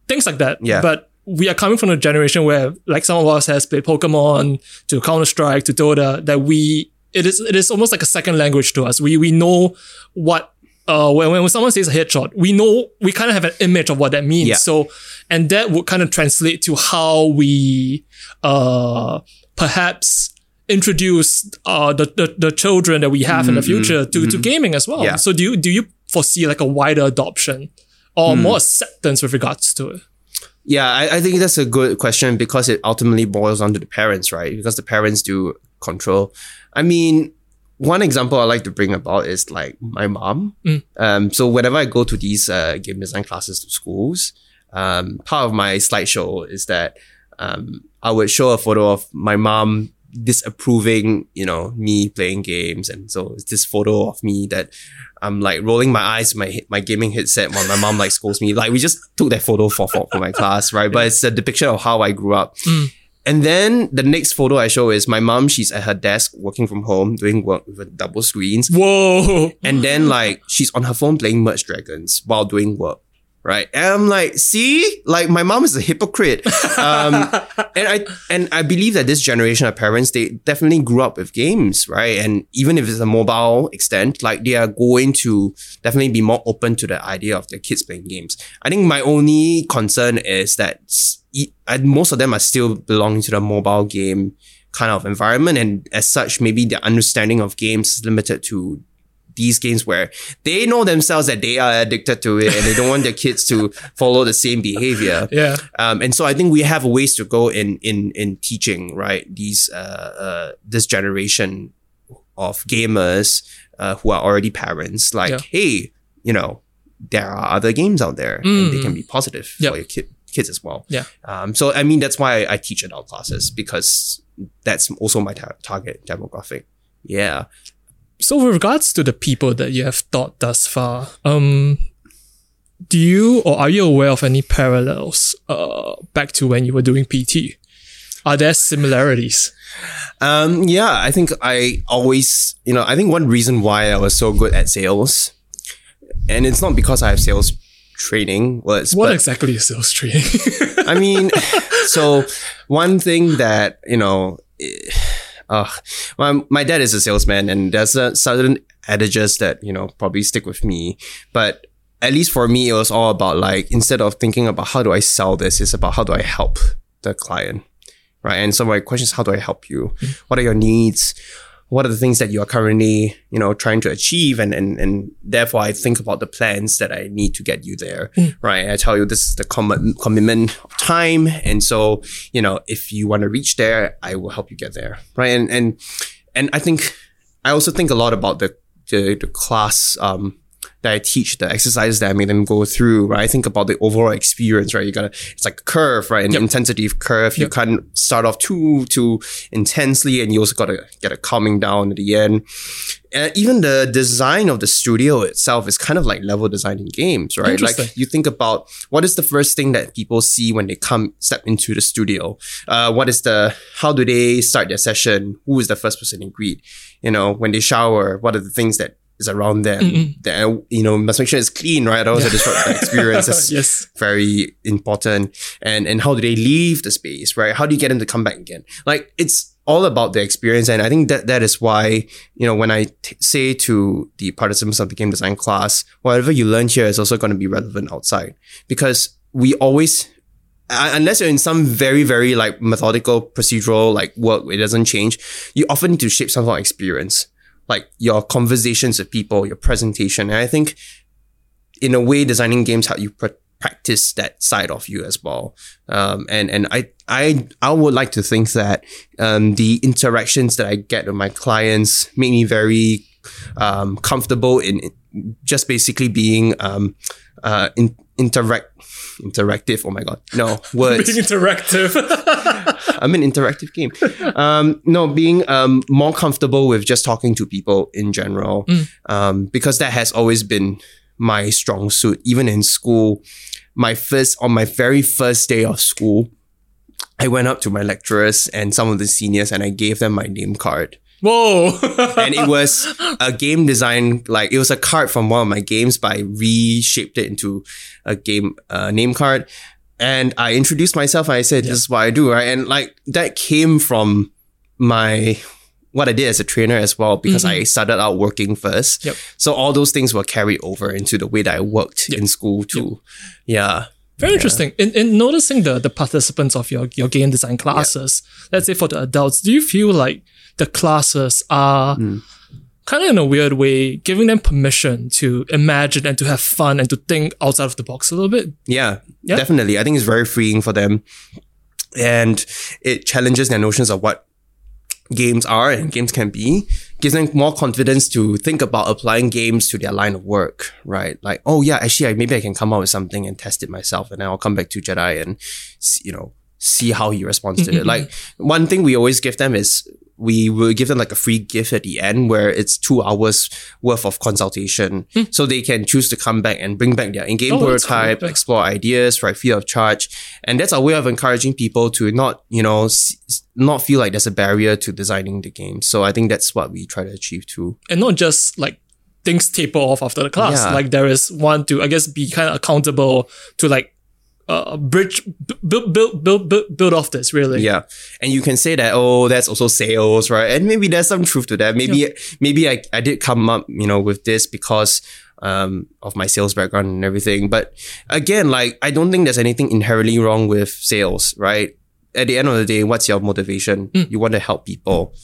Speaker 1: things like that.
Speaker 2: Yeah.
Speaker 1: But we are coming from a generation where, like, some of us has played Pokemon to Counter Strike to Dota. That we it is it is almost like a second language to us. We we know what. Uh, when, when someone says a headshot, we know we kind of have an image of what that means.
Speaker 2: Yeah.
Speaker 1: So, and that would kind of translate to how we, uh, perhaps introduce uh the, the, the children that we have in the future to, to gaming as well.
Speaker 2: Mm-hmm. Yeah.
Speaker 1: So do you do you foresee like a wider adoption or
Speaker 2: Hmm.
Speaker 1: more acceptance with regards to it?
Speaker 2: Yeah, I, I think that's a good question because it ultimately boils down to the parents, right? Because the parents do control. I mean, one example I like to bring about is like my mom. Um, so whenever I go to these uh, game design classes to schools, um, part of my slideshow is that um, I would show a photo of my mom disapproving, you know, me playing games, and so it's this photo of me that I'm like rolling my eyes, my my gaming headset while my mom like scolds me. Like we just took that photo for for, for my class, right? But it's a depiction of how I grew up. And then the next photo I show is my mom. She's at her desk working from home, doing work with a double screens.
Speaker 1: Whoa.
Speaker 2: And then like she's on her phone playing Merge Dragons while doing work. Right. And I'm like, see, like my mom is a hypocrite. *laughs* Um, and I, and I believe that this generation of parents, they definitely grew up with games, right? And even if it's a mobile extent, like they are going to definitely be more open to the idea of their kids playing games. I think my only concern is that most of them are still belonging to the mobile game kind of environment. And as such, maybe their understanding of games is limited to these games where they know themselves that they are addicted to it and they don't want their kids to *laughs* follow the same behavior.
Speaker 1: Yeah.
Speaker 2: Um, and so I think we have a ways to go in in in teaching right these uh, uh this generation of gamers uh, who are already parents like
Speaker 1: Yeah.
Speaker 2: hey you know there are other games out there and they can be positive
Speaker 1: Yep.
Speaker 2: for your kid kids as well.
Speaker 1: Yeah.
Speaker 2: Um, so I mean that's why I teach adult classes because that's also my tar- target demographic. Yeah.
Speaker 1: So with regards to the people that you have taught thus far, um, do you or are you aware of any parallels uh back to when you were doing PT? Are there similarities?
Speaker 2: Um, yeah, I think I always, you know, I think one reason why I was so good at sales, and it's not because I have sales training, was
Speaker 1: What
Speaker 2: but,
Speaker 1: exactly is sales training?
Speaker 2: I mean, *laughs* so one thing that, you know, eh, uh, my, my dad is a salesman and there's a certain adages that, you know, probably stick with me. But at least for me, it was all about like, instead of thinking about how do I sell this, it's about how do I help the client. Right. And so my question is, how do I help you? What are your needs? What are the things that you are currently, you know, trying to achieve? And, and, and therefore I think about the plans that I need to get you there. Right. I tell you, this is the com- commitment of time. And so, you know, if you want to reach there, I will help you get there. Right. And, and, and I think, I also think a lot about the, the, the class, um, that I teach, the exercises that I make them go through, right? I think about the overall experience, right? You gotta, it's like a curve, right? An intensity curve. You can't start off too, too intensely and you also gotta get a calming down at the end. And even the design of the studio itself is kind of like level design in games, right? Like you think about what is the first thing that people see when they come step into the studio? Uh, what is the how do they start their session? Who is the first person they greet? You know, when they shower, what are the things that is around them? That you know, must make sure it's clean, right? Otherwise, it disrupt the experience. *laughs* That's
Speaker 1: yes.
Speaker 2: very important. And and how do they leave the space, right? How do you get them to come back again? Like it's all about the experience, and I think that that is why you know when I t- say to the participants of the game design class, whatever you learn here is also going to be relevant outside because we always. uh, Unless you're in some very, very like methodical procedural like work, it doesn't change. You often need to shape some sort of experience, like your conversations with people, your presentation. And I think in a way, designing games help you pr- practice that side of you as well. Um, and and I I I would like to think that um, the interactions that I get with my clients make me very um, comfortable in just basically being um, uh, in, interact interactive. Oh my god, no *laughs* words.
Speaker 1: Being interactive. *laughs*
Speaker 2: I'm an interactive game. Um, no, being um, more comfortable with just talking to people in general, um, because that has always been my strong suit. Even in school, my first on my very first day of school, I went up to my lecturers and some of the seniors, and I gave them my name card.
Speaker 1: Whoa. *laughs*
Speaker 2: And it was a game design, like it was a card from one of my games, but I reshaped it into a game uh, name card. And I introduced myself and I said, this is what I do, right? And like that came from my what I did as a trainer as well, because I started out working first.
Speaker 1: Mm-hmm. Yep.
Speaker 2: So all those things were carried over into the way that I worked in school too. Yeah.
Speaker 1: Very interesting. In, in noticing the, the participants of your, your game design classes, let's say for the adults, do you feel like the classes are
Speaker 2: Hmm.
Speaker 1: kind of in a weird way giving them permission to imagine and to have fun and to think outside of the box a little bit?
Speaker 2: Yeah,
Speaker 1: Yeah.
Speaker 2: definitely. I think it's very freeing for them. And it challenges their notions of what games are and games can be, gives them more confidence to think about applying games to their line of work, right? Like, oh yeah, actually, I, maybe I can come up with something and test it myself, and then I'll come back to Jedi and, you know, see how he responds to it. *laughs* Like, one thing we always give them is we will give them like a free gift at the end where it's two hours worth of consultation. So they can choose to come back and bring back their in-game
Speaker 1: Hmm. Oh, that's cool.
Speaker 2: prototype, explore ideas, right? Free of charge. And that's our way of encouraging people to not, you know, not feel like there's a barrier to designing the game. So I think that's what we try to achieve too.
Speaker 1: and not just like things taper off after the class.
Speaker 2: Yeah.
Speaker 1: Like there is one to I guess be kind of accountable to like uh, bridge build build build build build off this really.
Speaker 2: Yeah. And you can say that, oh, that's also sales, right? And maybe there's some truth to that. Maybe, maybe I, I did come up, you know, with this because, um, of my sales background and everything. But again, like, I don't think there's anything inherently wrong with sales, right? At the end of the day, what's your motivation? You want to help people.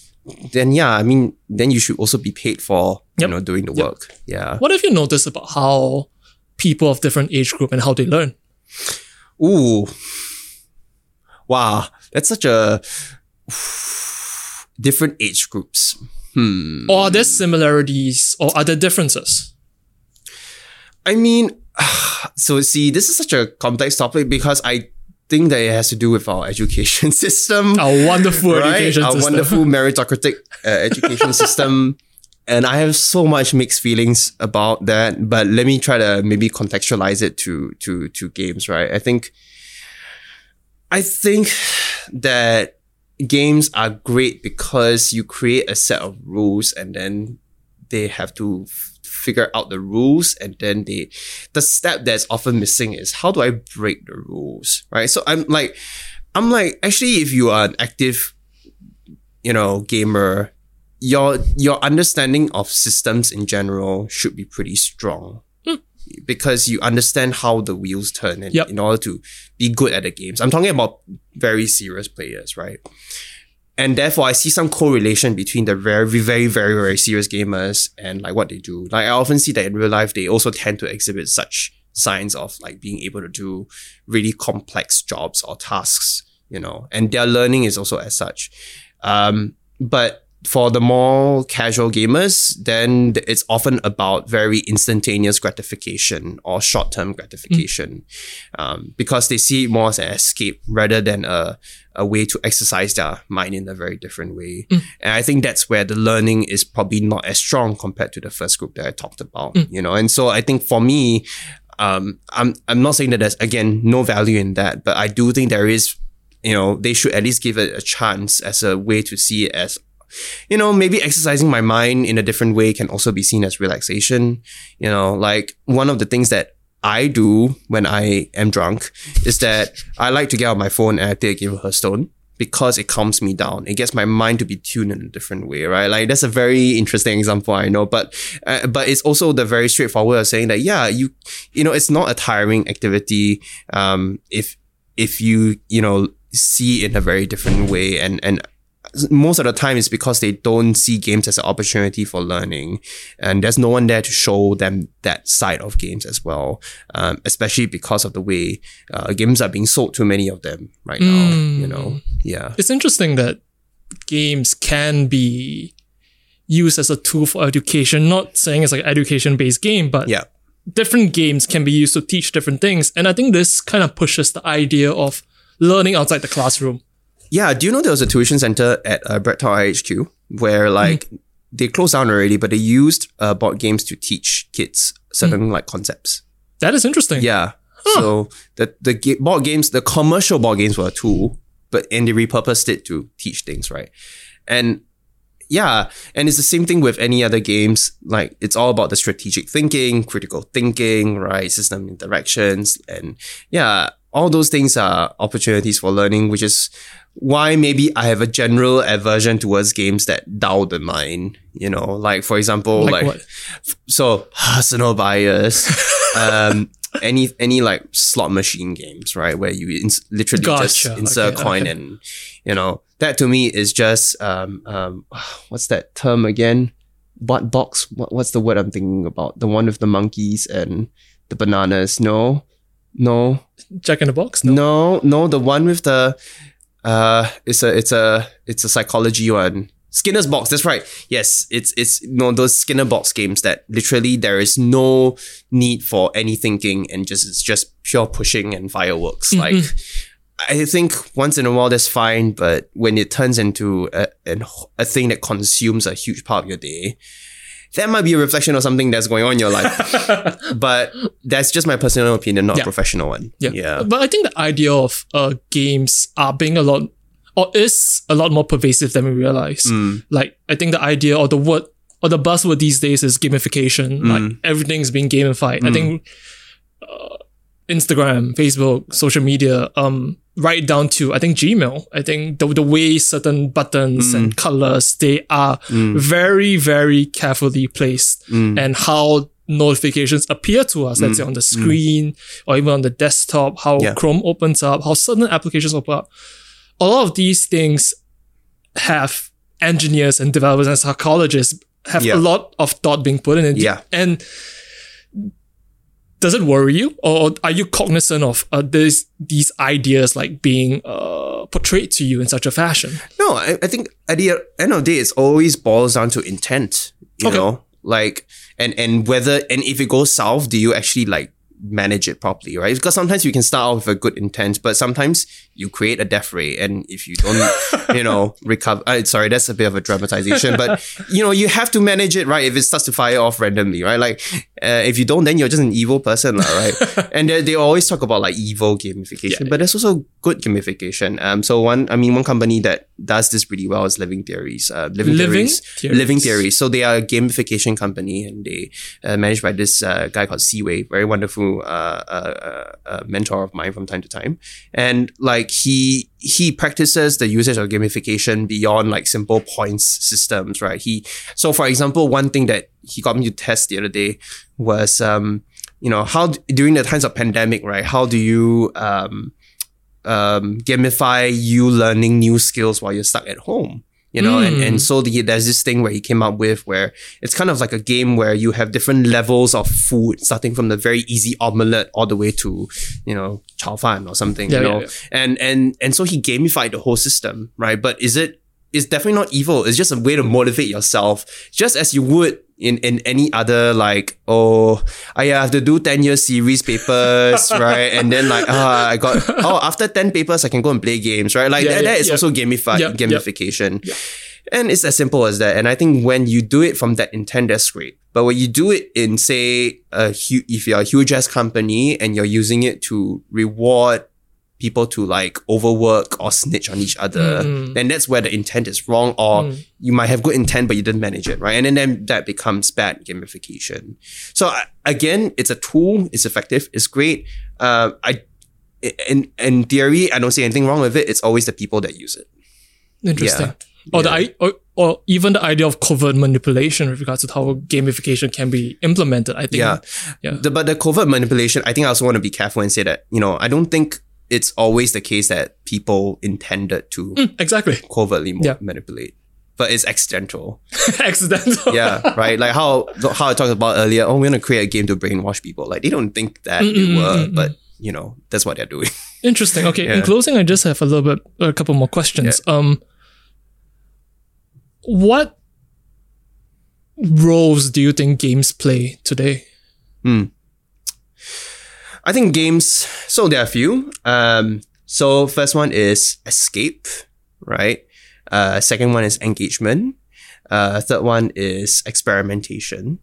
Speaker 2: Then yeah, I mean, then you should also be paid for,
Speaker 1: Yep.
Speaker 2: you know, doing the work. Yeah.
Speaker 1: What have you noticed about how people of different age group and how they learn?
Speaker 2: Ooh. Wow. That's such a different age groups. Hmm.
Speaker 1: Or are there similarities or are there differences?
Speaker 2: I mean, *sighs* so see, this is such a complex topic because I think that it has to do with our *laughs* education system.
Speaker 1: Our wonderful
Speaker 2: right?
Speaker 1: education
Speaker 2: Our
Speaker 1: system.
Speaker 2: wonderful *laughs* meritocratic uh, education system. And I have so much mixed feelings about that, but let me try to maybe contextualize it to to to games, right? I think I think that games are great because you create a set of rules and then they have to f- figure out the rules and then they the step that's often missing is how do I break the rules right so I'm like I'm like actually if you are an active you know gamer your your understanding of systems in general should be pretty strong because you understand how the wheels turn and
Speaker 1: Yep.
Speaker 2: in order to be good at the games I'm talking about very serious players right and therefore I see some correlation between the very, very, very, very serious gamers and like what they do. Like I often see that in real life, they also tend to exhibit such signs of like being able to do really complex jobs or tasks, you know, and their learning is also as such. Um, but for the more casual gamers, then it's often about very instantaneous gratification or short-term gratification, um, because they see it more as an escape rather than a a way to exercise their mind in a very different way. And I think that's where the learning is probably not as strong compared to the first group that I talked about, you know. And so I think for me, um, I'm I'm not saying that there's again no value in that, but I do think there is, you know, they should at least give it a chance as a way to see it as you know, maybe exercising my mind in a different way can also be seen as relaxation. You know, like one of the things that I do when I am drunk is that I like to get out my phone and I take a Hearthstone because it calms me down. It gets my mind to be tuned in a different way, right? Like that's a very interesting example, I know, but uh, but it's also the very straightforward of saying that yeah, you you know, it's not a tiring activity um, if if you you know see in a very different way and and most of the time it's because they don't see games as an opportunity for learning. And there's no one there to show them that side of games as well um, especially because of the way uh, games are being sold to many of them right now you know? Yeah.
Speaker 1: It's interesting that games can be used as a tool for education, not saying it's like an education based game, but
Speaker 2: yeah.
Speaker 1: different games can be used to teach different things. And I think this kind of pushes the idea of learning outside the classroom.
Speaker 2: Yeah do you know there was a tuition center at uh, Brett Tower HQ where like they closed down already but they used uh, board games to teach kids certain like concepts
Speaker 1: That is interesting.
Speaker 2: Yeah. So the the ga- board games, the commercial board games were a tool, but and they repurposed it to teach things, right? And yeah, and it's the same thing with any other games. Like it's all about the strategic thinking, critical thinking, right? System interactions, and yeah, all those things are opportunities for learning, which is why maybe I have a general aversion towards games that dull the mind. You know, like for example,
Speaker 1: Like
Speaker 2: like, so personal bias. *laughs* um, any any like slot machine games, right, where you ins- literally just insert
Speaker 1: Okay,
Speaker 2: a coin
Speaker 1: okay.
Speaker 2: and you know that to me is just um um *sighs* what's that term again? What box? What, what's the word I'm thinking about? The one with the monkeys and the bananas? No, no,
Speaker 1: Jack in the box?
Speaker 2: no, no. The one with the uh, it's a it's a it's a psychology one. Skinner's box. That's right. Yes, it's it's you know those Skinner box games that literally there is no need for any thinking and just it's just pure pushing and fireworks. Like I think once in a while that's fine, but when it turns into a, an, a thing that consumes a huge part of your day, that might be a reflection of something that's going on in your life. *laughs* but that's just my personal opinion, not
Speaker 1: Yeah.
Speaker 2: a professional one.
Speaker 1: Yeah.
Speaker 2: Yeah.
Speaker 1: But I think the idea of uh, games are being a lot or is a lot more pervasive than we realize.
Speaker 2: Mm.
Speaker 1: Like I think the idea or the word or the buzzword these days is gamification.
Speaker 2: Mm.
Speaker 1: Like everything's being gamified. I think uh, Instagram, Facebook, social media, um, right down to I think Gmail. I think the the way certain buttons
Speaker 2: Mm.
Speaker 1: and colors they are very very carefully placed,
Speaker 2: Mm.
Speaker 1: and how notifications appear to us. Let's say on the screen or even on the desktop. How
Speaker 2: Yeah.
Speaker 1: Chrome opens up. How certain applications open up. A lot of these things have engineers and developers and psychologists have
Speaker 2: Yeah.
Speaker 1: a lot of thought being put in it.
Speaker 2: Yeah.
Speaker 1: And does it worry you, or are you cognizant of uh, this, these ideas like being uh, portrayed to you in such a fashion?
Speaker 2: No, I, I think at the end of the day, it always boils down to intent. You
Speaker 1: Okay.
Speaker 2: know, like and and whether and if it goes south, do you actually like manage it properly, right? Because sometimes you can start off with a good intent, but sometimes you create a death ray, and if you don't, *laughs* you know, recover. Uh, sorry, that's a bit of a dramatization, but you know, you have to manage it, right? If it starts to fire off randomly, right? Like, uh, if you don't, then you're just an evil person, right? *laughs* and they, they always talk about like evil gamification,
Speaker 1: Yeah.
Speaker 2: but there's also good gamification. Um, so one, I mean, one company that does this really well is Living Theories. Uh, Living,
Speaker 1: Living
Speaker 2: Theories,
Speaker 1: Theories.
Speaker 2: Living Theories. So they are a gamification company, and they uh, managed by this uh, guy called Seaway, very wonderful uh, uh, uh, mentor of mine from time to time. And like he he practices the usage of gamification beyond like simple points systems, right? He so for example, one thing that he got me to test the other day was um you know how during the times of pandemic, right? How do you um um, gamify you learning new skills while you're stuck at home. You know, and, and hmm. so the, there's this thing where he came up with where it's kind of like a game where you have different levels of food, starting from the very easy omelette all the way to, you know, chao fan or something,
Speaker 1: Yeah,
Speaker 2: you
Speaker 1: yeah,
Speaker 2: know.
Speaker 1: yeah.
Speaker 2: And and and so he gamified the whole system, right? But is it it's definitely not evil. It's just a way to motivate yourself, just as you would in, in any other like, oh, I have to do 10 year series papers, *laughs* right? And then like, ah, I got, oh, *laughs* after 10 papers, I can go and play games, right? Like
Speaker 1: Yeah,
Speaker 2: that,
Speaker 1: yeah,
Speaker 2: that is
Speaker 1: yeah.
Speaker 2: also
Speaker 1: Yep, yep.
Speaker 2: gamification. And it's as simple as that. And I think when you do it from that intent, that's great. But when you do it in, say, a hu- if you're a huge ass company and you're using it to reward people to like overwork or snitch on each other,
Speaker 1: Mm.
Speaker 2: then that's where the intent is wrong. Or you might have good intent, but you didn't manage it, right? And then, then that becomes bad gamification. So I- again, it's a tool. It's effective. It's great. Uh, I, in in theory, I don't see anything wrong with it. It's always the people that use it.
Speaker 1: Interesting. Or the i- or, or even the idea of covert manipulation with regards to how gamification can be implemented. I think.
Speaker 2: Yeah.
Speaker 1: Yeah.
Speaker 2: The, but the covert manipulation, I think I also want to be careful and say that, you know, I don't think it's always the case that people intended to
Speaker 1: Exactly.
Speaker 2: covertly
Speaker 1: Yeah.
Speaker 2: manipulate. But it's accidental. *laughs*
Speaker 1: Accidental.
Speaker 2: Yeah, *laughs* right. Like how how I talked about earlier. Oh, we're gonna create a game to brainwash people. Like they don't think that they were, but you know that's what they're doing. *laughs*
Speaker 1: Interesting. Okay. In closing, I just have a little bit, a couple more questions. Um, what roles do you think games play today?
Speaker 2: I think games. So there are a few. Um, so first one is escape, right? Uh, second one is engagement. Uh, third one is experimentation.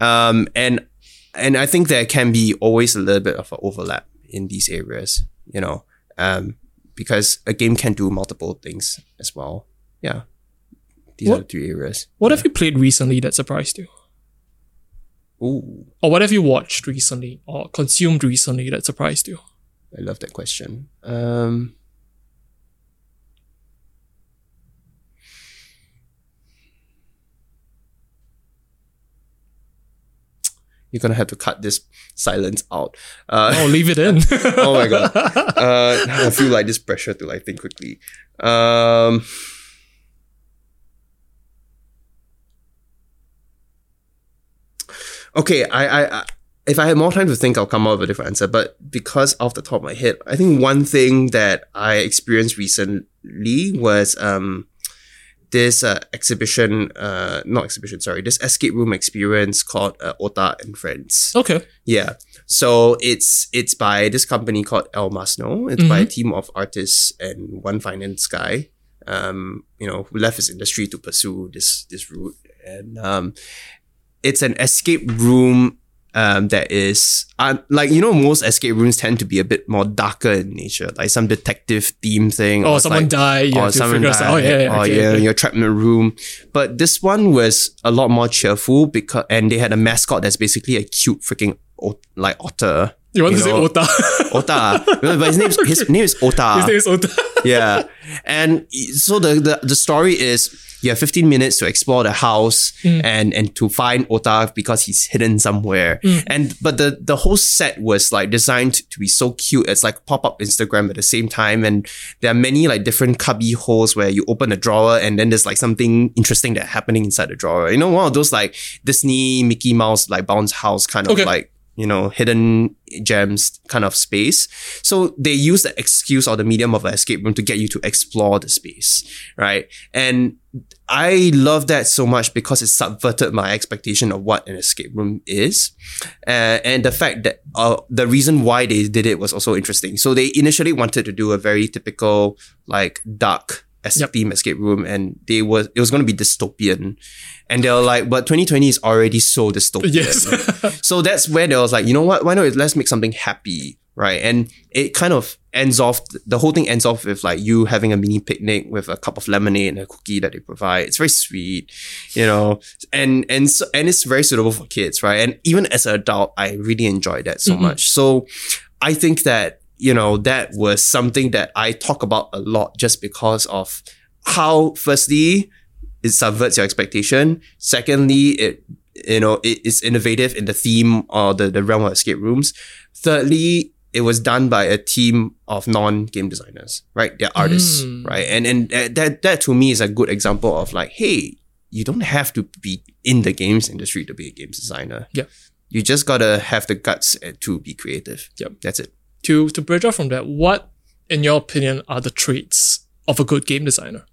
Speaker 2: Um, and and I think there can be always a little bit of an overlap in these areas, you know, um, because a game can do multiple things as well. Yeah, these are the three areas.
Speaker 1: What have you played recently that surprised you?
Speaker 2: Ooh,
Speaker 1: Or what have you watched recently or consumed recently that surprised you?
Speaker 2: I love that question. Um, you're gonna have to cut this silence out. Uh,
Speaker 1: Oh, leave it in. *laughs*
Speaker 2: oh my god. Uh, I feel like this pressure to like think quickly. Um, okay, I, I, I, if I had more time to think, I'll come up with a different answer. But because off the top of my head, I think one thing that I experienced recently was um, this uh, exhibition, uh, not exhibition, sorry, this escape room experience called uh, Ota and Friends.
Speaker 1: Okay.
Speaker 2: Yeah. So it's it's by this company called El Masno. It's by a team of artists and one finance guy. Um, you know, who left his industry to pursue this this route. And um, it's an escape room um, that is uh, like you know most escape rooms tend to be a bit more darker in nature, like some detective theme thing.
Speaker 1: Or someone
Speaker 2: like,
Speaker 1: died, you
Speaker 2: or someone
Speaker 1: figure out-
Speaker 2: died,
Speaker 1: oh, yeah, yeah,
Speaker 2: or
Speaker 1: okay,
Speaker 2: yeah,
Speaker 1: okay.
Speaker 2: you're trapped in a room. But this one was a lot more cheerful because and they had a mascot that's basically a cute freaking like otter.
Speaker 1: You want to say
Speaker 2: know,
Speaker 1: Ota? *laughs*
Speaker 2: Ota, but his name *laughs* his name is Ota
Speaker 1: His name is Ota. *laughs*
Speaker 2: yeah. And so the, the the story is you have 15 minutes to explore the house mm. and and to find Ota because he's hidden somewhere. Mm. And but the the whole set was like designed to be so cute. It's like pop-up Instagram at the same time. And there are many like different cubby holes where you open a drawer and then there's like something interesting that happening inside the drawer. You know, one of those like Disney Mickey Mouse like bounce house kind of
Speaker 1: Okay.
Speaker 2: like you know, hidden gems kind of space. So they use the excuse or the medium of an escape room to get you to explore the space, right? And I love that so much because it subverted my expectation of what an escape room is. Uh, and the fact that uh, the reason why they did it was also interesting. So they initially wanted to do a very typical, like, dark
Speaker 1: Yep.
Speaker 2: theme escape room and they was it was going to be dystopian and they were like but 2020 is already so dystopian
Speaker 1: yes. *laughs*
Speaker 2: so that's where they was like, you know what? Why not let's make something happy, right? And it kind of ends off. The whole thing ends off with like you having a mini picnic with a cup of lemonade and a cookie that they provide. It's very sweet, you know, and and so, and it's very suitable for kids, right? And even as an adult, I really enjoyed that so mm-hmm. much. So I think that you know that was something that I talk about a lot just because of how, firstly, it subverts your expectation. Secondly, it you know it is innovative in the theme or the, the realm of escape rooms. Thirdly, it was done by a team of non-game designers, right? They're artists,
Speaker 1: Mm.
Speaker 2: right? And and that that to me is a good example of like, hey, you don't have to be in the games industry to be a games designer.
Speaker 1: Yeah.
Speaker 2: You just gotta have the guts uh, to be creative.
Speaker 1: Yep.
Speaker 2: That's it.
Speaker 1: To to bridge off from that, what, in your opinion, are the traits of a good game designer?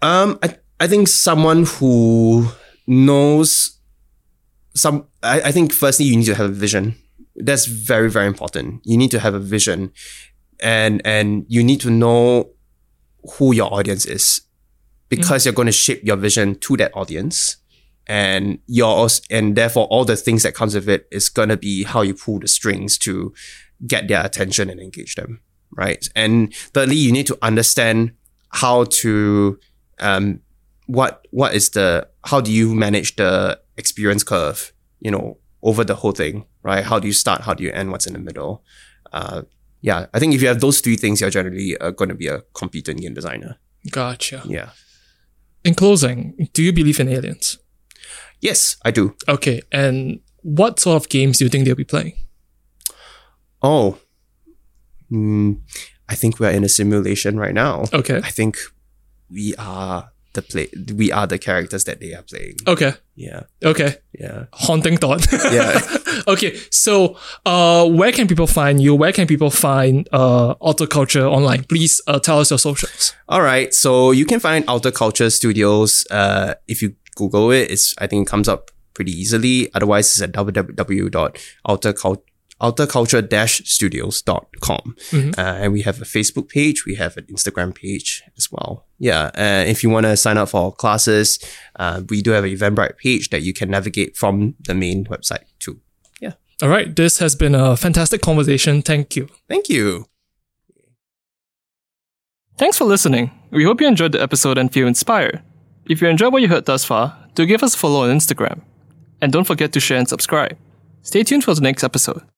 Speaker 2: Um, I, I think someone who knows some, I, I think firstly, you need to have a vision. That's very, very important. You need to have a vision and, and you need to know who your audience is because you're going to shape your vision to that audience. And yours, and therefore all the things that comes with it is going to be how you pull the strings to get their attention and engage them. Right. And thirdly, you need to understand how to um, what what is the how do you manage the experience curve you know over the whole thing right how do you start how do you end what's in the middle uh, yeah i think if you have those three things you're generally uh, going to be a competent game designer
Speaker 1: Gotcha.
Speaker 2: yeah
Speaker 1: In closing, do you believe in aliens?
Speaker 2: yes i do
Speaker 1: Okay, and what sort of games do you think they'll be playing?
Speaker 2: Oh Hmm, i think we're in a simulation right now
Speaker 1: Okay.
Speaker 2: i think we are the play we are the characters that they are playing
Speaker 1: Okay.
Speaker 2: yeah
Speaker 1: Okay.
Speaker 2: yeah
Speaker 1: Haunting thought.
Speaker 2: Yeah. *laughs*
Speaker 1: okay. So, uh, where can people find you? Where can people find uh Outer Culture online? Please uh, tell us your socials.
Speaker 2: All right, so you can find Outer Culture Studios. Uh, if you Google it, it's I think it comes up pretty easily. Otherwise, it's at www.outerculture outerculture-studios.com. Uh, and we have a Facebook page, we have an Instagram page as well. Yeah, uh, if you want to sign up for our classes, uh, we do have an Eventbrite page that you can navigate from the main website too. Yeah,
Speaker 1: All right. This has been a fantastic conversation. Thank you.
Speaker 2: thank you.
Speaker 1: Thanks for listening. We hope you enjoyed the episode and feel inspired. If you enjoyed what you heard thus far, do give us a follow on Instagram. And don't forget to share and subscribe. Stay tuned for the next episode.